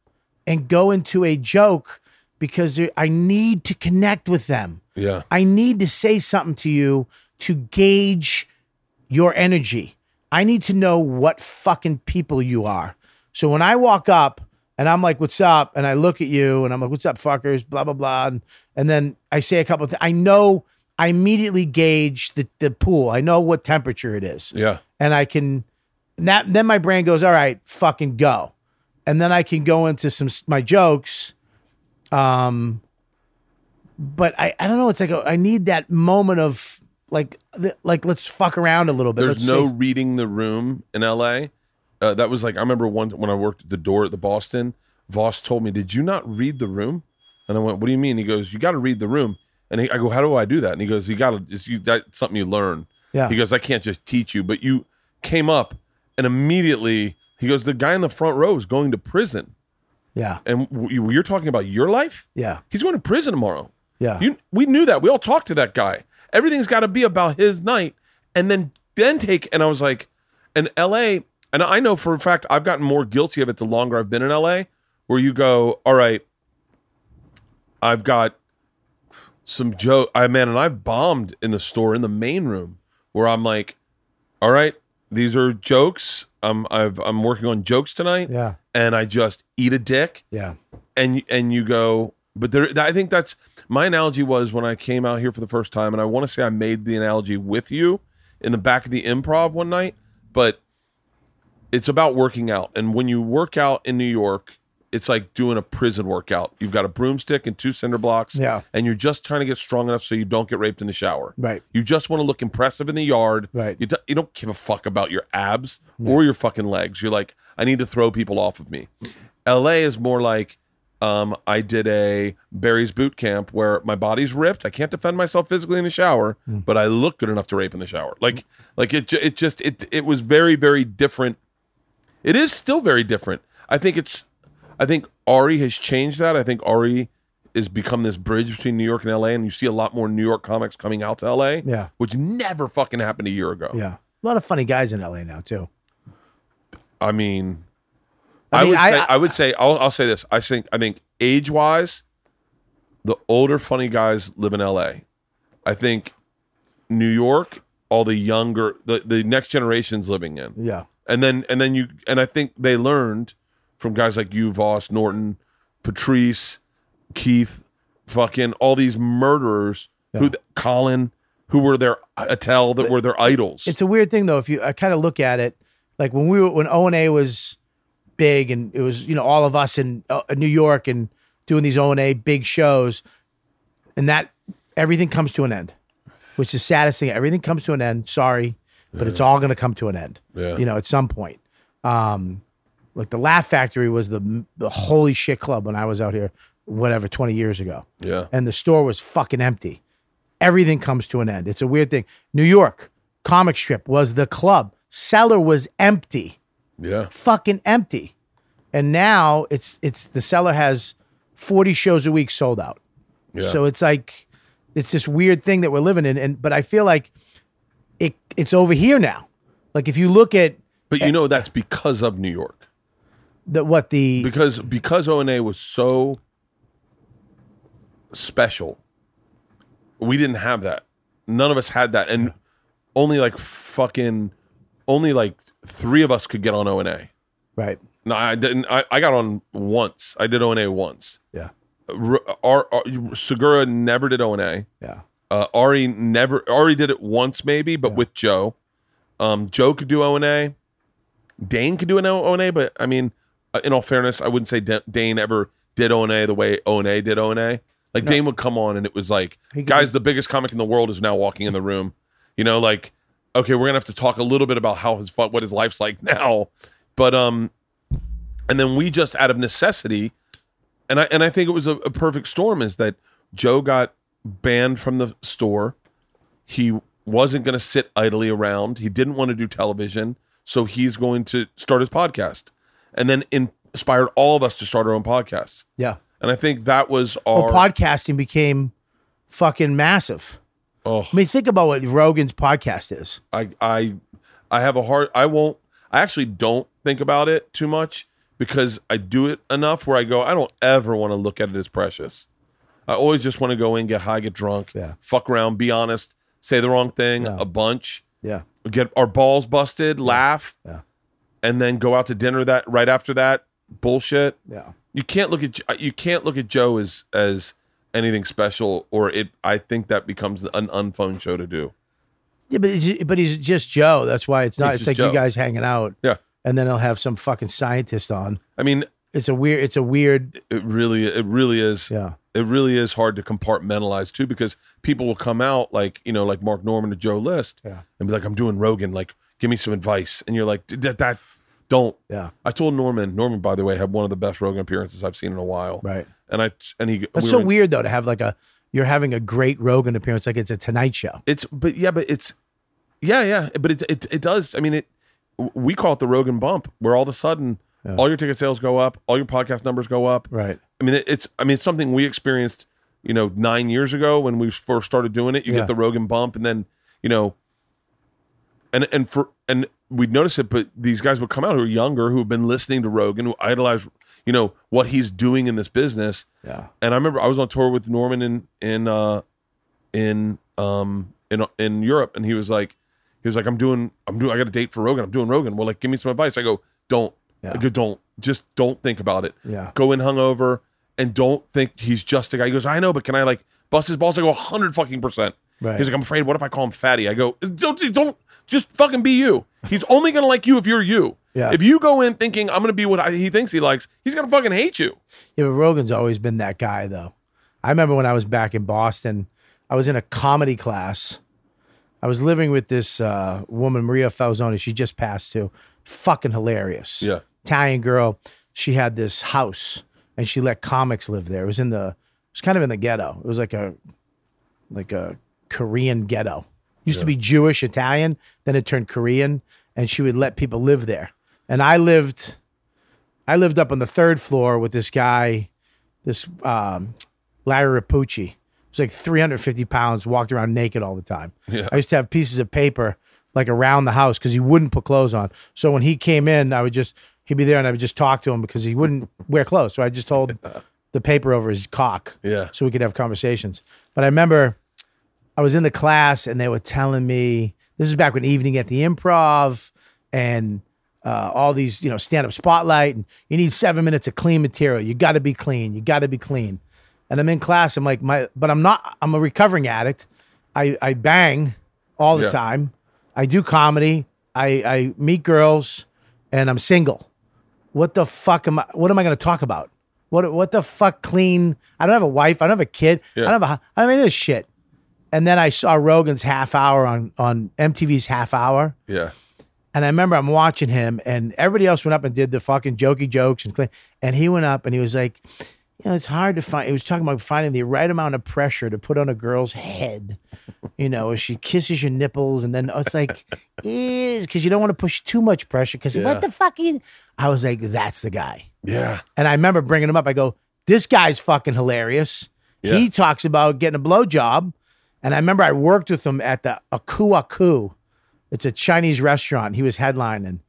and go into a joke because there, I need to connect with them. yeah. I need to say something to you to gauge your energy. I need to know what fucking people you are. So when I walk up and I'm like, "What's up?" and I look at you and I'm like, "What's up, fuckers?" Blah blah blah, and, and then I say a couple of things. I know I immediately gauge the the pool. I know what temperature it is, Yeah. and I can. and That then my brain goes, "All right, fucking go," and then I can go into some my jokes. Um, but I, I don't know. It's like a, I need that moment of like the, like let's fuck around a little bit. There's Let's no say- reading the room in LA. Uh, that was like I remember one when I worked at the door at the Boston. Vos told me, "Did you not read the room?" And I went, "What do you mean?" He goes, "You got to read the room." And he, I go, "How do I do that?" And he goes, "You got to. That's something you learn." yeah He goes, "I can't just teach you." But you came up, and immediately he goes, "The guy in the front row is going to prison." yeah And w- you're talking about your life. yeah He's going to prison tomorrow. yeah You, we knew that. We all talked to that guy. Everything's got to be about his night, and then then take. And I was like, in L.A. And I know for a fact I've gotten more guilty of it the longer I've been in L.A. Where you go, all right, I've got some joke. I man, and I've bombed in the store in the main room where I'm like, all right, these are jokes. I'm I've, I'm working on jokes tonight, yeah and I just eat a dick yeah and and you go but there i think that's my analogy was when i came out here for the first time and i want to say i made the analogy with you in the back of the improv one night but it's about working out and when you work out in new york it's like doing a prison workout you've got a broomstick and two cinder blocks Yeah. and you're just trying to get strong enough so you don't get raped in the shower right you just want to look impressive in the yard. Right. You, do, you don't give a fuck about your abs or your fucking legs. You're like, I need to throw people off of me. LA is more like, um, I did a Barry's boot camp where my body's ripped. I can't defend myself physically in the shower, but I look good enough to rape in the shower. Like, like it, it just, it, it was very, very different. It is still very different. I think it's, I think Ari has changed that. I think Ari has become this bridge between New York and LA, and you see a lot more New York comics coming out to LA yeah which never fucking happened a year ago. yeah a lot of funny guys in LA now too I mean, I I, mean, would I- say I- I, would say I'll, I'll say this. I think I think age wise, the older funny guys live in L.A. I think New York, all the younger, the the next generation's living in, yeah and then and then you and I think they learned from guys like you, Vos, Norton, Patrice, Keith, fucking all these murderers who Colin, who were their Attell, that were their idols. It's a weird thing though. If you I kind of look at it, like when we were when O and A was big, and it was you know all of us in uh, New York and doing these O and A big shows, and that everything comes to an end, which is the saddest thing. Everything comes to an end. Sorry, but it's all going to come to an end. Yeah. You know, at some point. Um, like the Laugh Factory was the the holy shit club when I was out here, whatever, twenty years ago yeah. and the store was fucking empty. Everything comes to an end. It's a weird thing. New York comic strip was the club. Cellar was empty, Yeah. fucking empty. And now it's it's the Cellar has 40 shows a week sold out. Yeah. So it's like it's this weird thing that we're living in and but I feel like it it's over here now. Like if you look at But you know that's because of New York. the what the Because because O and A was so special. We didn't have that. None of us had that. And only like fucking only like three of us could get on O and A. right. No, I didn't I, I got on once. I did O and A once. Yeah. R- our, our, Segura never did O and A. Yeah. Uh, Ari never. Ari did it once, maybe, but with Joe. Um, Joe could do O and A. Dane could do an O and A, but I mean, uh, in all fairness, I wouldn't say Da- Dane ever did O and A the way O and A did O and A. Like Dane would come on, and it was like, guys, the biggest comic in the world is now walking in the room. You know, like, okay, we're gonna have to talk a little bit about how his what his life's like now, but um, and then we just out of necessity, and I and I think it was a, a perfect storm is that Joe got banned from the store. He wasn't going to sit idly around. He didn't want to do television, so he's going to start his podcast, and then inspired all of us to start our own podcasts. Yeah. And I think that was our Well, podcasting became fucking massive. Oh, I mean, think about what Rogan's podcast is. I I I have a hard I won't I actually don't think about it too much because I do it enough where I go I don't ever want to look at it as precious. I always just want to go in, get high, get drunk, Yeah. fuck around, be honest, say the wrong thing Yeah. a bunch, Yeah. get our balls busted, laugh, Yeah. and then go out to dinner that right after that bullshit. Yeah. You can't look at you can't look at Joe as as anything special or it I think that becomes an unfun show to do. Yeah, but he's, but he's just Joe. That's why it's not. He's it's like Joe. you guys hanging out. Yeah. And then he'll have some fucking scientist on. I mean, It's a weird. It's a weird. it really it really is Yeah. it really is hard to compartmentalize too because people will come out like you know like Mark Normand or Joe List Yeah. and be like I'm doing Rogan like give me some advice and you're like that that don't Yeah. I told Normand Normand by the way had one of the best Rogan appearances I've seen in a while Right. And I and he That's we so in- weird though to have like a. You're having a great Rogan appearance like it's a Tonight Show. it's but yeah but it's yeah yeah but it it it does I mean it we call it the Rogan bump where all of a sudden Yeah. all your ticket sales go up all your podcast numbers go up Right. I mean, it- it's I mean, it's something we experienced, you know, nine years ago when we first started doing it. You Yeah. get the Rogan bump, and then you know, and and for and we'd notice it, but these guys would come out who are younger, who have been listening to Rogan, who idolize, you know, what he's doing in this business. Yeah. And I remember I was on tour with Normand in in uh in um in in Europe, and he was like, he was like, I'm doing, I'm doing, I got a date for Rogan. I'm doing Rogan. Well, like, give me some advice. I go, don't, Yeah. I go, don't, just don't think about it Yeah. go in hungover and don't think he's just a guy. He goes, I know, but can I like bust his balls? I go, hundred fucking percent. Right. He's like, I'm afraid. What if I call him fatty? I go, don't, don't, just fucking be you. He's only gonna like you if you're you. Yeah. If you go in thinking I'm gonna be what I, he thinks he likes, he's gonna fucking hate you. Yeah, but Rogan's always been that guy, though. I remember when I was back in Boston, I was in a comedy class. I was living with this uh, woman, Maria Falzoni. She just passed too. Fucking hilarious. Yeah. Italian girl. She had this house and she let comics live there. It was in the, it was kind of in the ghetto. It was like a, like a Korean ghetto. Used to be Jewish, Italian, then it turned Korean, and she would let people live there. And I lived, I lived up on the third floor with this guy, this um, Larry Rapucci. He was like 350 pounds, walked around naked all the time. Yeah. I used to have pieces of paper like around the house because he wouldn't put clothes on. So when he came in, I would just he'd be there and I would just talk to him because he wouldn't wear clothes. So I just hold the paper over his cock Yeah. so we could have conversations. But I remember I was in the class and they were telling me this is back when evening at the improv and uh, all these, you know, stand up spotlight and you need seven minutes of clean material. You got to be clean. You got to be clean. And I'm in class. I'm like, my, but I'm not, I'm a recovering addict. I, I bang all the Yeah. time. I do comedy. I, I meet girls and I'm single. What the fuck am I, what am I going to talk about? What, what the fuck clean? I don't have a wife. I don't have a kid. I don't have a, I don't have any of this shit. And then I saw Rogan's half hour on, on MTV's half hour. Yeah. And I remember I'm watching him, and everybody else went up and did the fucking jokey jokes and clean. And he went up and he was like, you know, it's hard to find. He was talking about finding the right amount of pressure to put on a girl's head. You know, as she kisses your nipples, and then it's like, because you don't want to push too much pressure. Because Yeah. what the fuck? You? I was like, that's the guy. Yeah. And I remember bringing him up. I go, this guy's fucking hilarious. Yeah. He talks about getting a blowjob. And I remember I worked with him at the Aku Aku. It's a Chinese restaurant. He was headlining.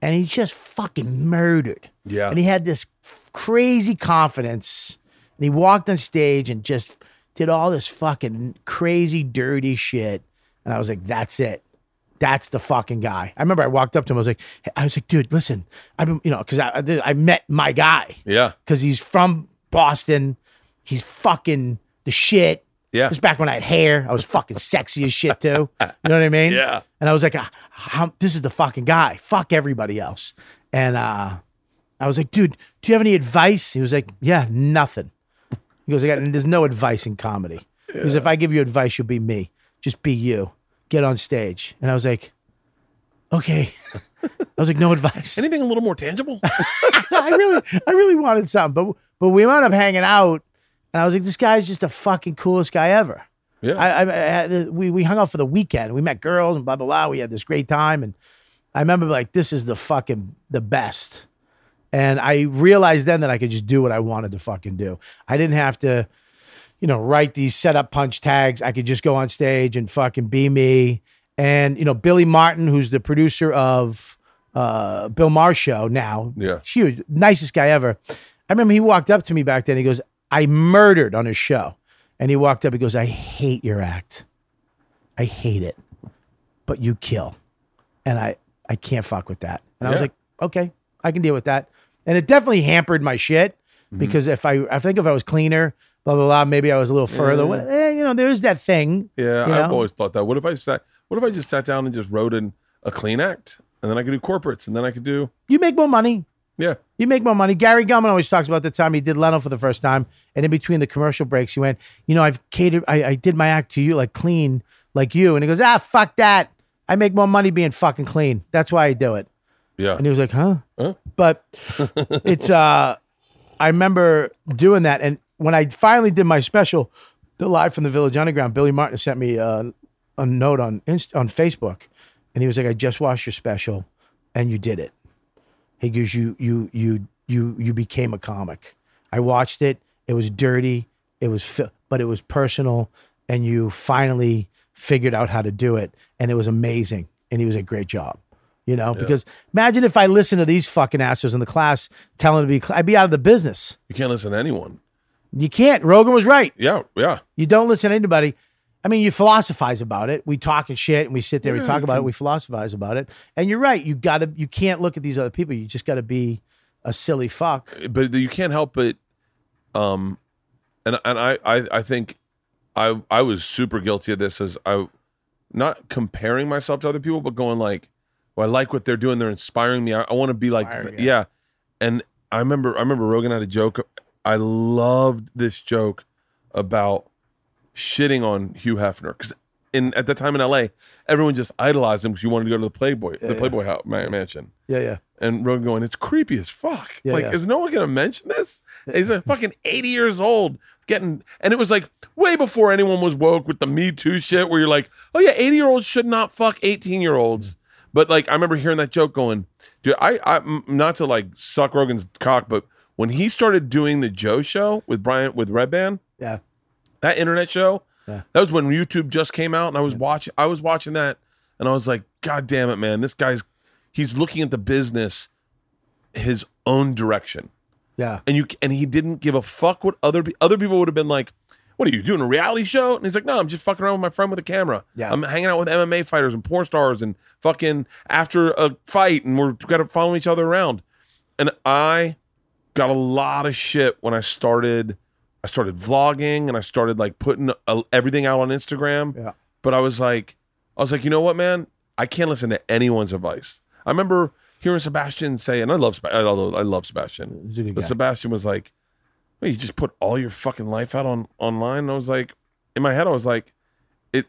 And he just fucking murdered. Yeah. And he had this crazy confidence. And he walked on stage and just did all this fucking crazy, dirty shit. And I was like, that's it. That's the fucking guy. I remember I walked up to him. I was like, I was like, dude, listen, I've been, you know, because I, I I met my guy Yeah. because he's from Boston. He's fucking the shit. Yeah. This is back when I had hair. I was fucking sexy as shit too. You know what I mean? Yeah. And I was like, "Ah, how, this is the fucking guy. Fuck everybody else. And uh, I was like, dude, do you have any advice? He was like, yeah, nothing. He goes, I got, there's no advice in comedy. Because if I give you advice, you'll be me. Just be you. Get on stage. And I was like, okay. I was like, no advice. Anything a little more tangible? I really, I really wanted something, but but we wound up hanging out, and I was like, this guy's just the fucking coolest guy ever. Yeah. I, I, I we we hung out for the weekend. We met girls and blah blah blah. We had this great time, and I remember like this is the fucking the best. And I realized then that I could just do what I wanted to fucking do. I didn't have to, you know, write these setup punch tags. I could just go on stage and fucking be me. And you know, Billy Martin, who's the producer of uh, Bill Maher's show now, Yeah. huge, nicest guy ever. I remember he walked up to me back then. He goes, "I murdered on his show," and he walked up. He goes, "I hate your act. I hate it, but you kill, and I I can't fuck with that." And I was like, "Okay, I can deal with that." And it definitely hampered my shit Mm-hmm. because if I I think if I was cleaner, blah blah blah, maybe I was a little further. Yeah. Well, eh, you know, there is that thing. Yeah, You I've always thought that. What if I sat? What if I just sat down and just wrote in a clean act, and then I could do corporates, and then I could do You make more money. Yeah, You make more money. Gary Gulman always talks about the time he did Leno for the first time, and in between the commercial breaks, he went, "You know, I've catered. I, I did my act to you, like clean, like you." And he goes, "Ah, fuck that. I make more money being fucking clean. That's why I do it." yeah, And he was like, "Huh?" Huh? But it's. uh I remember doing that, and when I finally did my special, the live from the Village Underground, Billy Martin sent me uh, a note on Inst- on Facebook, and he was like, "I just watched your special, and you did it." He goes, "You you you you you became a comic. I watched it. It was dirty. It was fi- but it was personal, and you finally figured out how to do it, and it was amazing. And he was a great job." You know, because imagine if I listened to these fucking assholes in the class telling to be, I'd be out of the business. you can't listen to anyone. You can't. Rogan was right. Yeah, yeah, You don't listen to anybody. I mean, you philosophize about it. We talk and shit, and we sit there Yeah, talk you about it. We philosophize about it. And you're right. You gotta. You can't look at these other people. You just gotta be a silly fuck. but you can't help but, um, and and I I I think, I I was super guilty of this as I, not comparing myself to other people, but going like, well, I like what they're doing. They're inspiring me. I, I want to be like, Inspiring, yeah. And I remember I remember Rogan had a joke. I loved this joke about shitting on Hugh Hefner because in at that time in L.A. everyone just idolized him because you wanted to go to the Playboy the yeah. Playboy house, ma- mansion. Yeah, yeah. And Rogan going, it's creepy as fuck. Yeah, like, yeah. is no one gonna mention this? He's like fucking 80 years old, getting and it was like way before anyone was woke with the Me Too shit where you're like, oh yeah, 80 year olds should not fuck 18 year olds. Mm-hmm. But like I remember hearing that joke going, dude, I I not to like suck Rogan's cock, but when he started doing the Joe show with Brian with Redban, Yeah. That internet show, Yeah. that was when YouTube just came out, and I was watching. I was watching that, and I was like, God damn it, man! This guy's he's looking at the business his own direction, Yeah. and you and he didn't give a fuck what other other people would have been like. What are you doing a reality show? And he's like, No, I'm just fucking around with my friend with a camera. Yeah. I'm hanging out with MMA fighters and porn stars and fucking after a fight, and we're got to follow each other around. And I got a lot of shit when I started. I started vlogging and I started like putting uh, everything out on Instagram. Yeah. But I was like, I was like, you know what, man? I can't listen to anyone's advice. I remember hearing Sebastian say, and I love, Seb- I love, Sebastian, He's a good but guy. Sebastian was like, "Wait, you just put all your fucking life out on online." And I was like, in my head, I was like, it.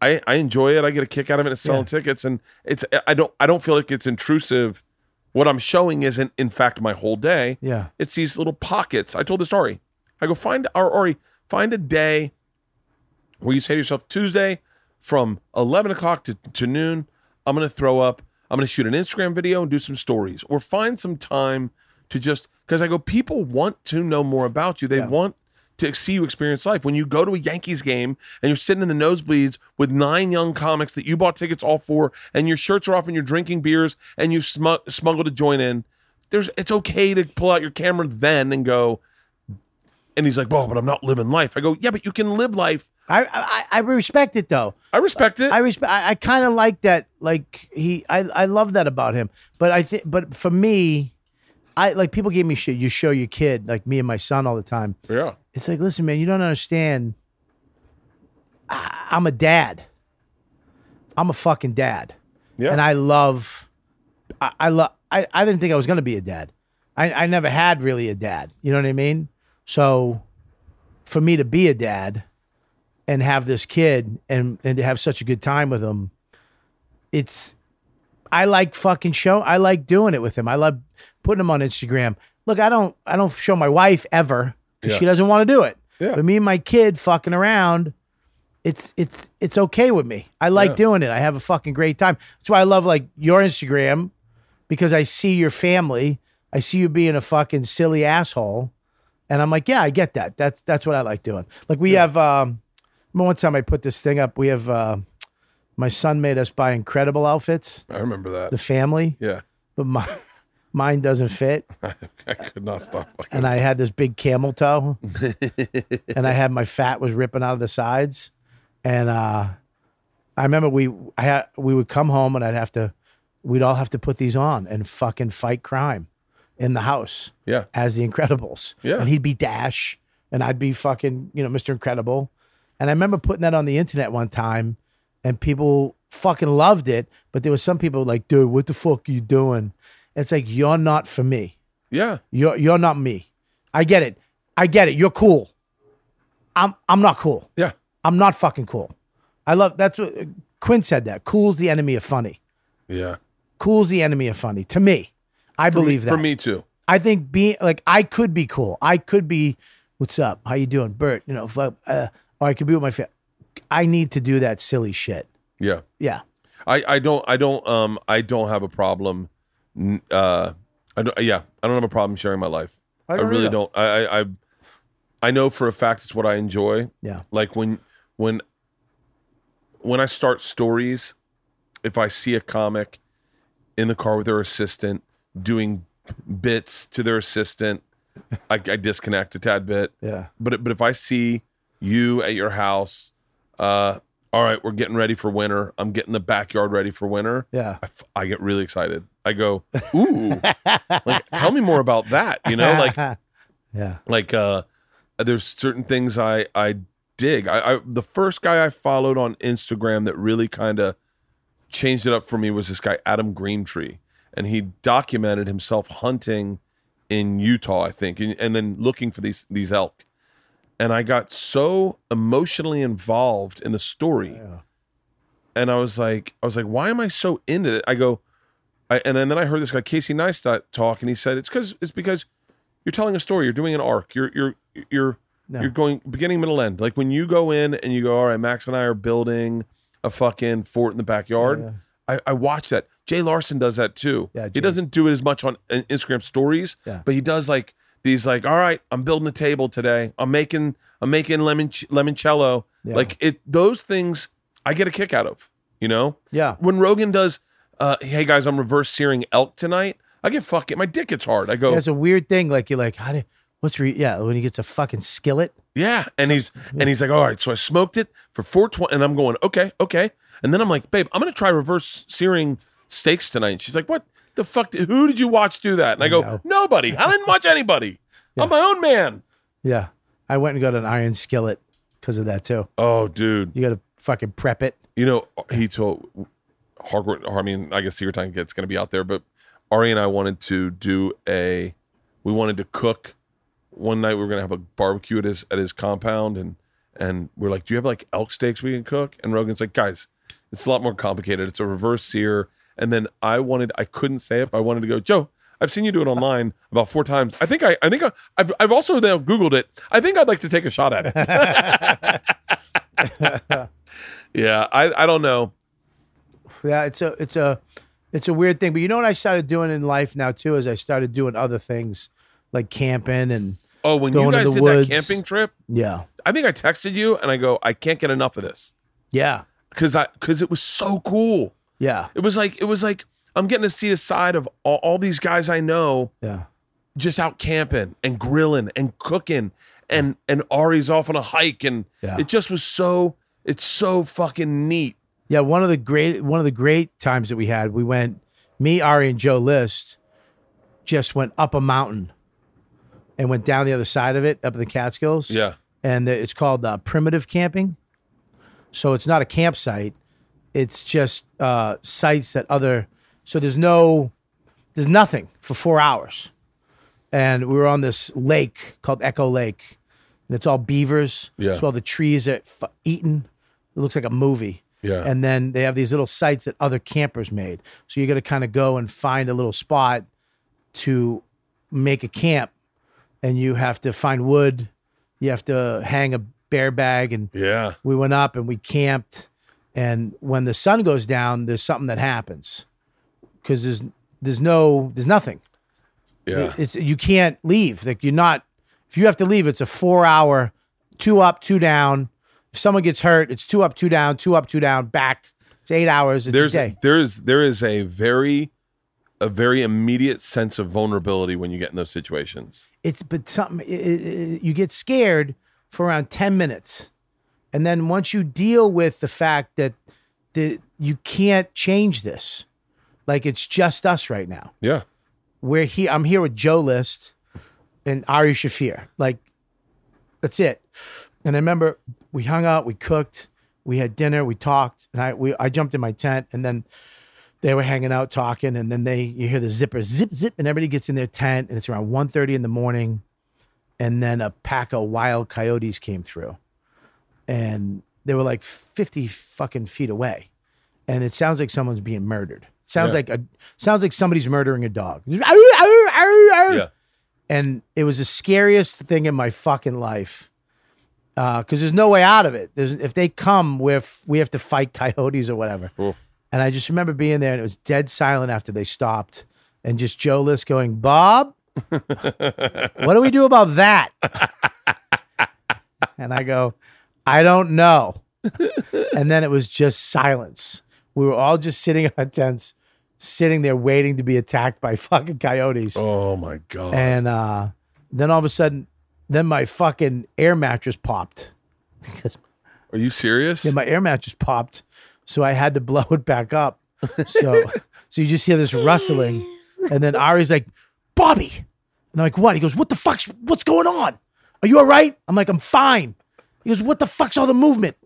I I enjoy it. I get a kick out of it. It's selling tickets, and it's I don't I don't feel like it's intrusive. What I'm showing isn't, in fact, my whole day. Yeah. It's these little pockets. I told this Ari. I go find or Ari find a day where you say to yourself Tuesday from eleven o'clock to, to noon. I'm gonna throw up. I'm gonna shoot an Instagram video and do some stories, or find some time to just because I go. People want to know more about you. They Yeah. want to see you experience life. When you go to a Yankees game and you're sitting in the nosebleeds with nine young comics that you bought tickets all for, and your shirts are off and you're drinking beers and you smu- smuggle to join in, there's it's okay to pull out your camera then and go. And he's like, "Well, but I'm not living life." I go, "Yeah, but you can live life." I, I I respect it though. I respect it. I respect. I, I kind of like that. Like he, I, I love that about him. But I think, but for me, I like people gave me shit. You show your kid, like me and my son, all the time. yeah, It's like, listen, man, you don't understand. I, I'm a dad. I'm a fucking dad. Yeah. And I love, I, I love, I, I didn't think I was going to be a dad. I, I never had really a dad. You know what I mean? So for me to be a dad and have this kid and, and to have such a good time with him, it's, I like fucking show. I like doing it with him. I love putting him on Instagram. Look, I don't, I don't show my wife ever because Yeah. she doesn't want to do it. Yeah. But me and my kid fucking around, it's it's it's okay with me. I like Yeah. doing it. I have a fucking great time. That's why I love like your Instagram because I see your family. I see you being a fucking silly asshole, and I'm like, yeah, I get that. That's that's what I like doing. Like we have. um one time I put this thing up. We have. uh my son made us buy incredible outfits, I remember that. the family, yeah. but my, mine doesn't fit. I could not stop. Fucking. and I had this big camel toe, and I had my fat was ripping out of the sides, and uh, I remember we I had we would come home and I'd have to we'd all have to put these on and fucking fight crime in the house yeah. as the Incredibles. Yeah. and he'd be Dash, and I'd be fucking you know Mr. Incredible, and I remember putting that on the internet one time, and people fucking loved it, but there was some people like, dude, what the fuck are you doing? It's like you're not for me. Yeah. You're you're not me. I get it. I get it. You're cool. I'm I'm not cool. Yeah. I'm not fucking cool. I love that's what Quinn said that. Cool's the enemy of funny. Yeah. Cool's the enemy of funny. To me. I For me- believe that. For me too. I think being like I could be cool. I could be what's up? How you doing? Bert, you know, fuck, uh, or I could be with my family. I need to do that silly shit. Yeah. Yeah. I, I don't I don't um I don't have a problem uh I don't, yeah I don't have a problem sharing my life I, don't really either. don't I, I I I know for a fact it's what I enjoy Yeah. like when when when I start stories if I see a comic in the car with their assistant doing bits to their assistant I, I disconnect a tad bit Yeah. but but if I see you at your house, uh, all right, we're getting ready for winter. I'm getting the backyard ready for winter. Yeah. I, f- I get really excited. I go, ooh, like tell me more about that. You know, like Yeah. like uh, there's certain things I I dig. I, I the first guy I followed on Instagram that really kind of changed it up for me was this guy Adam Greentree, and he documented himself hunting in Utah, I think, and, and then looking for these these elk. And I got so emotionally involved in the story, and I was like, I was like, why am I so into it? I go, I, and then I heard this guy Casey Neistat talk, and he said it's because it's because you're telling a story, you're doing an arc, you're you're you're No. you're going beginning, middle, end. Like when you go in and you go, all right, Max and I are building a fucking fort in the backyard. Yeah. I, I watch that. Jay Larson does that too. Yeah, he doesn't do it as much on Instagram stories, Yeah. but he does like these like, all right, I'm building a table today. I'm making I'm making lemon limoncello. Yeah. Like it those things I get a kick out of, you know? Yeah. When Rogan does uh hey guys, I'm reverse searing elk tonight, I get fucking my dick gets hard. I go, Yeah, it's a weird thing. Like you're like, how do what's re- yeah, when he gets a fucking skillet. Yeah, and he's and he's like, all right, so I smoked it for four twenty, and I'm going, okay, okay, and then I'm like, babe, I'm gonna try reverse searing steaks tonight. And she's like, what the fuck? Did, who did you watch do that? And I go, nobody. I didn't watch anybody. I'm my own man. Yeah. I went and got an iron skillet because of that too. Oh, dude, You gotta fucking prep it. you know he told Hardcore. I mean, I guess Secret Time Kit's gonna be out there, but Ari and I wanted to do a. We wanted to cook. One night we were gonna have a barbecue at his at his compound, and and we're like, "Do you have like elk steaks we can cook?" And Rogan's like, "Guys, it's a lot more complicated. It's a reverse sear." And then I wanted, I couldn't say it, but I wanted to go, Joe. I've seen you do it online about four times. I think I, I think I, I've, I've also now Googled it. I think I'd like to take a shot at it. yeah, I, I don't know. Yeah, it's a it's a it's a weird thing. But you know what I started doing in life now too is I started doing other things like camping and Oh, when you guys the did woods. that camping trip, yeah. I think I texted you and I go, I can't get enough of this Yeah. because I because it was so cool. Yeah. It was like it was like I'm getting to see a side of all, all these guys I know Yeah. just out camping and grilling and cooking and and Ari's off on a hike and Yeah. it just was so it's so fucking neat. Yeah, one of the great one of the great times that we had, we went me, Ari, and Joe List just went up a mountain and went down the other side of it, up in the Catskills. Yeah. And it's called uh, primitive camping. So it's not a campsite. It's just uh, sites that other. So there's no, there's nothing for four hours, and we were on this lake called Echo Lake, and it's all beavers. Yeah. So all the trees are f- eaten. It looks like a movie. Yeah. And then they have these little sites that other campers made. So you got to kind of go and find a little spot to make a camp, and you have to find wood. You have to hang a bear bag, and yeah. we went up and we camped. And when the sun goes down, there's something that happens because there's there's no there's nothing. Yeah. It's you can't leave. Like you're not. If you have to leave, it's a four hour, two up, two down. If someone gets hurt, it's two up, two down, two up, two down, back. It's eight hours. It's There's a there's there is a very a very immediate sense of vulnerability when you get in those situations. It's but something. i- i- i- you get scared for around ten minutes, and then once you deal with the fact that the you can't change this, like it's just us right now. Yeah. we're here. I'm here with Joe List and Ari Shaffir. Like, that's it. And I remember we hung out, we cooked, we had dinner, we talked, and I we I jumped in my tent, and then they were hanging out talking, and then they you hear the zipper zip zip, and everybody gets in their tent, and it's around 1.30 in the morning, and then a pack of wild coyotes came through, and they were like 50 fucking feet away, and it sounds like someone's being murdered. Sounds Yeah. like a sounds like somebody's murdering a dog. Yeah. And it was the scariest thing in my fucking life. Uh, because there's no way out of it. There's if they come, we have, we have to fight coyotes or whatever. Cool. And I just remember being there, and it was dead silent after they stopped, and just Joe List going, "Bob, what do we do about that?" and I go, "I don't know." and then it was just silence. We were all just sitting in our tents, sitting there waiting to be attacked by fucking coyotes. Oh my god. And uh, then all of a sudden, then my fucking air mattress popped. Are you serious? Yeah, my air mattress popped, so I had to blow it back up. So, so you just hear this rustling, and then Ari's like, "Bobby," and I'm like, "What?" He goes, "What the fuck's what's going on? Are you all right?" I'm like, "I'm fine." He goes, "What the fuck's all the movement?"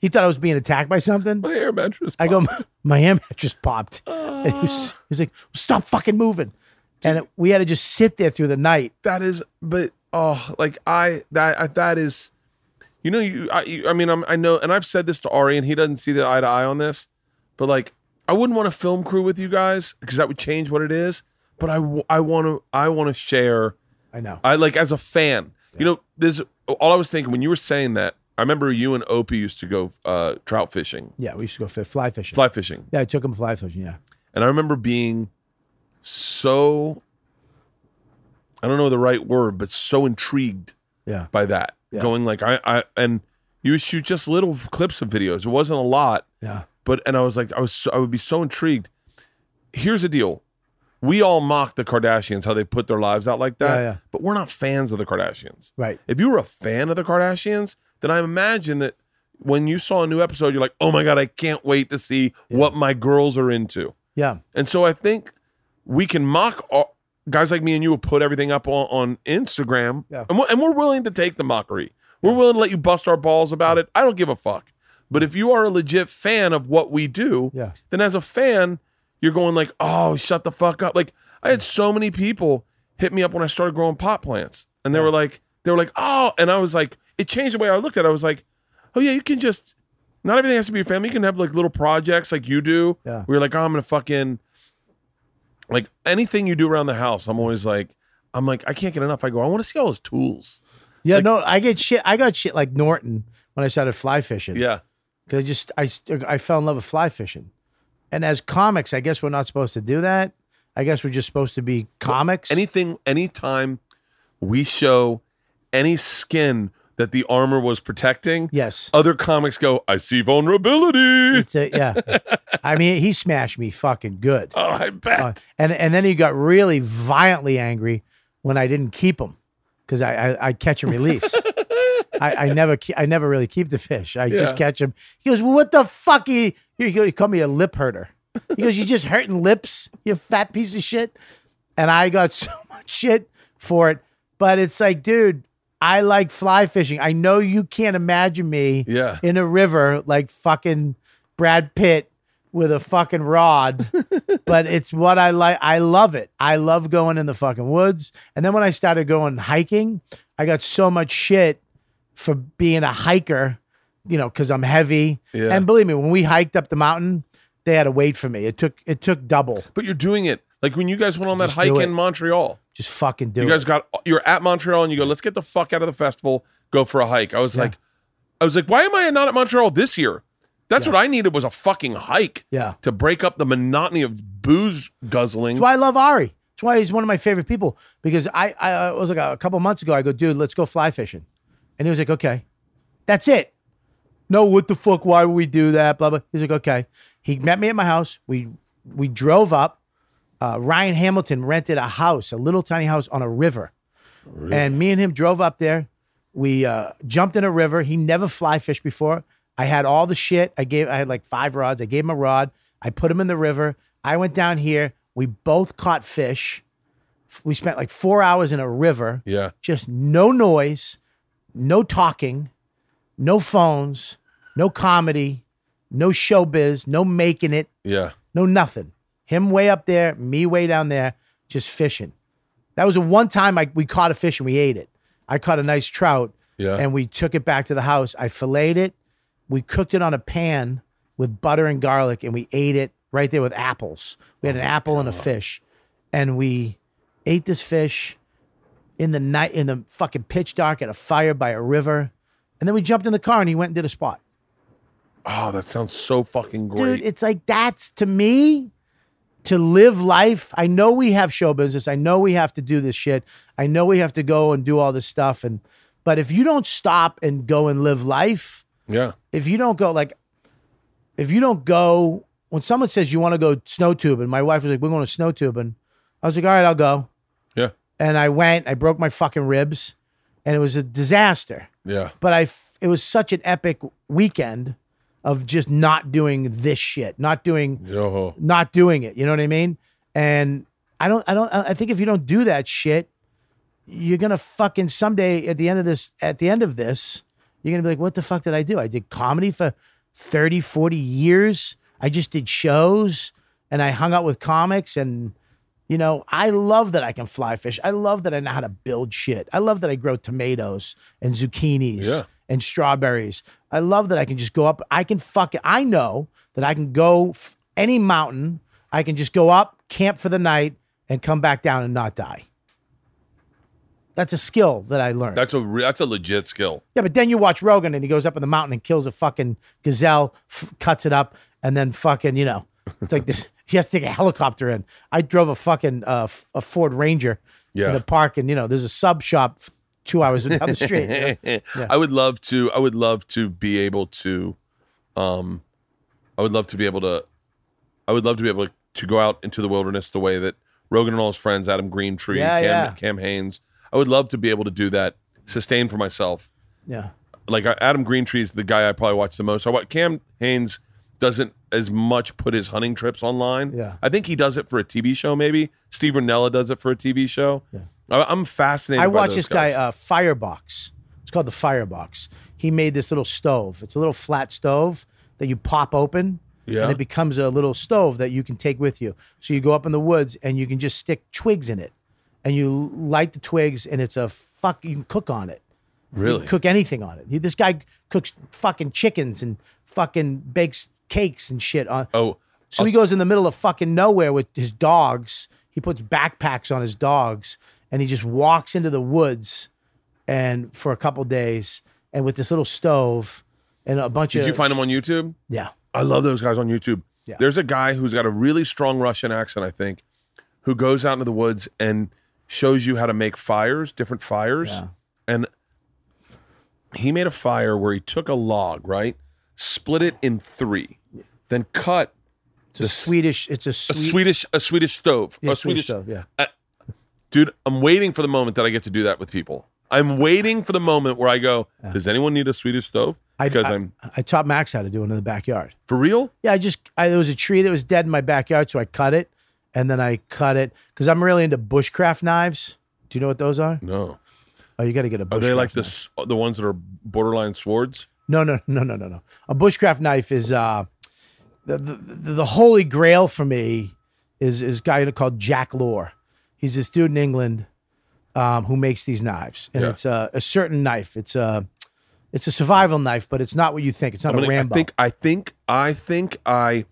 He thought I was being attacked by something. my air mattress. I go, my air mattress popped. And he was, ah. he was like, "Stop fucking moving," and it, we had to just sit there through the night. that is but oh like i that I, that is you know you i, you, I mean I'm, i know and i've said this to ari and he doesn't see the eye to eye on this but like i wouldn't want a film crew with you guys because that would change what it is but I, I want to i want to share I know. i like as a fan you know there's all i was thinking when you were saying that i remember you and opie used to go uh trout fishing Yeah, we used to go fly fishing. fly fishing Yeah, I took him fly fishing. Yeah. and I remember being so I don't know the right word, but so intrigued Yeah. by that. Yeah. Going like I I and you would shoot just little clips of videos. It wasn't a lot, Yeah. but and I was like I was so, I would be so intrigued. Here's the deal. We all mock the Kardashians how they put their lives out like that, Yeah, yeah. but we're not fans of the Kardashians. Right. If you were a fan of the Kardashians, then I imagine that when you saw a new episode, you're like, "Oh my god, I can't wait to see what my girls are into." Yeah. And so I think we can mock all, guys like me and you will put everything up on, on Instagram, Yeah. and, we're, and we're willing to take the mockery. We're willing to let you bust our balls about it. I don't give a fuck. But if you are a legit fan of what we do, Yeah. then as a fan, you're going like, "Oh, shut the fuck up!" Like I had so many people hit me up when I started growing pot plants, and they were like, they were like, "Oh," and I was like, it changed the way I looked at. it. I was like, "Oh yeah, you can just." Not everything has to be your family. You can have like little projects like you do. Yeah. Where you're like, oh, I'm gonna fucking like anything you do around the house. I'm always like, I'm like, I can't get enough. I go, I want to see all his tools. Yeah. Like- no, I get shit. I got shit like Norton when I started fly fishing. Yeah. Cause I just I I fell in love with fly fishing, and as comics, I guess we're not supposed to do that. I guess we're just supposed to be comics. Anything, anytime we show any skin that the armor was protecting, yes. other comics go, I see vulnerability. It's a yeah. I mean, he smashed me fucking good. Oh, I bet. Uh, and and then he got really violently angry when I didn't keep him because I, I I catch and release. I, I never I never really keep the fish. I just catch him. He goes, well, "What the fuck?" He he, he called me a lip herder. He goes, "You just hurting lips, you fat piece of shit." And I got so much shit for it. But it's like, dude, I like fly fishing. I know you can't imagine me Yeah. in a river like fucking Brad Pitt with a fucking rod, but it's what I like. I love it. I love going in the fucking woods. And then when I started going hiking, I got so much shit for being a hiker, you know, because I'm heavy. Yeah. And believe me, when we hiked up the mountain, they had to wait for me. It took it took double. But you're doing it like when you guys went on that Just hike in. Montreal. Just fucking do You it. guys got you're at Montreal and you go, let's get the fuck out of the festival, go for a hike. I was like, I was like, why am I not at Montreal this year? That's what I needed was a fucking hike yeah. to break up the monotony of booze guzzling. That's why I love Ari. That's why he's one of my favorite people because I, I, I was like a, couple months ago. I go, dude, let's go fly fishing, and he was like, okay, that's it. No, what the fuck? Why would we do that? Blah blah. He's like, okay. He met me at my house. We we drove up. Uh, Ryan Hamilton rented a house, a little tiny house on a river, and me and him drove up there. We uh, jumped in a river. He never fly fished before. I had all the shit. I gave. I had like five rods. I gave him a rod. I put him in the river. I went down here. We both caught fish. We spent like four hours in a river. yeah. Just no noise, no talking, no phones, no comedy, no showbiz, no making it, Yeah. no nothing. Him way up there, me way down there, just fishing. That was the one time I, we caught a fish and we ate it. I caught a nice trout Yeah. and we took it back to the house. I filleted it. We cooked it on a pan with butter and garlic, and we ate it right there with apples. We had an apple and a oh, fish, and we ate this fish in the night in the fucking pitch dark at a fire by a river, and then we jumped in the car and he went and did a spot. oh, that sounds so fucking great. Dude, it's like that's to me to live life. I know we have show business. I know we have to do this shit. I know we have to go and do all this stuff. And but if you don't stop and go and live life, yeah. if you don't go like if you don't go when someone says you want to go snow tubing, my wife was like, We're going to snow tubing. I was like, All right, I'll go. And I went, I broke my fucking ribs, and it was a disaster Yeah. but I f- it was such an epic weekend of just not doing this shit, not doing Yo. not doing it. You know what I mean? And I don't I don't I think if you don't do that shit, you're gonna fucking someday at the end of this at the end of this, you're gonna be like, what the fuck did I do? I did comedy for 30, 40 years. I just did shows and I hung out with comics and you know, I love that I can fly fish. I love that I know how to build shit. I love that I grow tomatoes and zucchinis Yeah. and strawberries. I love that I can just go up. I can fuck it. I know that I can go f- any mountain. I can just go up, camp for the night, and come back down and not die. That's a skill that I learned. That's a re- that's a legit skill. yeah, but then you watch Rogan and he goes up in the mountain and kills a fucking gazelle, f- cuts it up, and then fucking, you know, it's like this. He has to take a helicopter in. I drove a fucking uh, a Ford Ranger in the park, and you know, there's a sub shop two hours down the street. you know? I would love to. I would love to be able to. Um, I would love to be able to. I would love to be able to, to go out into the wilderness the way that Rogan and all his friends, Adam Greentree, Yeah, Cam, yeah. Cam Hanes. I would love to be able to do that, sustain for myself. Yeah. Like uh, Adam Greentree is the guy I probably watch the most. I watch Cam Hanes doesn't as much put his hunting trips online. Yeah. I think he does it for a TV show. Maybe Steve Rinella does it for a TV show. Yeah. I, I'm fascinated. I those this guy, uh, Firebox. It's called the Firebox. He made this little stove. It's a little flat stove that you pop open, Yeah. and it becomes a little stove that you can take with you. So you go up in the woods and you can just stick twigs in it, and you light the twigs, and it's a fuck. You can cook on it. Really. cook anything on it. This guy cooks fucking chickens and fucking bakes cakes and shit on. Oh, So he oh. goes in the middle of fucking nowhere with his dogs. He puts backpacks on his dogs and he just walks into the woods and for a couple days and with this little stove and a bunch did of you find him on YouTube? Yeah. I love those guys on YouTube. Yeah. There's a guy who's got a really strong Russian accent, I think, who goes out into the woods and shows you how to make fires, different fires. Yeah. And he made a fire where he took a log, right? Split it in three, then cut It's a Swedish it's a a Swedish a Swedish stove. yeah, a Swedish stove, yeah. dude. I'm waiting for the moment that I get to do that with people. I'm waiting for the moment where I go, does anyone need a Swedish stove? I, Because I, I'm I taught Max how to do it in the backyard. for real. Yeah, I just I, there was a tree that was dead in my backyard, so I cut it, and then I cut it because I'm really into bushcraft knives. Do you know what those are? No. Oh, you got to get a. Bushcraft Are they like bushcraft the the ones that are borderline swords? No, no, no, no, no, no. A bushcraft knife is uh, the, the the holy grail for me is is a guy called Jack Lore. He's this dude in England um, who makes these knives, and Yeah. it's a, a certain knife. It's a it's a survival knife, but it's not what you think. It's not a Rambo. I think I think I think I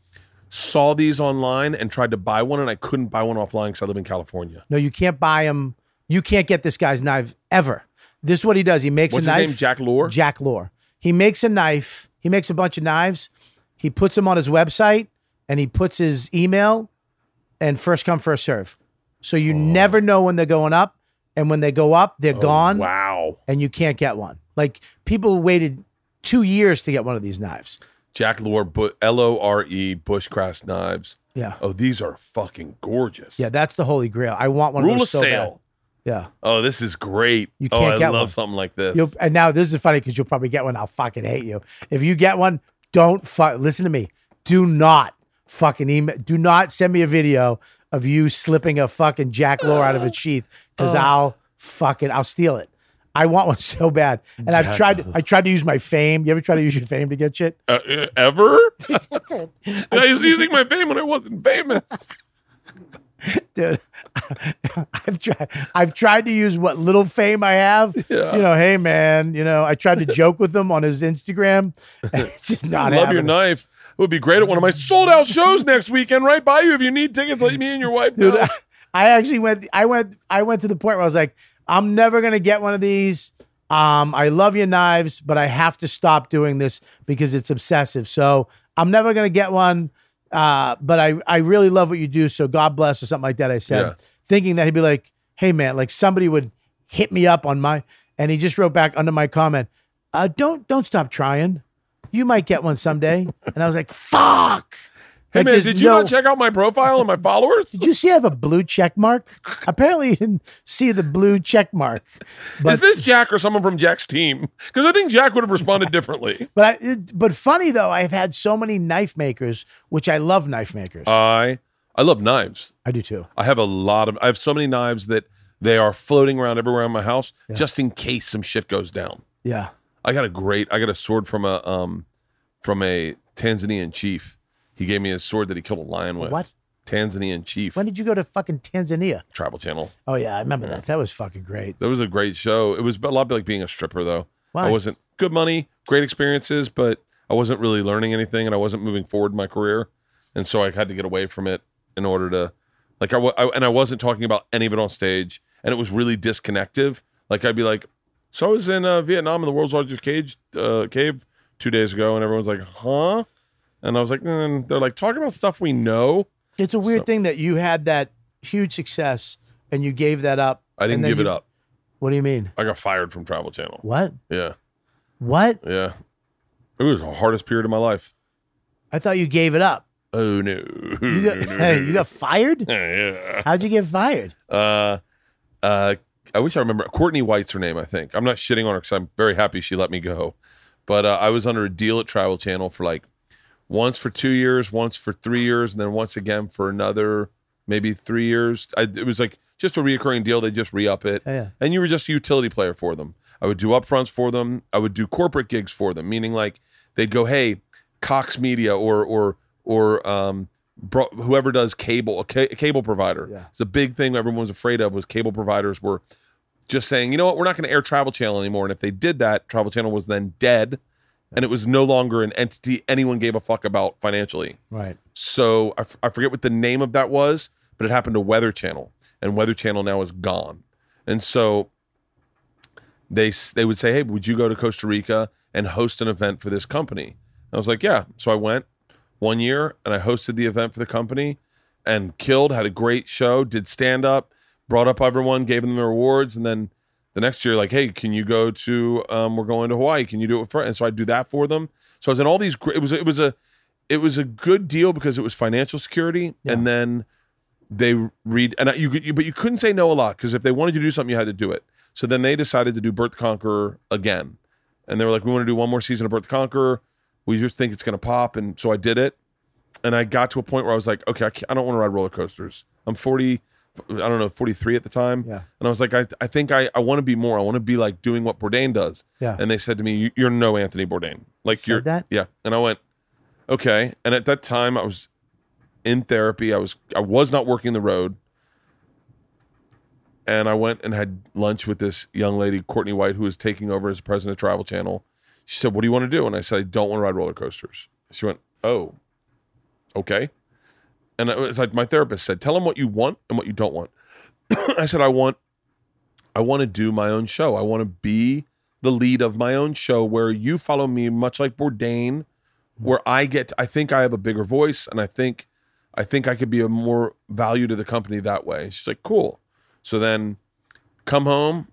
saw these online and tried to buy one, and I couldn't buy one offline because I live in California. no, you can't buy him. You can't get this guy's knife ever. This is what he does. He makes What's a his knife. name? Jack Lore. Jack Lore. He makes a knife. He makes a bunch of knives. He puts them on his website and he puts his email and first come, first serve. So you oh. never know when they're going up. And when they go up, they're Oh, gone Wow. and you can't get one. Like people waited two years to get one of these knives. Jack Lore, L O R E, Bushcraft knives. Yeah. Oh, these are fucking gorgeous. Yeah, that's the holy grail. I want one Rule of of those so bad. sale. Yeah. Oh, this is great. You oh, can't I get love one. something like this. You'll, and now this is funny because you'll probably get one. I'll fucking hate you. If you get one, don't fu- listen to me. Do not fucking email. Do not send me a video of you slipping a fucking Jack Lore out of a sheath because I'll fucking I'll steal it. I want one so bad, and I've tried. I tried to use my fame. You ever try to use your fame to get shit? Uh, uh, ever? I was using my fame when I wasn't famous. Dude. I've tried. I've tried to use what little fame I have. Yeah. You know, hey man. You know, I tried to joke with him on his Instagram. It's just I not love your knife. It would be great at one of my sold out shows next weekend, right by you. If you need tickets, let me and your wife dude. know. I, I actually went. I went. I went to the point where I was like, I'm never gonna get one of these. Um, I love your knives, but I have to stop doing this because it's obsessive. So I'm never gonna get one. Uh, but I I really love what you do. So God bless or something like that. I said, Yeah. thinking that he'd be like, hey man, like somebody would hit me up on my, and he just wrote back under my comment, uh, don't don't stop trying. You might get one someday. And I was like, fuck. Hey Like, man, did you no- not check out my profile and my followers? did you see I have a blue check mark? Apparently, you didn't see the blue check mark. But Is this Jack or someone from Jack's team? Because I think Jack would have responded differently. but I, it- but funny though, I've had so many knife makers, which I love knife makers. I I love knives. I do too. I have a lot of I have so many knives that they are floating around everywhere in my house just in case some shit goes down. Yeah. I got a great I got a sword from a um from a Tanzanian chief. He gave me a sword that he killed a lion with. What? Tanzanian chief. When did you go to fucking Tanzania? Travel Channel. Oh yeah, I remember that. That was fucking great. That was a great show. It was a lot like being a stripper though. Why? I wasn't good money, great experiences, but I wasn't really learning anything and I wasn't moving forward in my career. And so I had to get away from it in order to like I, I and I wasn't talking about any of it on stage and it was really disconnective. Like I'd be like, so I was in uh, Vietnam in the world's largest cage uh, cave two days ago, and everyone's like, huh? And I was like, mm. they're like, talk about stuff we know. It's a weird So- thing that you had that huge success and you gave that up. I didn't give it up. What do you mean? I got fired from Travel Channel. What? Yeah, What? yeah. It was the hardest period of my life. I thought you gave it up. Oh no! You got hey, you got fired? yeah. How'd you get fired? Uh, uh, I wish I remember. Courtney White's her name, I think. I'm not shitting on her because I'm very happy she let me go. But uh, I was under a deal at Travel Channel for like once for two years, once for three years, and then once again for another maybe three years. I, it was like just a reoccurring deal. They just re up it, Yeah, yeah. and you were just a utility player for them. I would do upfronts for them. I would do corporate gigs for them, meaning like they'd go, "Hey, Cox Media or or or um, bro- whoever does cable, a, ca- a cable provider. Yeah. It's a big thing everyone was afraid of was cable providers were just saying, you know what, we're not going to air Travel Channel anymore. And if they did that, Travel Channel was then dead, and it was no longer an entity anyone gave a fuck about financially. Right. So I, f- I forget what the name of that was, but it happened to Weather Channel, and Weather Channel now is gone. And so they they would say, "Hey, would you go to Costa Rica and host an event for this company?" And I was like, "Yeah." So I went one year and I hosted the event for the company and killed. Had a great show. Did stand up, brought up everyone, gave them their awards, and then the next year, like, "Hey, can you go to? Um, we're going to Hawaii. Can you do it for? And so I do that for them. So I was in all these. It was it was a it was a good deal because it was financial security, and then they read and I- you, could- you but you couldn't say no a lot because if they wanted you to do something, you had to do it. So then they decided to do Bert the Conqueror again, and they were like, "We want to do one more season of Bert the Conqueror. We just think it's going to pop." And so I did it, and I got to a point where I was like, "Okay, I, can't, I don't want to ride roller coasters. I'm 40, I don't know, 43 at the time. Yeah. And I was like, I, I think I, I want to be more. I want to be like doing what Bourdain does. Yeah. And they said to me, "You- you're no Anthony Bourdain. Like Said you're that? Yeah. And I went, okay. And at that time I was in therapy. I was I was not working the road. And I went and had lunch with this young lady, Courtney White, who was taking over as president of Travel Channel. She said, What do you want to do? And I said, I don't want to ride roller coasters. She went, Oh, okay. And it was like my therapist said, Tell them what you want and what you don't want. I said, I want I want to do my own show. I want to be the lead of my own show where you follow me much like Bourdain, where I get I think I have a bigger voice and I think I think I could be a more value to the company that way. She's like, cool. So then come home.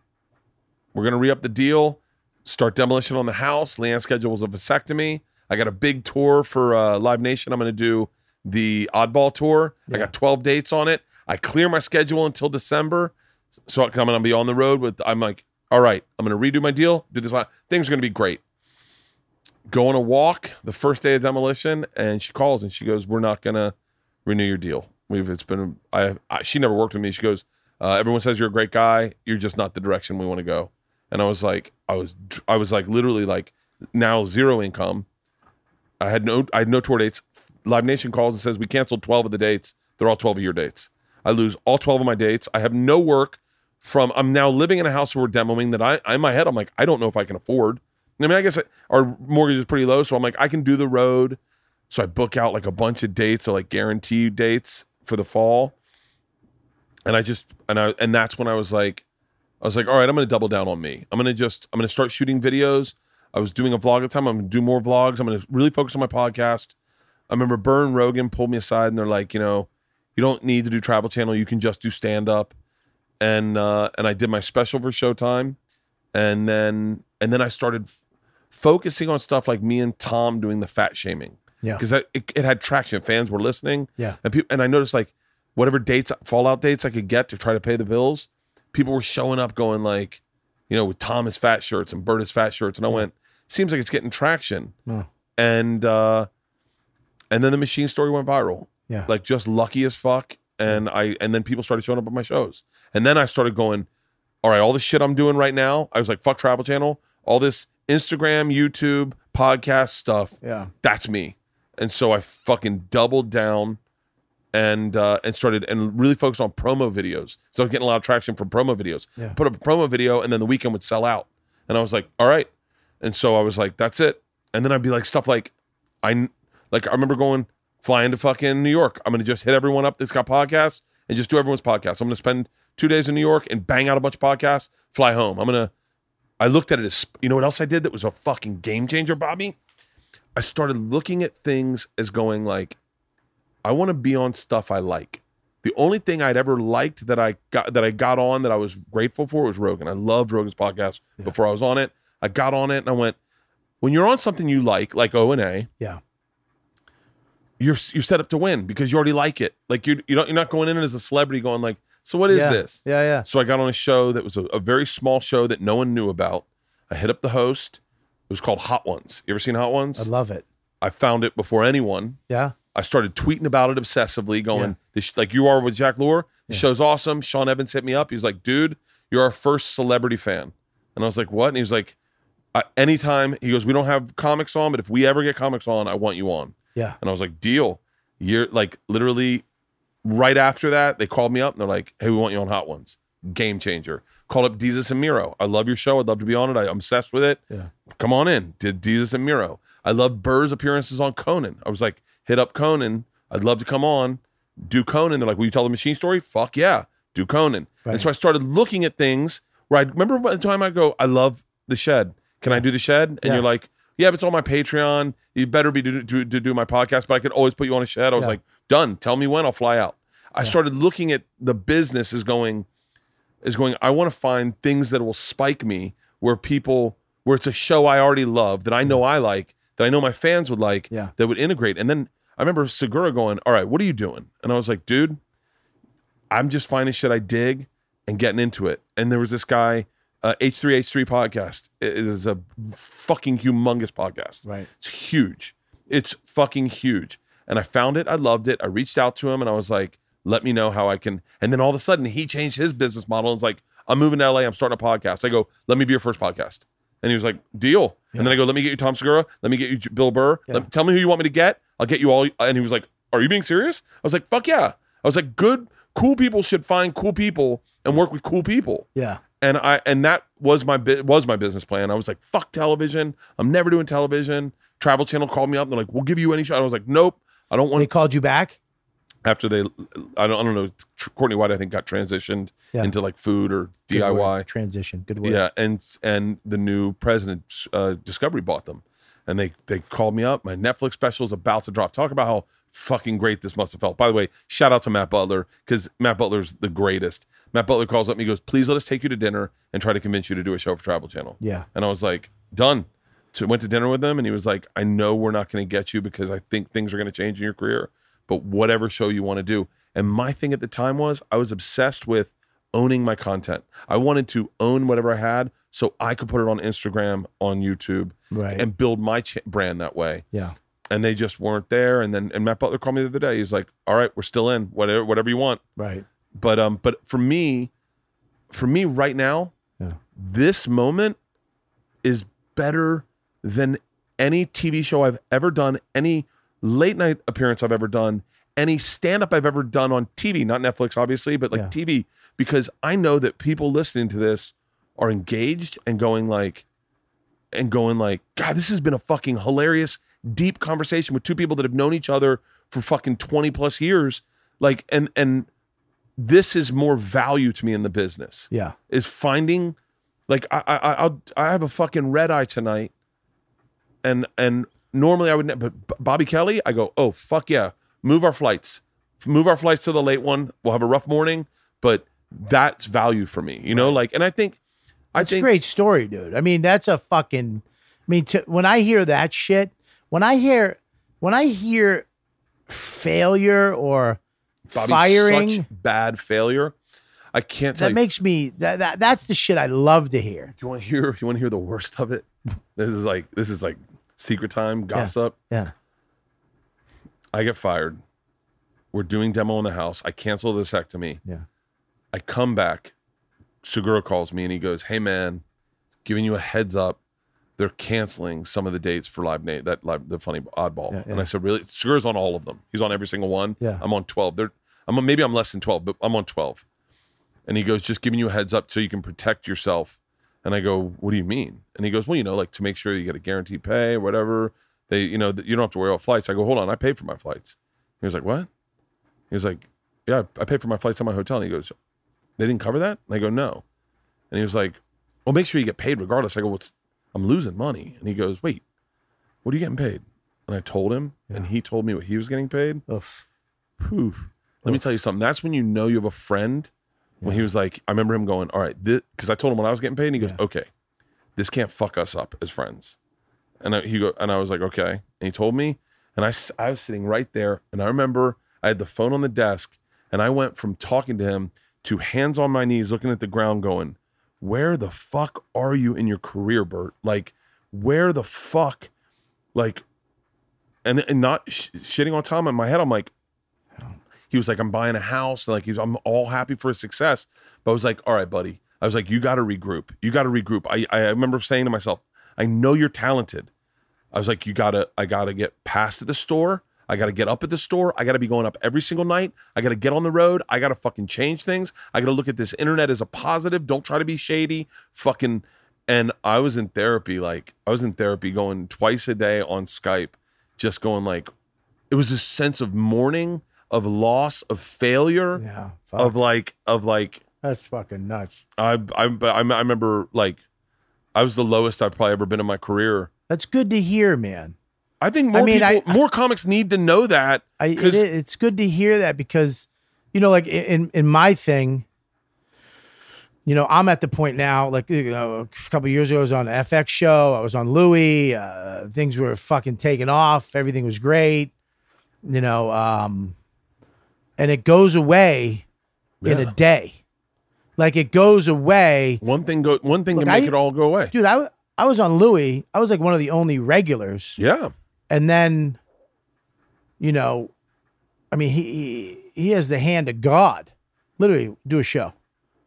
We're gonna re-up the deal, start demolition on the house. LeeAnn schedules a vasectomy. I got a big tour for uh, Live Nation. I'm gonna do the oddball tour. I got 12 dates on it. I clear my schedule until December. So I'm gonna be on the road with I'm like, all right, I'm gonna redo my deal, do this. Things are gonna be great go on a walk the first day of demolition and she calls and she goes we're not gonna renew your deal we've it's been i, I she never worked with me she goes uh, everyone says you're a great guy you're just not the direction we want to go and i was like i was i was like literally like now zero income i had no i had no tour dates live nation calls and says we canceled 12 of the dates they're all 12 of your dates i lose all 12 of my dates i have no work from i'm now living in a house where we're demoing that i in my head i'm like i don't know if i can afford I mean, I guess I, our mortgage is pretty low, so I'm like, I can do the road. So I book out like a bunch of dates, so like guaranteed dates for the fall. And I just and I and that's when I was like, I was like, all right, I'm gonna double down on me. I'm gonna just I'm gonna start shooting videos. I was doing a vlog at the time. I'm gonna do more vlogs. I'm gonna really focus on my podcast. I remember Burn Rogan pulled me aside and they're like, you know, you don't need to do Travel Channel. You can just do stand up. And uh, and I did my special for Showtime, and then and then I started f- focusing on stuff like me and Tom doing the fat shaming. Yeah. because it, it had traction. Fans were listening. Yeah. and people and I noticed like whatever dates Fallout dates I could get to try to pay the bills, people were showing up going like, you know, with Thomas fat shirts and Berta's fat shirts, and I went, seems like it's getting traction. Yeah. And uh, and then the machine story went viral. Yeah. like just lucky as fuck. And I and then people started showing up at my shows, and then I started going, all right, all the shit I'm doing right now, I was like, fuck Travel Channel, all this Instagram, YouTube, podcast stuff, Yeah. that's me. And so I fucking doubled down and uh and started and really focused on promo videos. So I was getting a lot of traction from promo videos. Yeah. Put up a promo video and then the weekend would sell out. And I was like, all right. And so I was like, that's it. And then I'd be like stuff like I like I remember going flying to fucking New York. I'm gonna just hit everyone up that's got podcasts and just do everyone's podcast. I'm gonna spend two days in New York and bang out a bunch of podcasts, fly home. I'm gonna I looked at it as you know what else I did that was a fucking game changer, Bobby? I started looking at things as going like, I want to be on stuff I like. The only thing I'd ever liked that I got that I got on that I was grateful for was Rogan. I loved Rogan's podcast before I was on it. I got on it and I went, when you're on something you like, like O and A, Yeah. You're you're set up to win because you already like it. Like you you don't you're not going in as a celebrity going like, so what is yeah. this? Yeah. Yeah. So I got on a show that was a, a very small show that no one knew about. I hit up the host. It was called Hot Ones. You ever seen Hot Ones? I love it. I found it before anyone. Yeah. I started tweeting about it obsessively, going Yeah. this, like you are with Jack Lore. The Yeah. show's awesome. Sean Evans hit me up. He was like, "Dude, you're our first celebrity fan," and I was like, "What?" And he was like, "Anytime." He goes, "We don't have comics on, but if we ever get comics on, I want you on." Yeah. And I was like, "Deal." You're like literally right after that, they called me up and they're like, "Hey, we want you on Hot Ones." Game changer. Called up Jesus and Miro. I love your show. I'd love to be on it. I'm obsessed with it. Yeah. Come on in. Did Jesus and Miro. I love Burr's appearances on Conan. I was like, hit up Conan. I'd love to come on. Do Conan. They're like, will you tell the machine story? Fuck yeah. Do Conan. Right. And so I started looking at things where I remember by the time I go, I love the shed. Can I do the shed? And Yeah. you're like, yeah, but it's on my Patreon. You better be to, to, to do my podcast, but I could always put you on a shed. I was Yeah. like, done. Tell me when I'll fly out. I started looking at the business as going, is going, I want to find things that will spike me where people, where it's a show I already love that I know I like, that I know my fans would like, Yeah. that would integrate. And then I remember Segura going, All right, what are you doing? And I was like, Dude, I'm just finding shit I dig and getting into it. And there was this guy, uh, H3H3 podcast. is a fucking humongous podcast. Right. It's huge. It's fucking huge. And I found it. I loved it. I reached out to him and I was like, Let me know how I can. And then all of a sudden, he changed his business model and was like, I'm moving to LA. I'm starting a podcast. I go, let me be your first podcast. And he was like, deal. And then I go, let me get you Tom Segura. Let me get you Bill Burr. Yeah. Let- tell me who you want me to get. I'll get you all. And he was like, are you being serious? I was like, fuck yeah. I was like, good, cool people should find cool people and work with cool people Yeah. And I and that was my was my business plan. I was like, "Fuck television! I'm never doing television." Travel Channel called me up. And they're like, "We'll give you any shot." I was like, "Nope, I don't want." They called you back. After they, I don't, I don't know. Courtney White, I think, got transitioned Yeah. into like food or Good DIY. word. transition. Good word. Yeah, and and the new president, uh, Discovery, bought them, and they they called me up. My Netflix special is about to drop. Talk about how fucking great this must have felt. By the way, shout out to Matt Butler because Matt Butler's the greatest. Matt Butler calls up and he goes, "Please let us take you to dinner and try to convince you to do a show for Travel Channel." Yeah. And I was like, "Done." So went to dinner with him, and he was like, "I know we're not going to get you because I think things are going to change in your career, but whatever show you want to do." And my thing at the time was I was obsessed with owning my content. I wanted to own whatever I had so I could put it on Instagram, on YouTube, Right. and build my ch- brand that way. yeah. And they just weren't there. And then and Matt Butler called me the other day. He's like, "All right, we're still in. Whatever, whatever you want." Right. But um, but for me, for me right now, Yeah. this moment is better than any TV show I've ever done, any late night appearance I've ever done, any stand up I've ever done on TV, not Netflix, obviously, but like Yeah. TV, because I know that people listening to this are engaged and going like, and going like, God, this has been a fucking hilarious, deep conversation with two people that have known each other for fucking 20 plus years. Like, and, and, this is more value to me in the business Yeah. is finding like I I I'll, I have a fucking red eye tonight, and and normally I would ne- but Bobby Kelly I go oh fuck yeah move our flights move our flights to the late one we'll have a rough morning but that's value for me you know like and I think I That's think a great story, dude. I mean, that's a fucking. I mean, to, when I hear that shit, when I hear, when I hear failure or Bobby's firing, such bad failure I can't tell that you. makes me that, that that's the shit I love to hear. do you want to hear you want to hear the worst of it this is like this is like secret time gossip Yeah. I get fired. We're doing demo in the house. I cancel the vasectomy. Yeah. I come back. Segura calls me and he goes, "Hey man, giving you a heads up. They're canceling some of the dates for Live Nate, that live, the funny oddball." Yeah, And. I said, "Really? Segura's on all of them. He's on every single one. Yeah. I'm on 12. They're I'm on, maybe I'm less than 12, but I'm on 12." And he goes, "Just giving you a heads up so you can protect yourself." And I go, "What do you mean?" And he goes, "Well, you know, like to make sure you get a guaranteed pay or whatever. They, you know, you don't have to worry about flights." I go, "Hold on, I paid for my flights." He was like, "What?" He was like, "Yeah, I paid for my flights to my hotel." And he goes, "They didn't cover that?" And I go, "No." And he was like, "Well, make sure you get paid regardless." I go, "What's? I'm losing money." And he goes, "Wait, what are you getting paid?" And I told him, and he told me what he was getting paid. Oof. Whew. Let me tell you something. That's when you know you have a friend. When he was like, I remember him going, "All right," because I told him when I was getting paid, and he goes, Yeah. "Okay, this can't fuck us up as friends." And I, he go, and I was like, "Okay." And he told me, and I, I was sitting right there, and I remember I had the phone on the desk, and I went from talking to him to hands on my knees, looking at the ground, going, "Where the fuck are you in your career, Bert? Like, where the fuck, like." And, and not sh- shitting on Tom in my head, I'm like, he was like, I'm buying a house. And like, he's, I'm all happy for his success. But I was like, all right, buddy. I was like, you got to regroup. You got to regroup. I, I remember saying to myself, I know you're talented. I was like, you got to, I got to get past the store. I got to get up at the store. I got to be going up every single night. I got to get on the road. I got to fucking change things. I got to look at this internet as a positive. Don't try to be shady. Fucking. And I was in therapy. Like, I was in therapy going twice a day on Skype, just going like, it was a sense of mourning, of loss, of failure, Yeah. Fuck. of like, of like, That's fucking nuts. I, I, I, I remember like, I was the lowest I've probably ever been in my career. That's good to hear, man. I think more mean, people, I- more comics need to know that. I, it, it's good to hear that because, you know, like in in my thing, you know, I'm at the point now. Like you know, a couple years ago, I was on the FX show. I was on Louie. Uh, things were fucking taking off. Everything was great. You know, um, and it goes away in a day. Like it goes away, One thing go, one thing Look, can make I- it all go away. dude. I I was on Louie. I was like one of the only regulars. Yeah, and then you know i mean, he, he he has the hand of God. Literally, do a show.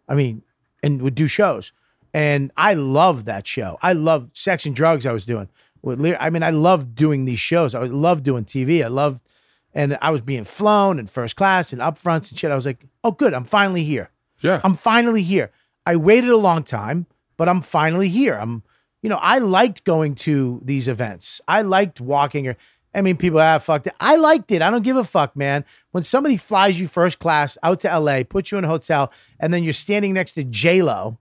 I mean, and would do shows. And I love that show. I love sex and drugs. I was doing with. I mean, I love doing these shows. I love doing TV. I love, and I was being flown in first class and upfronts and shit. I was like, oh, good. I'm finally here. Yeah. I'm finally here. I waited a long time, but I'm finally here. I'm, you know, I liked going to these events. I liked walking or, I mean, people ah, have fucked it. I liked it. I don't give a fuck, man. When somebody flies you first class out to LA, puts you in a hotel, and then you're standing next to J Lo,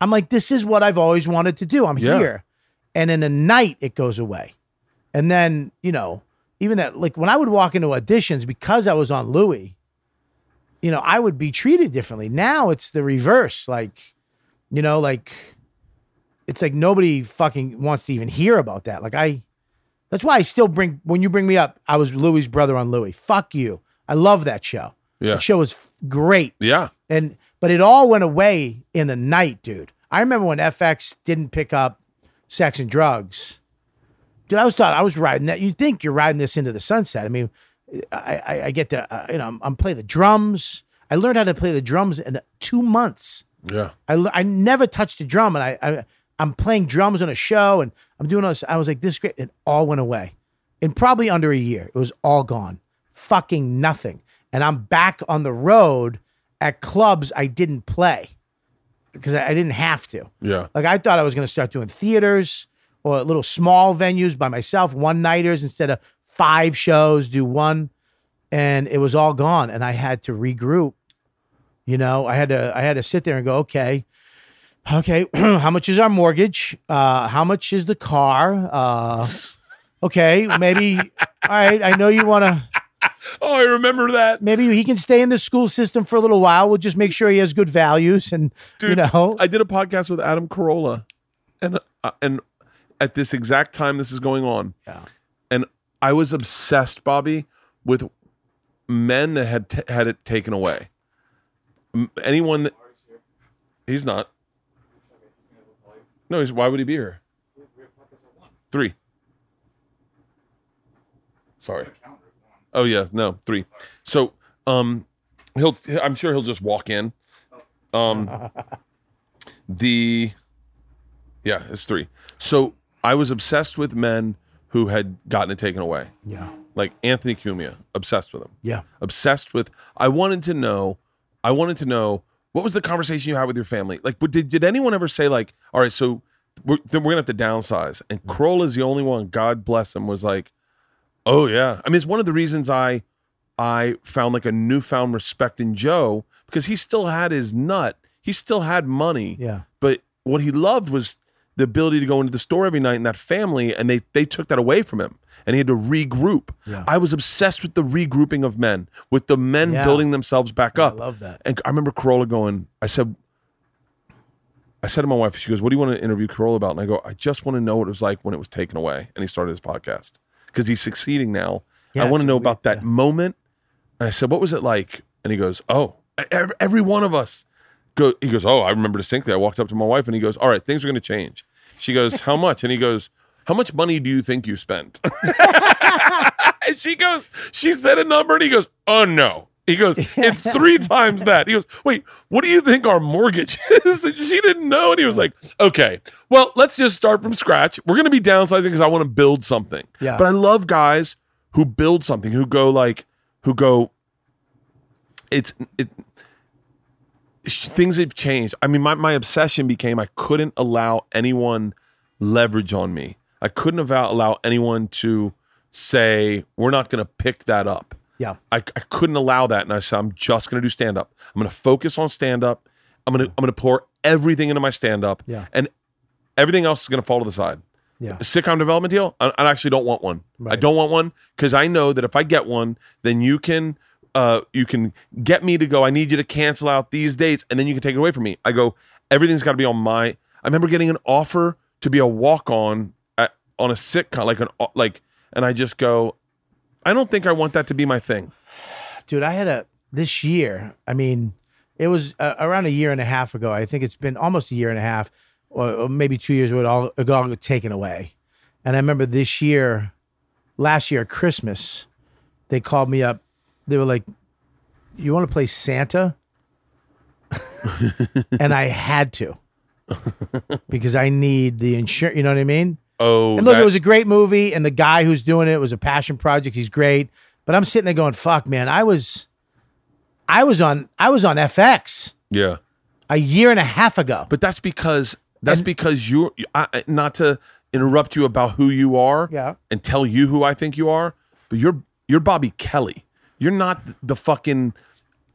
I'm like, this is what I've always wanted to do. I'm Yeah. here. And in a night, it goes away. And then, you know, even that, like when I would walk into auditions because I was on Louie, you know, I would be treated differently. Now it's the reverse. Like, you know, like it's like nobody fucking wants to even hear about that. Like I that's why I still bring when you bring me up, I was Louis' brother on Louie. Fuck you. I love that show. Yeah. That show was f- great. Yeah. And but it all went away in a night, dude. I remember when FX didn't pick up sex and drugs. Dude, I was thought I was riding that. You'd think you're riding this into the sunset. I mean, I I, I get to uh, you know I'm, I'm playing the drums. I learned how to play the drums in two months. Yeah. I, I never touched a drum, and I, I I'm playing drums on a show, and I'm doing all this. I was like, this is great. It all went away in probably under a year. It was all gone, fucking nothing. And I'm back on the road at clubs I didn't play because I, I didn't have to. Yeah. Like I thought I was going to start doing theaters or little small venues by myself, one nighters instead of five shows, do one, and it was all gone. And I had to regroup. You know, I had to I had to sit there and go, okay, okay, how much is our mortgage? Uh, how much is the car? Uh, okay, maybe. all right, I know you want to. Oh, I remember that. Maybe he can stay in the school system for a little while. We'll just make sure he has good values, and you know, I did a podcast with Adam Carolla, and uh, and at this exact time this is going on, Yeah. and I was obsessed, Bobby, with men that had t- had it taken away. M- anyone that he's not. No, he's. Why would he be here? Three. Sorry. Oh yeah, no three. So um, he'll. I'm sure he'll just walk in. Um, the yeah, it's three. So I was obsessed with men who had gotten it taken away, yeah, like Anthony Cumia. Obsessed with him. yeah. Obsessed with. I wanted to know. I wanted to know what was the conversation you had with your family. Like, did did anyone ever say like, all right, so we're then we're gonna have to downsize? And mm-hmm. Kroll is the only one. God bless him. Was like, oh yeah. I mean, it's one of the reasons I I found like a newfound respect in Joe because he still had his nut. He still had money. Yeah. But what he loved was the ability to go into the store every night and that family, and they they took that away from him. And he had to regroup. Yeah. I was obsessed with the regrouping of men, with the men Yeah. building themselves back I up. love that. And I remember Carolla going, I said, I said to my wife, she goes, What do you want to interview Carolla about? And I go, I just want to know what it was like when it was taken away. And he started his podcast because he's succeeding now. I want to know about that moment. And I said, What was it like? And he goes, Oh, every, every one of us. Go, he goes, Oh, I remember distinctly. I walked up to my wife and he goes, All right, things are going to change. She goes, How much? And he goes, How much money do you think you spent? and she goes, She said a number and he goes, Oh, no. He goes, It's three times that. He goes, Wait, what do you think our mortgage is? And she didn't know. And he was like, Okay, well, let's just start from scratch. We're going to be downsizing because I want to build something. Yeah. But I love guys who build something, who go like, who go, it's, it, things have changed. I mean, my, my obsession became I couldn't allow anyone leverage on me. I couldn't allow, allow anyone to say, we're not going to pick that up. Yeah. I, I couldn't allow that. And I said, I'm just going to do stand up. I'm going to focus on stand up. I'm going to, I'm going to pour everything into my stand up Yeah. and everything else is going to fall to the side. Yeah. A sitcom development deal, I, I actually don't want one. I don't want one because I know that if I get one, then you can uh you can get me to go. I need you to cancel out these dates, and then you can take it away from me. I go. Everything's got to be on my. I remember getting an offer to be a walk on on a sitcom, like an like, and I just go. I don't think I want that to be my thing. dude, I had a this year. I mean, it was uh, around a year and a half ago. I think it's been almost a year and a half, or, or maybe two years. It all taken away. And I remember this year, last year Christmas, they called me up they were like, "You want to play Santa?" and I had to because I need the insurance. You know what I mean? Oh, And look, that- it was a great movie, and the guy who's doing it was a passion project. He's great, but I'm sitting there going, "Fuck, man! I was, I was on, I was on FX yeah. a year and a half ago." But that's because that's because you're I- not to interrupt you about who you are Yeah. and tell you who I think you are, but you're you're Bobby Kelly. You're not the fucking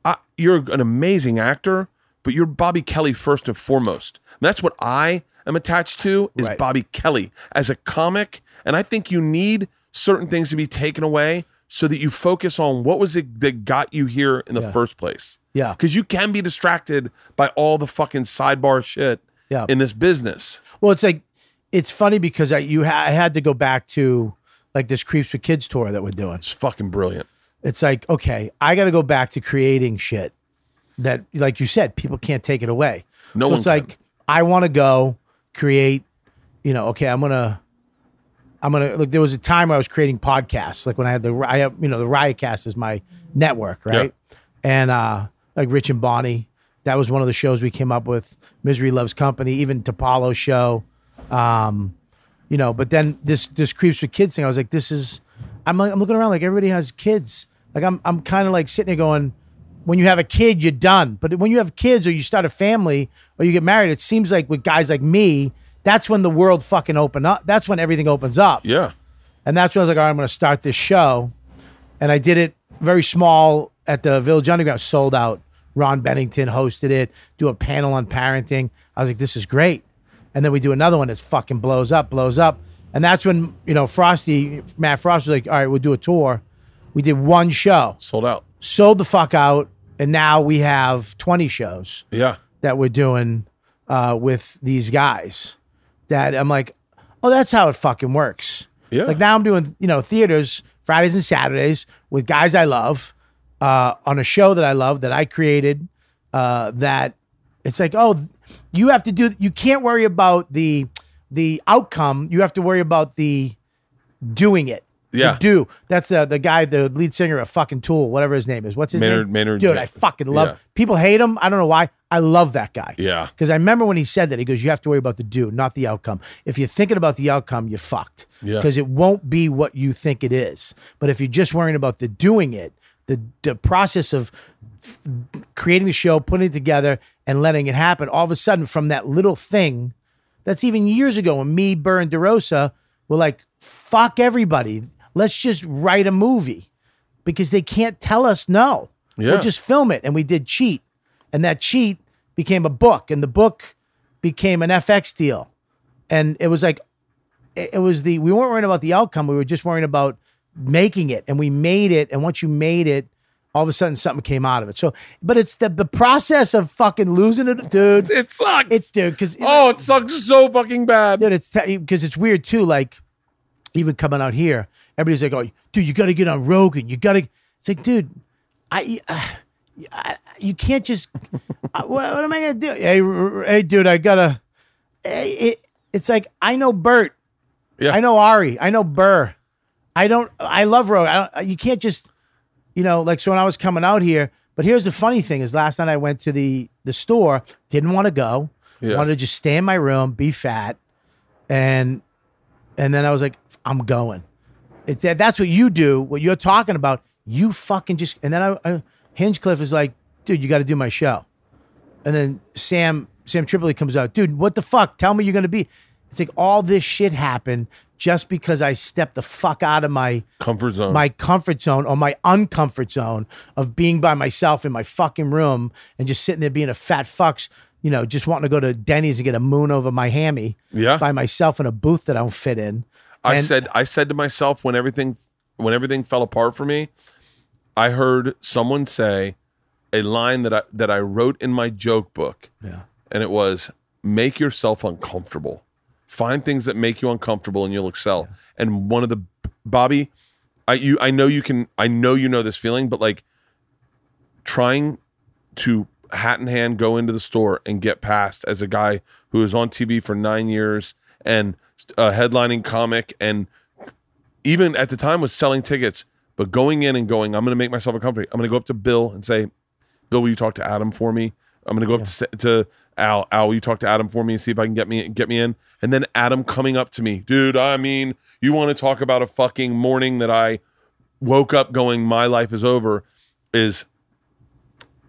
I, you're an amazing actor, but you're Bobby Kelly first and foremost. And that's what I am attached to is Right. Bobby Kelly as a comic, and I think you need certain things to be taken away so that you focus on what was it that got you here in the first place. Yeah. Because you can be distracted by all the fucking sidebar shit Yeah. in this business. Well, it's like it's funny because I you ha- I had to go back to like this Creeps for Kids tour that we're doing. It's fucking brilliant. It's like okay, I got to go back to creating shit that, like you said, people can't take it away. No so it's can. like I want to go create. You know, okay, I'm gonna. I'm gonna look. There was a time where I was creating podcasts, like when I had the I have you know the Riotcast is my network, right? And uh like Rich and Bonnie, that was one of the shows we came up with. Misery Loves Company, even Topalo's show, um, you know. But then this this Kreeps with Kids thing. I was like, this is. I'm like, I'm looking around like everybody has kids. Like I'm I'm kind of like sitting there going, when you have a kid, you're done. But when you have kids or you start a family or you get married, it seems like with guys like me, that's when the world fucking open up. That's when everything opens up. Yeah. And that's when I was like, all right, I'm going to start this show. And I did it very small at the Village Underground, sold out. Ron Bennington hosted it, do a panel on parenting. I was like, this is great. And then we do another one that fucking blows up, blows up. And that's when, you know, Frosty, Matt Frost was like, all right, we'll do a tour. We did one show, Sold out. sold the fuck out. And now we have 20 shows Yeah. that we're doing uh, with these guys that I'm like, oh, that's how it fucking works. Yeah. Like now I'm doing, you know, theaters Fridays and Saturdays with guys I love uh, on a show that I love that I created. Uh, that it's like, oh, you have to do. You can't worry about the the outcome. You have to worry about the doing it. The Yeah. do. That's the the guy, the lead singer of fucking Tool, whatever his name is. What's his Maynard- name? Maynard Dude, I fucking love. Yeah. People hate him. I don't know why. I love that guy. Yeah. Because I remember when he said that, he goes, You have to worry about the do, not the outcome. If you're thinking about the outcome, you're fucked. Yeah. Because it won't be what you think it is. But if you're just worrying about the doing it, the, the process of f- creating the show, putting it together, and letting it happen, all of a sudden, from that little thing that's even years ago when me, Burr, and DeRosa were like, Fuck everybody. Let's just write a movie because they can't tell us no. Yeah. We'll just film it. And we did Cheat. And that Cheat became a book. And the book became an FX deal. And it was like, it was the, we weren't worrying about the outcome. We were just worrying about making it. And we made it. And once you made it, all of a sudden something came out of it. So, but it's the, the process of fucking losing it, dude. It sucks. It's, dude, because, oh, it sucks so fucking bad. dude, it's because it's weird too. Like even coming out here, everybody's like, "Oh, dude, you got to get on Rogan. You got to." It's like, dude, I, uh, I you can't just. uh, what, what am I gonna do? Hey, hey, dude, I gotta. It, it's like I know Bert. Yeah. I know Ari. I know Burr. I don't. I love Rogan. I don't, you can't just. You know, like so when I was coming out here. But here's the funny thing: is last night I went to the the store, didn't want to go, Yeah. wanted to just stay in my room, be fat, and and then I was like, I'm going. It, that, that's what you do. What you're talking about, you fucking just. And then I, I Hinchcliffe is like, dude, you got to do my show. And then Sam Sam Tripoli comes out, dude, what the fuck? Tell me you're gonna be. It's like all this shit happened just because I stepped the fuck out of my Comfort zone. my comfort zone or my uncomfort zone of being by myself in my fucking room and just sitting there being a fat fucks, you know, just wanting to go to Denny's and get a moon over my hammy Yeah. by myself in a booth that I don't fit in. I And- said I said to myself when everything when everything fell apart for me, I heard someone say a line that I that I wrote in my joke book. Yeah. And it was make yourself uncomfortable. Find things that make you uncomfortable and you'll excel. And one of the Bobby, I you I know you can I know you know this feeling, but like trying to hat in hand go into the store and get past as a guy who was on TV for nine years and a headlining comic and even at the time was selling tickets But going in and going, I'm going to make myself a company I'm going to go up to Bill and say, Bill, will you talk to Adam for me? I'm going to go up to, to Al. Al, will you talk to Adam for me and see if I can get me get me in? And then Adam coming up to me, dude. I mean, you want to talk about a fucking morning that I woke up going, my life is over. Is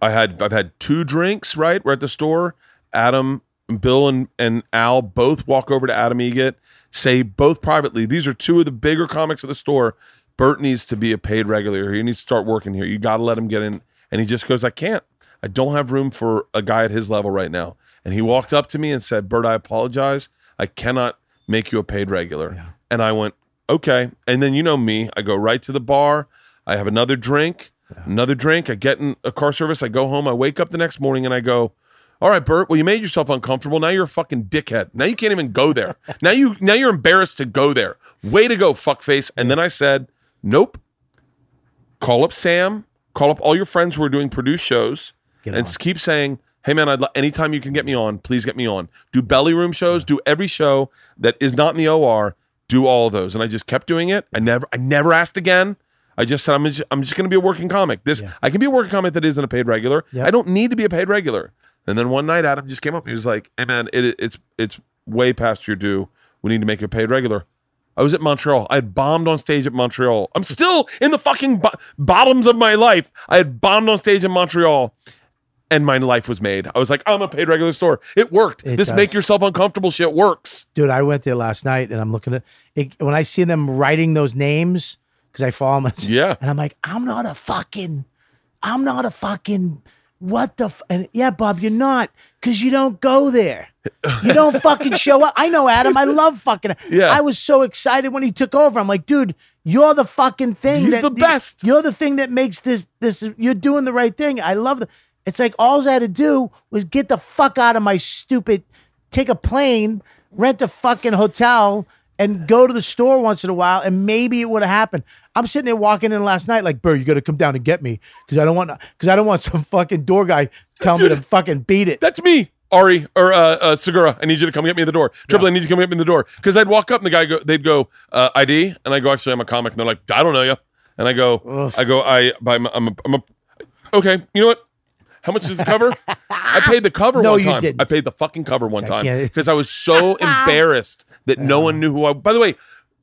I had I've had two drinks. Right, we're at the store. Adam, Bill, and and Al both walk over to Adam Eget, say both privately. These are two of the bigger comics at the store. Bert needs to be a paid regular. He needs to start working here. You got to let him get in. And he just goes, I can't. I don't have room for a guy at his level right now. And he walked up to me and said, Bert, I apologize. I cannot make you a paid regular. And I went, okay. And then you know me, I go right to the bar. I have another drink, another drink. I get in a car service. I go home. I wake up the next morning and I go, all right, Bert. Well, you made yourself uncomfortable. Now you're a fucking dickhead. Now you can't even go there. now you now you're embarrassed to go there. Way to go, fuckface. And then I said, nope. Call up Sam. Call up all your friends who are doing produce shows, Get and on. keep saying, "Hey, man, I'd anytime you can get me on, please get me on. Do belly room shows. Do every show that is not in the OR. Do all of those." And I just kept doing it. I never, I never asked again. I just said, "I'm just, I'm just going to be a working comic. This, Yeah. I can be a working comic that isn't a paid regular. Yep. I don't need to be a paid regular." And then one night, Adam just came up. He was like, "Hey, man, it, it's, it's way past your due. We need to make a paid regular." I was at Montreal. I had bombed on stage at Montreal. I'm still in the fucking bo- bottoms of my life. I had bombed on stage in Montreal and my life was made. I was like, I'm a paid regular store. It worked. It this does. make yourself uncomfortable shit works. Dude, I went there last night and I'm looking at it. When I see them writing those names, because I follow them, Yeah. and I'm like, I'm not a fucking, I'm not a fucking, what the, f-? and yeah, Bob, you're not, because you don't go there. You don't fucking show up. I know, Adam. I love fucking. Yeah. I was so excited when he took over. I'm like, dude, you're the fucking thing. He's that, the best. You're the thing that makes this. This you're doing the right thing. I love the. It's like all I had to do was get the fuck out of my stupid. Take a plane, rent a fucking hotel, and go to the store once in a while, and maybe it would have happened. I'm sitting there walking in last night, like, Bert, you got to come down and get me because I don't want because I don't want some fucking door guy telling me to fucking beat it. That's me. Ari or uh, uh, Segura, I need you to come get me at the door. Tripoli, I need you to come get me in the door. Because I'd walk up and the guy go, they'd go uh, ID, and I go, actually, I'm a comic, and they're like, I don't know you, and I go, Ugh. I go, I, by, I'm, a, I'm a, okay, you know what? How much is the cover? I paid the cover No, one you time. didn't. I paid the fucking cover one I time because I was so embarrassed that no one knew who I. By the way,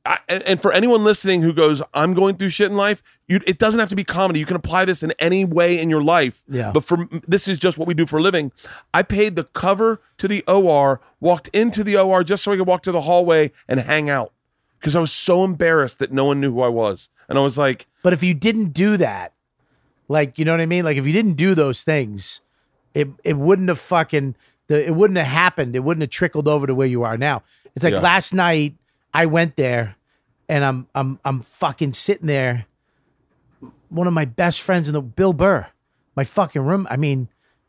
I, and and for anyone listening who goes, I'm going through shit in life, you, it doesn't have to be comedy. You can apply this in any way in your life. Yeah. But for this is just what we do for a living. I paid the cover to the OR, walked into the OR just so I could walk to the hallway and hang out because I was so embarrassed that no one knew who I was, and I was like, But if you didn't do that, like you know what I mean, like if you didn't do those things, it it wouldn't have fucking the it wouldn't have happened. It wouldn't have trickled over to where you are now. It's like Yeah. last night I went there and I'm I'm I'm fucking sitting there. One of my best friends in the Bill Burr, my fucking room. I mean,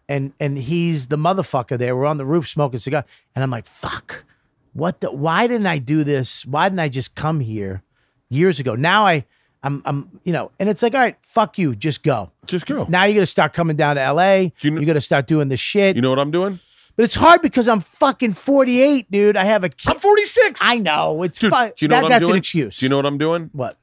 and and he's the motherfucker there. We're on the roof smoking cigar, and I'm like, fuck. What the? Why didn't I do this? Why didn't I just come here years ago? Now I, I'm, I'm, you know, and it's like, all right, fuck you, just go. just go. Now you're gonna start coming down to L.A. You You, kn- got to start doing the shit. You know what I'm doing? But it's hard because I'm fucking 48, dude. I have a kid. I'm 46. I know it's Dude, fine. you know That- what I'm that's doing? an excuse. Do you know what I'm doing? what?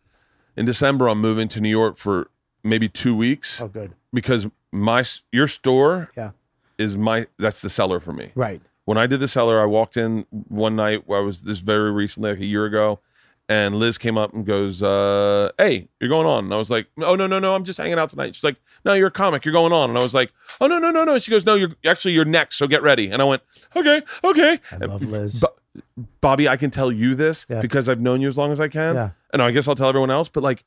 In December, I'm moving to New York for maybe two weeks Oh, good. because my your store Yeah. is my that's the Cellar for me. Right. When I did the Cellar, I walked in one night where I was this very recently, like a year ago, and Liz came up and goes, uh, "Hey, you're going on?" And I was like, "Oh no, no, no, I'm just hanging out tonight." She's like, "No, you're a comic. You're going on." And I was like, "Oh no, no, no, no." She goes, "No, you're actually you're next. So get ready." And I went, "Okay, okay." I love Liz. Bo- Bobby, I can tell you this Yeah. because I've known you as long as I can. Yeah. And I guess I'll tell everyone else, but like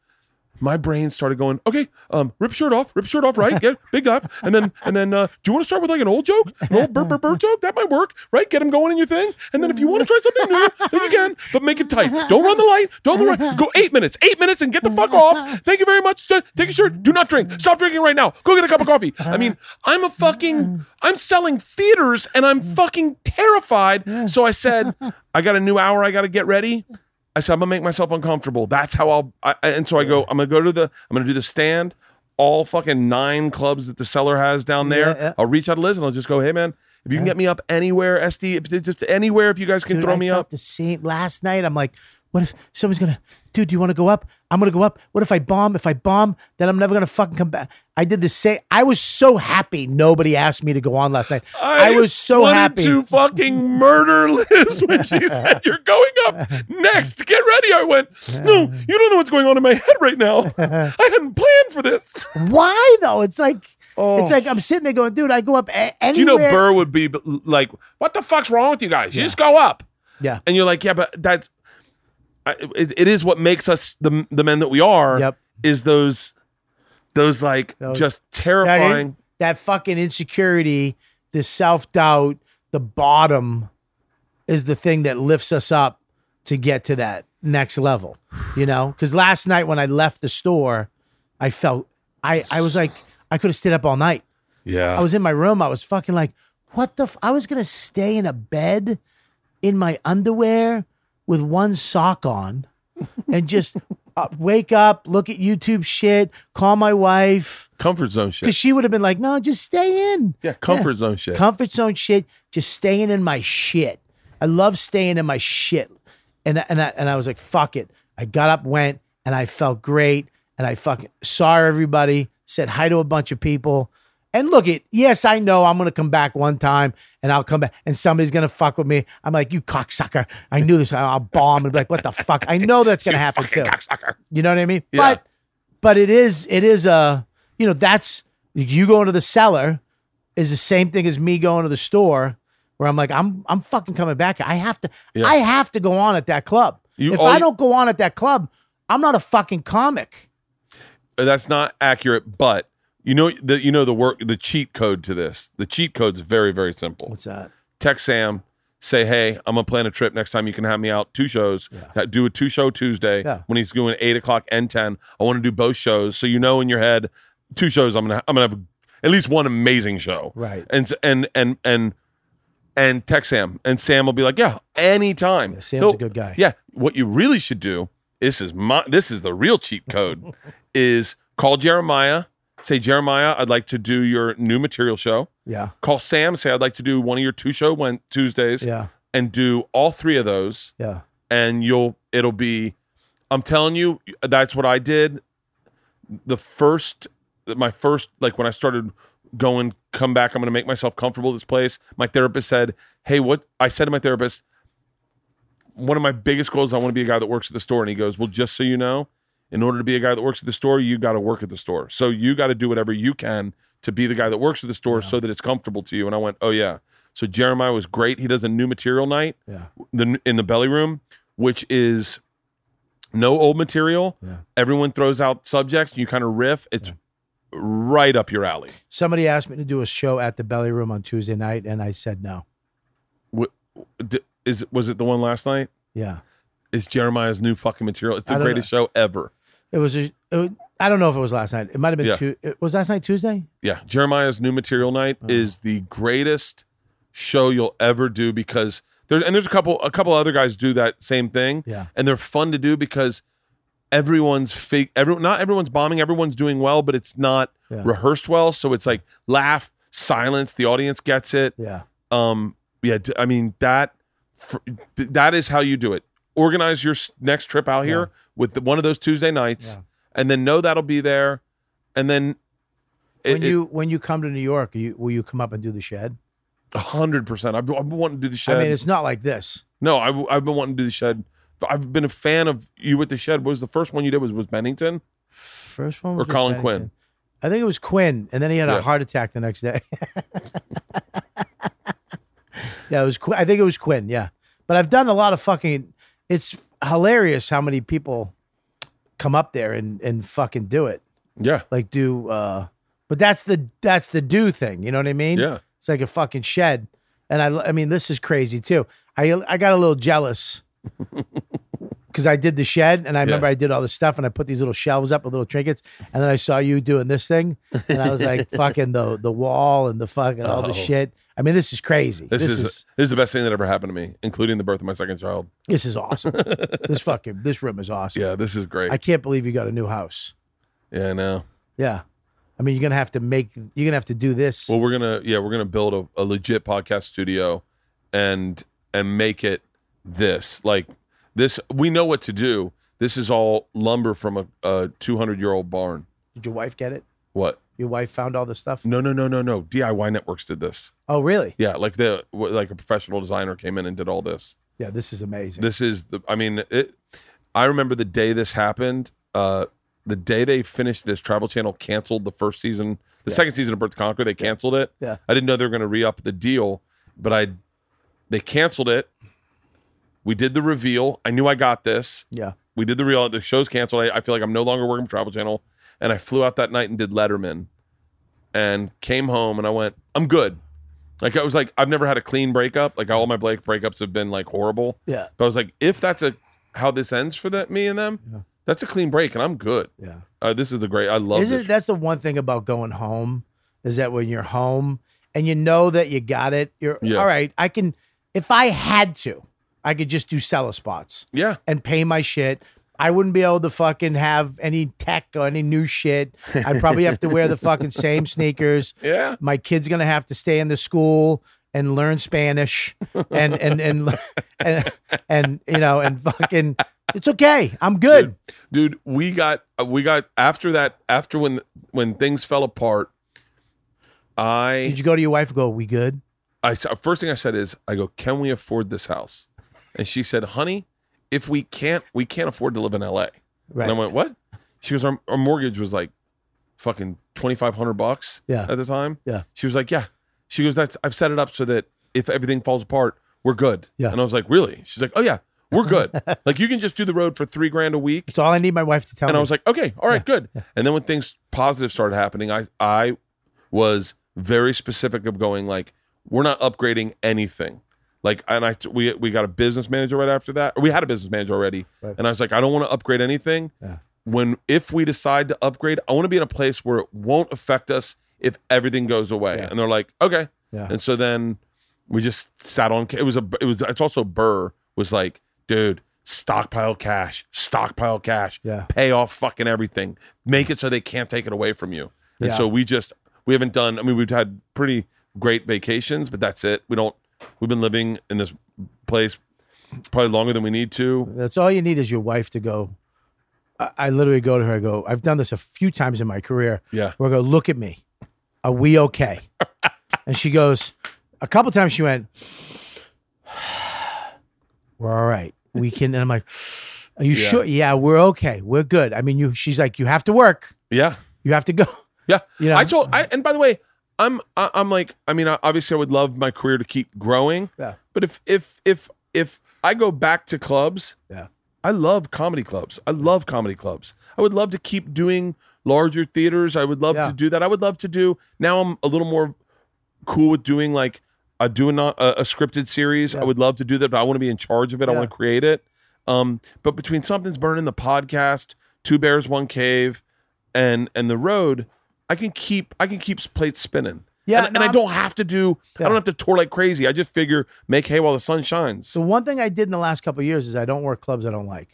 my brain started going, okay, um, rip shirt off, rip shirt off, right? Get big laugh. And then and then uh, do you want to start with like an old joke? An old burp burp burp joke? That might work, right? Get them going in your thing. And then if you want to try something new, then you can, but make it tight. Don't run the light. Don't run go eight minutes. Eight minutes and get the fuck off. Thank you very much. Take a shirt. Do not drink. Stop drinking right now. Go get a cup of coffee. I mean, I'm a fucking I'm selling theaters and I'm fucking terrified. So I said, I got a new hour, I gotta get ready. I said, I'm gonna make myself uncomfortable. That's how I'll. I, and so I go. I'm gonna go to the. I'm gonna do the stand. All fucking nine clubs that the Cellar has down there. Yeah, yeah. I'll reach out to Liz and I'll just go, hey man, if you can get me up anywhere, SD, if it's just anywhere, if you guys can Dude, throw I me up. the same last night. I'm like, what if someone's gonna, dude? Do you want to go up? I'm gonna go up. What if I bomb? If I bomb, then I'm never gonna fucking come back. I did the same. I was so happy nobody asked me to go on last night. I, was so happy. to fucking murder Liz when she said you're going up next. Get ready. I went. No, you don't know what's going on in my head right now. I hadn't planned for this. Why though? It's like Oh. it's like I'm sitting there going, dude. I go up a- anywhere. Do you know Burr would be like, "What the fuck's wrong with you guys? You just go up." Yeah. And you're like, "Yeah, but that's I- it, it is what makes us the the men that we are." Yep. Is those those like Those- just terrifying? that fucking insecurity, the self doubt, the bottom is the thing that lifts us up to get to that next level. You know, because last night when I left the store, I felt I I was like I could have stayed up all night. Yeah. I was in my room. I was fucking like, what the? F-? I was gonna stay in a bed in my underwear with one sock on, and just uh, wake up, look at YouTube shit, call my wife comfort zone shit. because she would have been like, no, just stay in. Yeah, comfort zone shit. Comfort zone shit. Just staying in my shit. I love staying in my shit. And and I, and I was like, fuck it. I got up, went, and I felt great. And I fucking saw everybody, said hi to a bunch of people. And look it, yes, I know I'm gonna come back one time and I'll come back and somebody's gonna fuck with me. I'm like, you cocksucker. I knew this. I'll bomb and be like, what the fuck? I know that's gonna happen too. Cocksucker. You know what I mean? Yeah. But but it is it is a you know that's you going to the cellar is the same thing as me going to the store where I'm like I'm I'm fucking coming back. I have to Yeah. I have to go on at that club. You- if I don't go on at that club, I'm not a fucking comic. That's not accurate, but you know the you know the work the cheat code to this. The cheat code's very very simple. What's that? Text Sam, say, "Hey, I'm gonna plan a trip next time. You can have me out two shows. Yeah. Do a two show Tuesday Yeah. when he's doing eight o'clock and ten. I want to do both shows, so you know in your head, two shows. I'm gonna I'm gonna have at least one amazing show. Right. And and and and and text Sam, and Sam will be like, "Yeah, anytime." Yeah, Sam's He'll- a good guy. Yeah. What you really should do. This is my. This is the real cheat code. is call Jeremiah. Say Jeremiah, I'd like to do your new material show. Yeah. Call Sam. Say I'd like to do one of your two show when Tuesdays Yeah. and do all three of those. Yeah. And you'll. It'll be. I'm telling you, that's what I did. The first, my first, like when I started going, come back. I'm going to make myself comfortable this place. My therapist said, "Hey, what?" I said to my therapist, one of my biggest goals, I want to be a guy that works at the store. And he goes, Well, just so you know, in order to be a guy that works at the store, you got to work at the store. So you got to do whatever you can to be the guy that works at the store so that it's comfortable to you. And I went, Oh, yeah. So Jeremiah was great. He does a new material night Yeah. the, in the belly room, which is no old material. Yeah. Everyone throws out subjects. You kind of riff. It's right up your alley. Somebody asked me to do a show at the Belly Room on Tuesday night, and I said no. D- Is was it the one last night? Yeah. Is Jeremiah's new fucking material? It's the greatest show ever. It was. A, it was- I don't know if it was last night. It might have been Yeah. two. It was last night Tuesday. Yeah, Jeremiah's new material night Oh. is the greatest show you'll ever do because there's and there's a couple a couple other guys do that same thing. Yeah. and they're fun to do because everyone's fake. Everyone, not everyone's bombing. Everyone's doing well, but it's not Yeah. rehearsed well. So it's like laugh, silence. The audience gets it. Yeah. Um, yeah, I mean that th- that is how you do it. Organize your next trip out here Yeah. with the, one of those Tuesday nights, Yeah. and then know that'll be there, and then it- When you when you come to New York, you, will you come up and do the shed? A hundred percent. I've, I've been wanting to do the shed. I mean, it's not like this. no, I, have been wanting to do the shed. I've been a fan of you with the shed. What was the first one you did? Was was Bennington? First one Or Colin Bennington. Quinn. I think it was Quinn, and then he had Yeah. a heart attack the next day. yeah, it was. Qu- I think it was Quinn. Yeah, but I've done a lot of fucking. It's hilarious how many people come up there and and fucking do it. Yeah, Like do. uh But that's the that's the do thing. You know what I mean? yeah. It's like a fucking shed. And I, I mean, this is crazy too. I, I got a little jealous because I did the shed and I remember I did all this stuff and I put these little shelves up with little trinkets. And then I saw you doing this thing and I was like, fucking the, the wall and the fucking all the Oh. shit. I mean, this is crazy. This, is, is, this is the best thing that ever happened to me, including the birth of my second child. this is awesome. this fucking, this room is awesome. Yeah, this is great. I can't believe you got a new house. yeah, I know. Yeah. I mean, you're going to have to make, you're going to have to do this. Well, we're gonna yeah, we're gonna build a, a legit podcast studio and and make it this like This we know what to do. This is all lumber from a, a 200 year old barn. Did your wife get it? What? Your wife found all this stuff? No, no, no, no, no. DIY Networks did this. Oh, really? Yeah, like the like a professional designer came in and did all this. Yeah, this is amazing. This is the. I mean, it. I remember the day this happened. Uh, the day they finished this, Travel Channel canceled the first season, the Yeah. second season of Bert the Conqueror. They canceled it. Yeah. I didn't know they were going to re up the deal, but I. They canceled it. We did the reveal. I knew I got this. yeah. We did the real. The show's canceled. I, I feel like I'm no longer working for Travel Channel, and I flew out that night and did Letterman, and came home and I went, I'm good. Like I was like, I've never had a clean breakup. Like all my Blake breakups have been like horrible. Yeah. But I was like, if that's a how this ends for that me and them, Yeah. that's a clean break, and I'm good. Yeah. Uh, this is the great. I love Isn't this. that's the one thing about going home is that when you're home and you know that you got it, you're Yeah. all right. I can if I had to, I could just do Cellar spots yeah, and pay my shit. I wouldn't be able to fucking have any tech or any new shit. I'd probably have to wear the fucking same sneakers. yeah. My kid's gonna have to stay in the school and learn Spanish and and and and, and you know and fucking it's okay. I'm good. dude we got uh, we got after that after when when things fell apart i Did you go to your wife and go, we good? i s- first thing i said is i go can we afford this house and she said honey if we can't we can't afford to live in la Right. and i went what she goes our, our mortgage was like fucking 2500 bucks Yeah. at the time Yeah. she was like yeah she goes that's i've set it up so that if everything falls apart we're good Yeah. and i was like really she's like oh yeah we're good like you can just do the road for three grand a week It's all I need my wife to tell me. and me. I was like, okay, all right, good. And then when things positive started happening, I I was very specific of going like, we're not upgrading anything. Like, and I we we got a business manager right after that. Or we had a business manager already, Right. and I was like, I don't want to upgrade anything. Yeah. When if we decide to upgrade, I want to be in a place where it won't affect us if everything goes away. Yeah. And they're like, okay. Yeah. And so then we just sat on. It was a. It was. It's also Burr was like, dude, stockpile cash, stockpile cash Yeah. pay off fucking everything make it so they can't take it away from you and Yeah. so we just we haven't done i mean we've had pretty great vacations but that's it we don't we've been living in this place probably longer than we need to That's all you need is your wife to go. I, I literally go to her. I go. I've done this a few times in my career. yeah Where I go, look at me. Are we okay? and she goes. A couple times she went. We're all right. We can. And I'm like, Are you Yeah. sure? Yeah, we're okay. We're good. I mean, you. She's like, you have to work. yeah You have to go. yeah You know. i told i and by the way i'm I, i'm like i mean obviously i would love my career to keep growing Yeah. but if if if if i go back to clubs Yeah. I love comedy clubs. I love comedy clubs. I would love to keep doing larger theaters. I would love Yeah. to do that. I would love to do. Now I'm a little more cool with doing like a doing a, a scripted series. Yeah. I would love to do that, but I want to be in charge of it. I want to create it. Um, but between something's burning, the podcast, Two Bears, One Cave, and and the road, I can keep I can keep plates spinning. Yeah, and, no, and I don't have to do. I don't have to tour like crazy. I just figure make hay while the sun shines. The one thing I did in the last couple of years is I don't work clubs I don't like.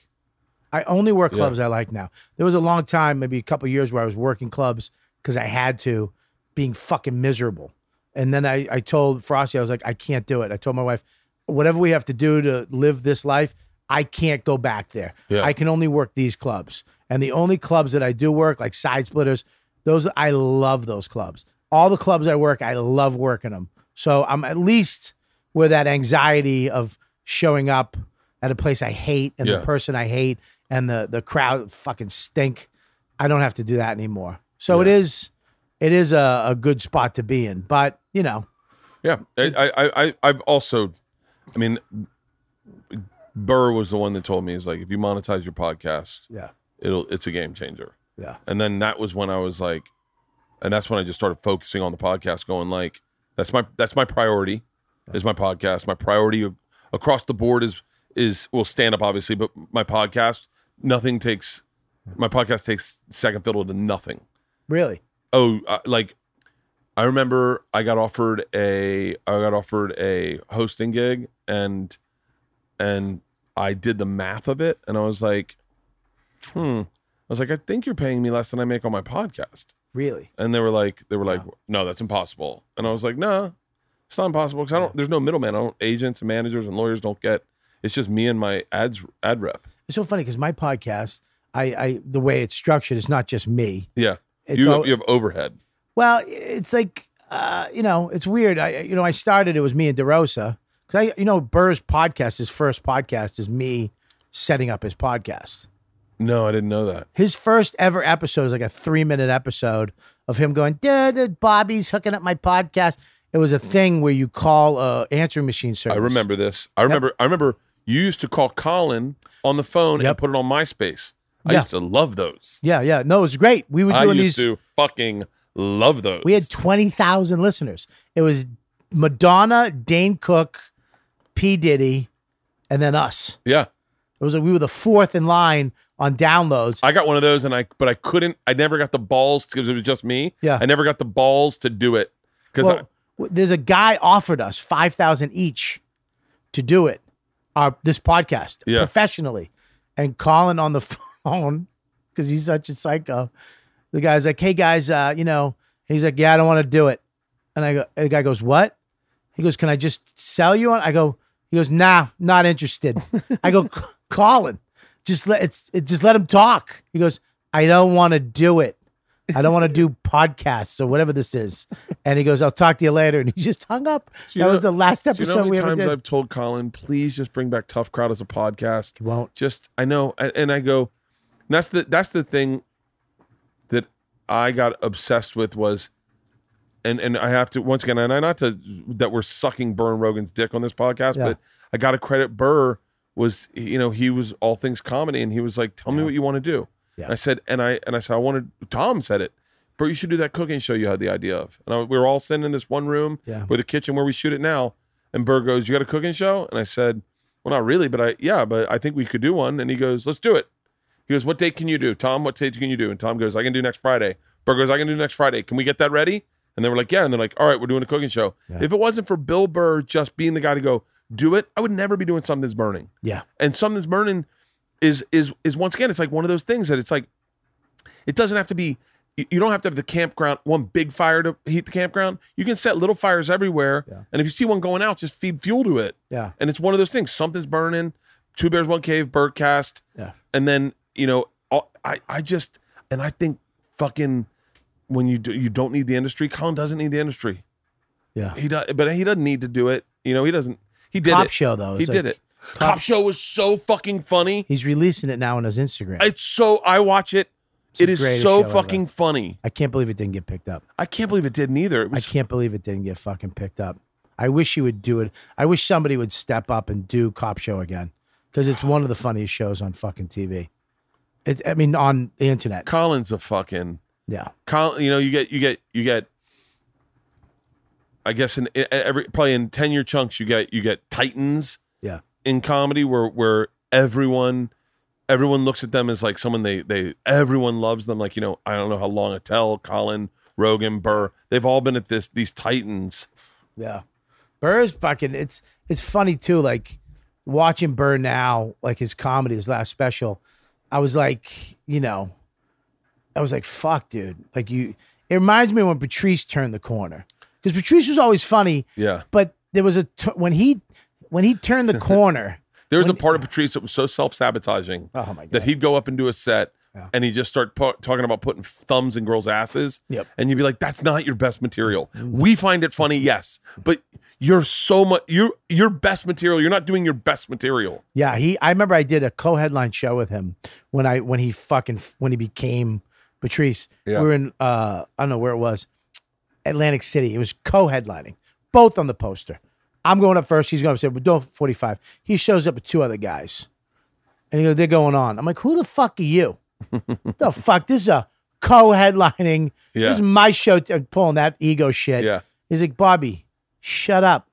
I only work Yeah. clubs I like now. There was a long time, maybe a couple of years, where I was working clubs because I had to, being fucking miserable. And then I, I told Frosty, I was like, I can't do it. I told my wife, whatever we have to do to live this life, I can't go back there. Yeah. I can only work these clubs. And the only clubs that I do work, like side splitters, those I love those clubs. All the clubs I work, I love working them. So I'm at least where that anxiety of showing up at a place I hate and Yeah. the person I hate and the the crowd fucking stink. I don't have to do that anymore. So it Yeah. is it is a, a good spot to be in. But you know, Yeah, I, I, I, I've also, I mean, Burr was the one that told me is like if you monetize your podcast, yeah, it'll it's a game changer. Yeah, And then that was when I was like, and that's when I just started focusing on the podcast, going like, that's my that's my priority, is my podcast. My priority across the board is is well stand up obviously, but my podcast nothing takes my podcast takes second fiddle to nothing. really. Oh, uh, like I remember I got offered a I got offered a hosting gig and and I did the math of it and I was like, hmm. I was like, I think you're paying me less than I make on my podcast. Really? And they were like, they were like, no, that's impossible. And I was like, no, it's not impossible because I don't. There's no middleman. I don't. Agents and managers and lawyers don't get It's just me and my ads ad rep. It's so funny because my podcast, I, I the way it's structured is not just me. Yeah, It's you all- you have overhead. Well, it's like uh, you know, it's weird. I you know, I started it was me and DeRosa because I you know Burr's podcast, his first podcast is me setting up his podcast. No, I didn't know that. His first ever episode is like a three minute episode of him going, "Dude, Bobby's hooking up my podcast." It was a thing where you call a answering machine service. I remember this. I remember. I remember you used to call Colin on the phone and put it on MySpace. I Yeah. used to love those. Yeah, yeah. No, it was great. We were I doing used these. to fucking love those. We had twenty thousand listeners. It was Madonna, Dane Cook, P Diddy, and then us. yeah. It was like we were the fourth in line on downloads. I got one of those, and I but I couldn't. I never got the balls because it was just me. Yeah. I never got the balls to do it because well, there's a guy offered us five thousand each to do it, our this podcast Yeah. professionally, and Colin on the phone because he's such a psycho. The guy's like, "Hey guys, uh, you know," he's like, "Yeah, I don't want to do it," and I go, the guy goes, "What?" He goes, "Can I just sell you on?" I go, he goes, "Nah, not interested." I go, "C- "Colin, just let it's it, just let him talk." He goes, "I don't want to do it." I don't want to do podcasts or whatever this is. And he goes, I'll talk to you later. And he just hung up. That you was the last Do you know episode we ever times did. I've told Colin, please just bring back Tough Crowd as a podcast. He won't. Just I know, and, and I go, and that's the that's the thing that I got obsessed with was, and and I have to once again, and I not to that we're sucking Burr and Rogan's dick on this podcast, Yeah. but I got to credit Burr was you know he was all things comedy, and he was like, tell me what you want to do. Yeah. I said, and I and I said I wanted. Tom said it. Bert, you should do that cooking show you had the idea of. And I, we were all sitting in this one room Yeah. with a kitchen where we shoot it now. And Bert goes, "You got a cooking show?" And I said, "Well, not really, but I yeah, but I think we could do one." And he goes, "Let's do it." He goes, "What date can you do, Tom? What date can you do?" And Tom goes, "I can do next Friday." Bert goes, "I can do next Friday. Can we get that ready?" And they were like, "Yeah." And they're like, "All right, we're doing a cooking show." Yeah. If it wasn't for Bill Burr just being the guy to go do it, I would never be doing something that's burning. Yeah. And something that's burning is is is once again, it's like one of those things that it's like it doesn't have to be you don't have to have the campground one big fire to heat the campground. You can set little fires everywhere, Yeah. and if you see one going out, just feed fuel to it. Yeah. And it's one of those things. Something's burning. Two bears, one cave. Bertcast. Yeah. And then you know, I I just and I think fucking when you do, you don't need the industry. Colin doesn't need the industry. Yeah. He does, but he doesn't need to do it. You know, he doesn't. He did Cop it. show, though. He It's did like- it. Cop show was so fucking funny. He's releasing it now on his Instagram. It's so I watch it. It's the It is greatest so show ever. fucking funny. I can't believe it didn't get picked up. I can't believe it didn't either. It I was can't believe it didn't get fucking picked up. I wish he would do it. I wish somebody would step up and do Cop Show again because it's one of the funniest shows on fucking TV. It's, I mean, on the internet. Colin's a fucking Yeah. Colin. You know, you get you get you get. I guess in, every probably in ten year chunks you get you get titans. Yeah. In comedy, where where everyone everyone looks at them as like someone they they everyone loves them. Like you know, I don't know how long Attell, Colin, Rogan, Burr. They've all been at this these titans. Yeah. Burr's fucking it's it's funny too, like watching Burr now, like his comedy, his last special, I was like, you know, I was like, fuck, dude. Like you it reminds me when Patrice turned the corner. Because Patrice was always funny, Yeah. but there was a t- when he when he turned the corner. There was a part of Patrice that was so self sabotaging Oh that he'd go up and do a set Yeah. and he'd just start po- talking about putting thumbs in girls' asses. Yep. And you'd be like, that's not your best material. We find it funny, yes, but you're so much, you're your best material. You're not doing your best material. Yeah, he. I remember I did a co-headline show with him when I when he fucking when he became Patrice. Yeah. We were in uh I don't know where it was, Atlantic City. It was co-headlining, both on the poster. I'm going up first. He's going up. Said, "We're doing 45." He shows up with two other guys, and he goes, "They're going on." I'm like, "Who the fuck are you? the fuck? This is a co-headlining. Yeah. This is my show." t- pulling that ego shit. Yeah. He's like, Bobby, shut up.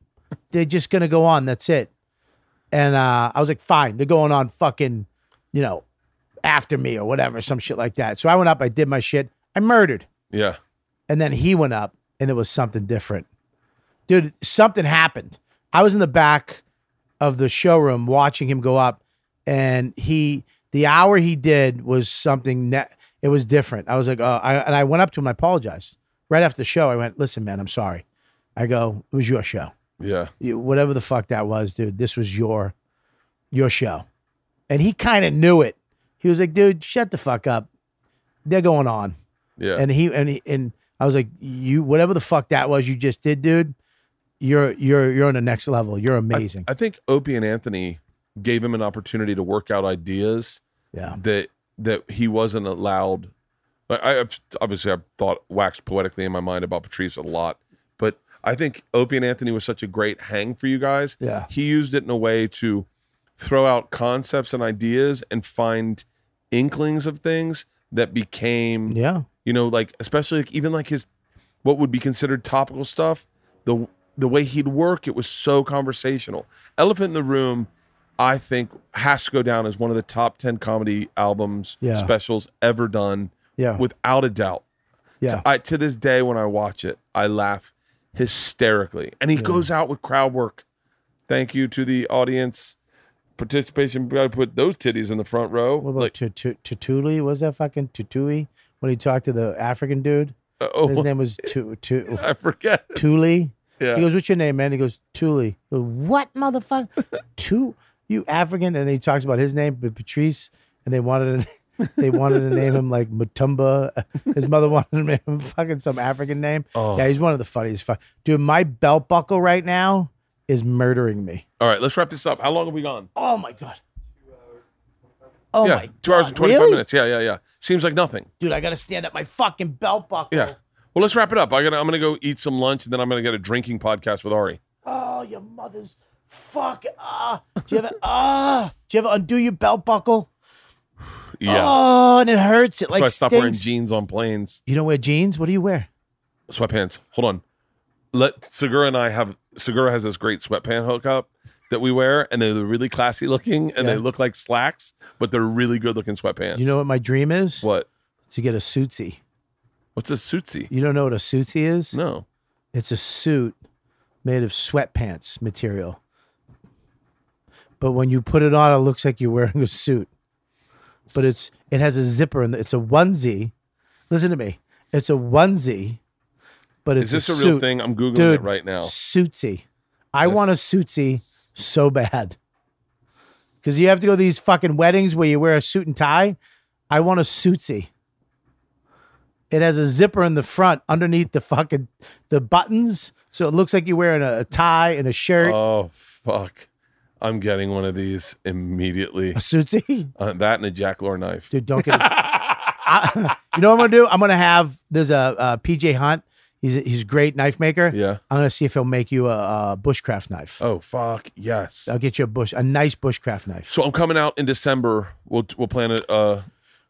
They're just gonna go on. That's it. And uh, I was like, fine. They're going on fucking, you know, after me or whatever, some shit like that. So I went up, I did my shit, I murdered. Yeah. And then he went up and it was something different. Dude, something happened. I was in the back of the showroom watching him go up, and he the hour he did was something that it was different. I was like, oh, I, and I went up to him, I apologized. Right after the show, I went, listen, man, I'm sorry. I go, it was your show. Yeah. You, whatever the fuck that was, dude. This was your your show, and he kind of knew it. He was like, "Dude, shut the fuck up. They're going on." Yeah. And he and he, and I was like, "You whatever the fuck that was you just did, dude. You're you're you're on the next level. You're amazing." I think Opie and Anthony gave him an opportunity to work out ideas yeah. that that he wasn't allowed. I, I've obviously I've thought waxed poetically in my mind about Patrice a lot, but I think Opie and Anthony was such a great hang for you guys. Yeah. He used it in a way to throw out concepts and ideas and find inklings of things that became Yeah. You know like especially like even like his what would be considered topical stuff the the way he'd work it was so conversational elephant in the room i think has to go down as one of the top 10 comedy albums Yeah. specials ever done Yeah. without a doubt yeah. I, to this day when i watch it i laugh hysterically and he goes out with crowd work thank you to the audience participation we gotta put those titties in the front row What about like Tutuli? Was that fucking Tutui when he talked to the African dude? uh, oh His name was Tu Tu i forget Tuli. yeah He goes, "What's your name, man?" He goes, "Tuli." Goes, what motherfucker? Tu, you African? And he talks about his name, but Patrice, and they wanted to, they wanted to name him like Mutumba. His mother wanted to name him fucking some African name. Oh. Yeah, he's one of the funniest. Fu- Dude, my belt buckle right now is murdering me. All right, let's wrap this up. How long have we gone? Oh my god. Oh yeah, my two hours and twenty five really? minutes. Yeah, yeah, yeah. Seems like nothing. Dude, I gotta stand up my fucking belt buckle. Yeah. Well, let's wrap it up. I gotta, I'm gonna go eat some lunch, and then I'm gonna get a drinking podcast with Ari. Oh, your mother's fuck. Ah, do you ever ah? Do you ever undo your belt buckle? Yeah. Oh, and it hurts. It so like I stop wearing stings. jeans on planes, You don't wear jeans? What do you wear? sweatpants. Hold on. Let Segura and I have. Segura has this great sweatpant hookup that we wear, and they're really classy looking, and Yeah. they look like slacks, but they're really good looking sweatpants. You know what my dream is? what? To get a suitsy. What's a suitsy? You don't know what a suitsy is? No. It's a suit made of sweatpants material. But when you put it on, it looks like you're wearing a suit. But it's it has a zipper and it's a onesie. Listen to me. It's a onesie, but it's Is this a, a, suit. real thing? I'm googling Dude, it right now. Suitsy. I Yes. want a suitsy so bad. Because you have to go to these fucking weddings where you wear a suit and tie. I want a suitsy. It has a zipper in the front underneath the fucking the buttons, so it looks like you're wearing a, a tie and a shirt. Oh fuck! I'm getting one of these immediately. a suitsy, Uh, that and a Jack Lore knife. dude. Don't get it. You know what I'm gonna do? I'm gonna have there's a, uh PJ Hunt. He's a, he's a great knife maker. Yeah. I'm gonna see if he'll make you a, a bushcraft knife. Oh fuck yes. I'll get you a bush a nice bushcraft knife. So I'm coming out in December. We'll we'll plan it. Uh,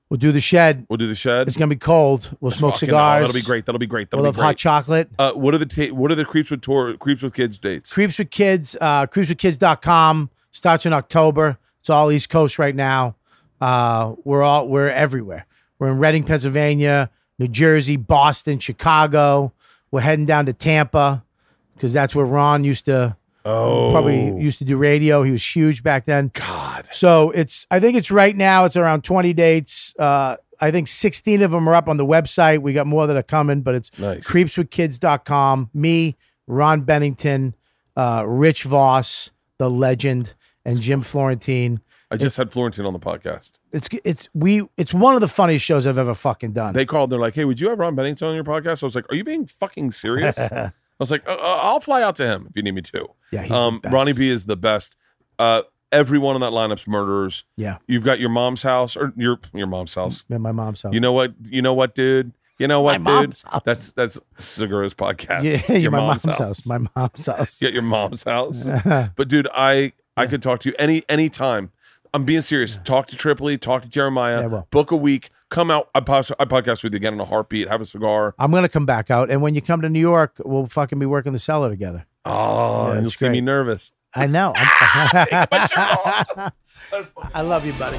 We'll do the shed. we'll do the shed. It's gonna be cold. We'll smoke Fucking- cigars. that'll be great. That'll be great. That'll We'll be have hot chocolate. uh, what are the ta- what are the creeps with tour Kreeps with Kids dates? Kreeps with Kids, uh, kreepswithkids.com starts in October. It's all East Coast right now. Uh, we're all we're everywhere. We're in Reading, Pennsylvania, New Jersey, Boston, Chicago. We're heading down to Tampa because that's where Ron used to oh, probably used to do radio. He was huge back then. God. So it's I think it's right now it's around 20 dates. Uh, I think 16 of them are up on the website. We got more that are coming, but it's Nice. kreepswithkids.com. Me, Ron Bennington, uh, Rich Vos, the legend, and Jim Florentine. I just had Florentine on the podcast. It's it's we it's one of the funniest shows I've ever fucking done. They called. They're like, "Hey, would you have Ron Bennington on your podcast?" I was like, "Are you being fucking serious?" I was like, uh, uh, "I'll fly out to him if you need me to." yeah, he's the Um, best. Ronnie B is the best. Uh, everyone on that lineup's murderers. Yeah, You've got your mom's house or your your mom's house. at my mom's house. You know what? You know what, dude? You know what, My dude? mom's house. That's that's Segura's podcast. yeah, your my mom's, house. My mom's house. Get your mom's house. but dude, I I could talk to you any any time. I'm being serious. Talk to Tripoli. Talk to Jeremiah. Yeah, book a week. Come out. I, pos- I podcast with you again in a heartbeat. Have a cigar. I'm gonna come back out, and when you come to New York, we'll fucking be working the cellar together. Oh, Yeah, you'll see me nervous. I know. I'm- I love you, buddy.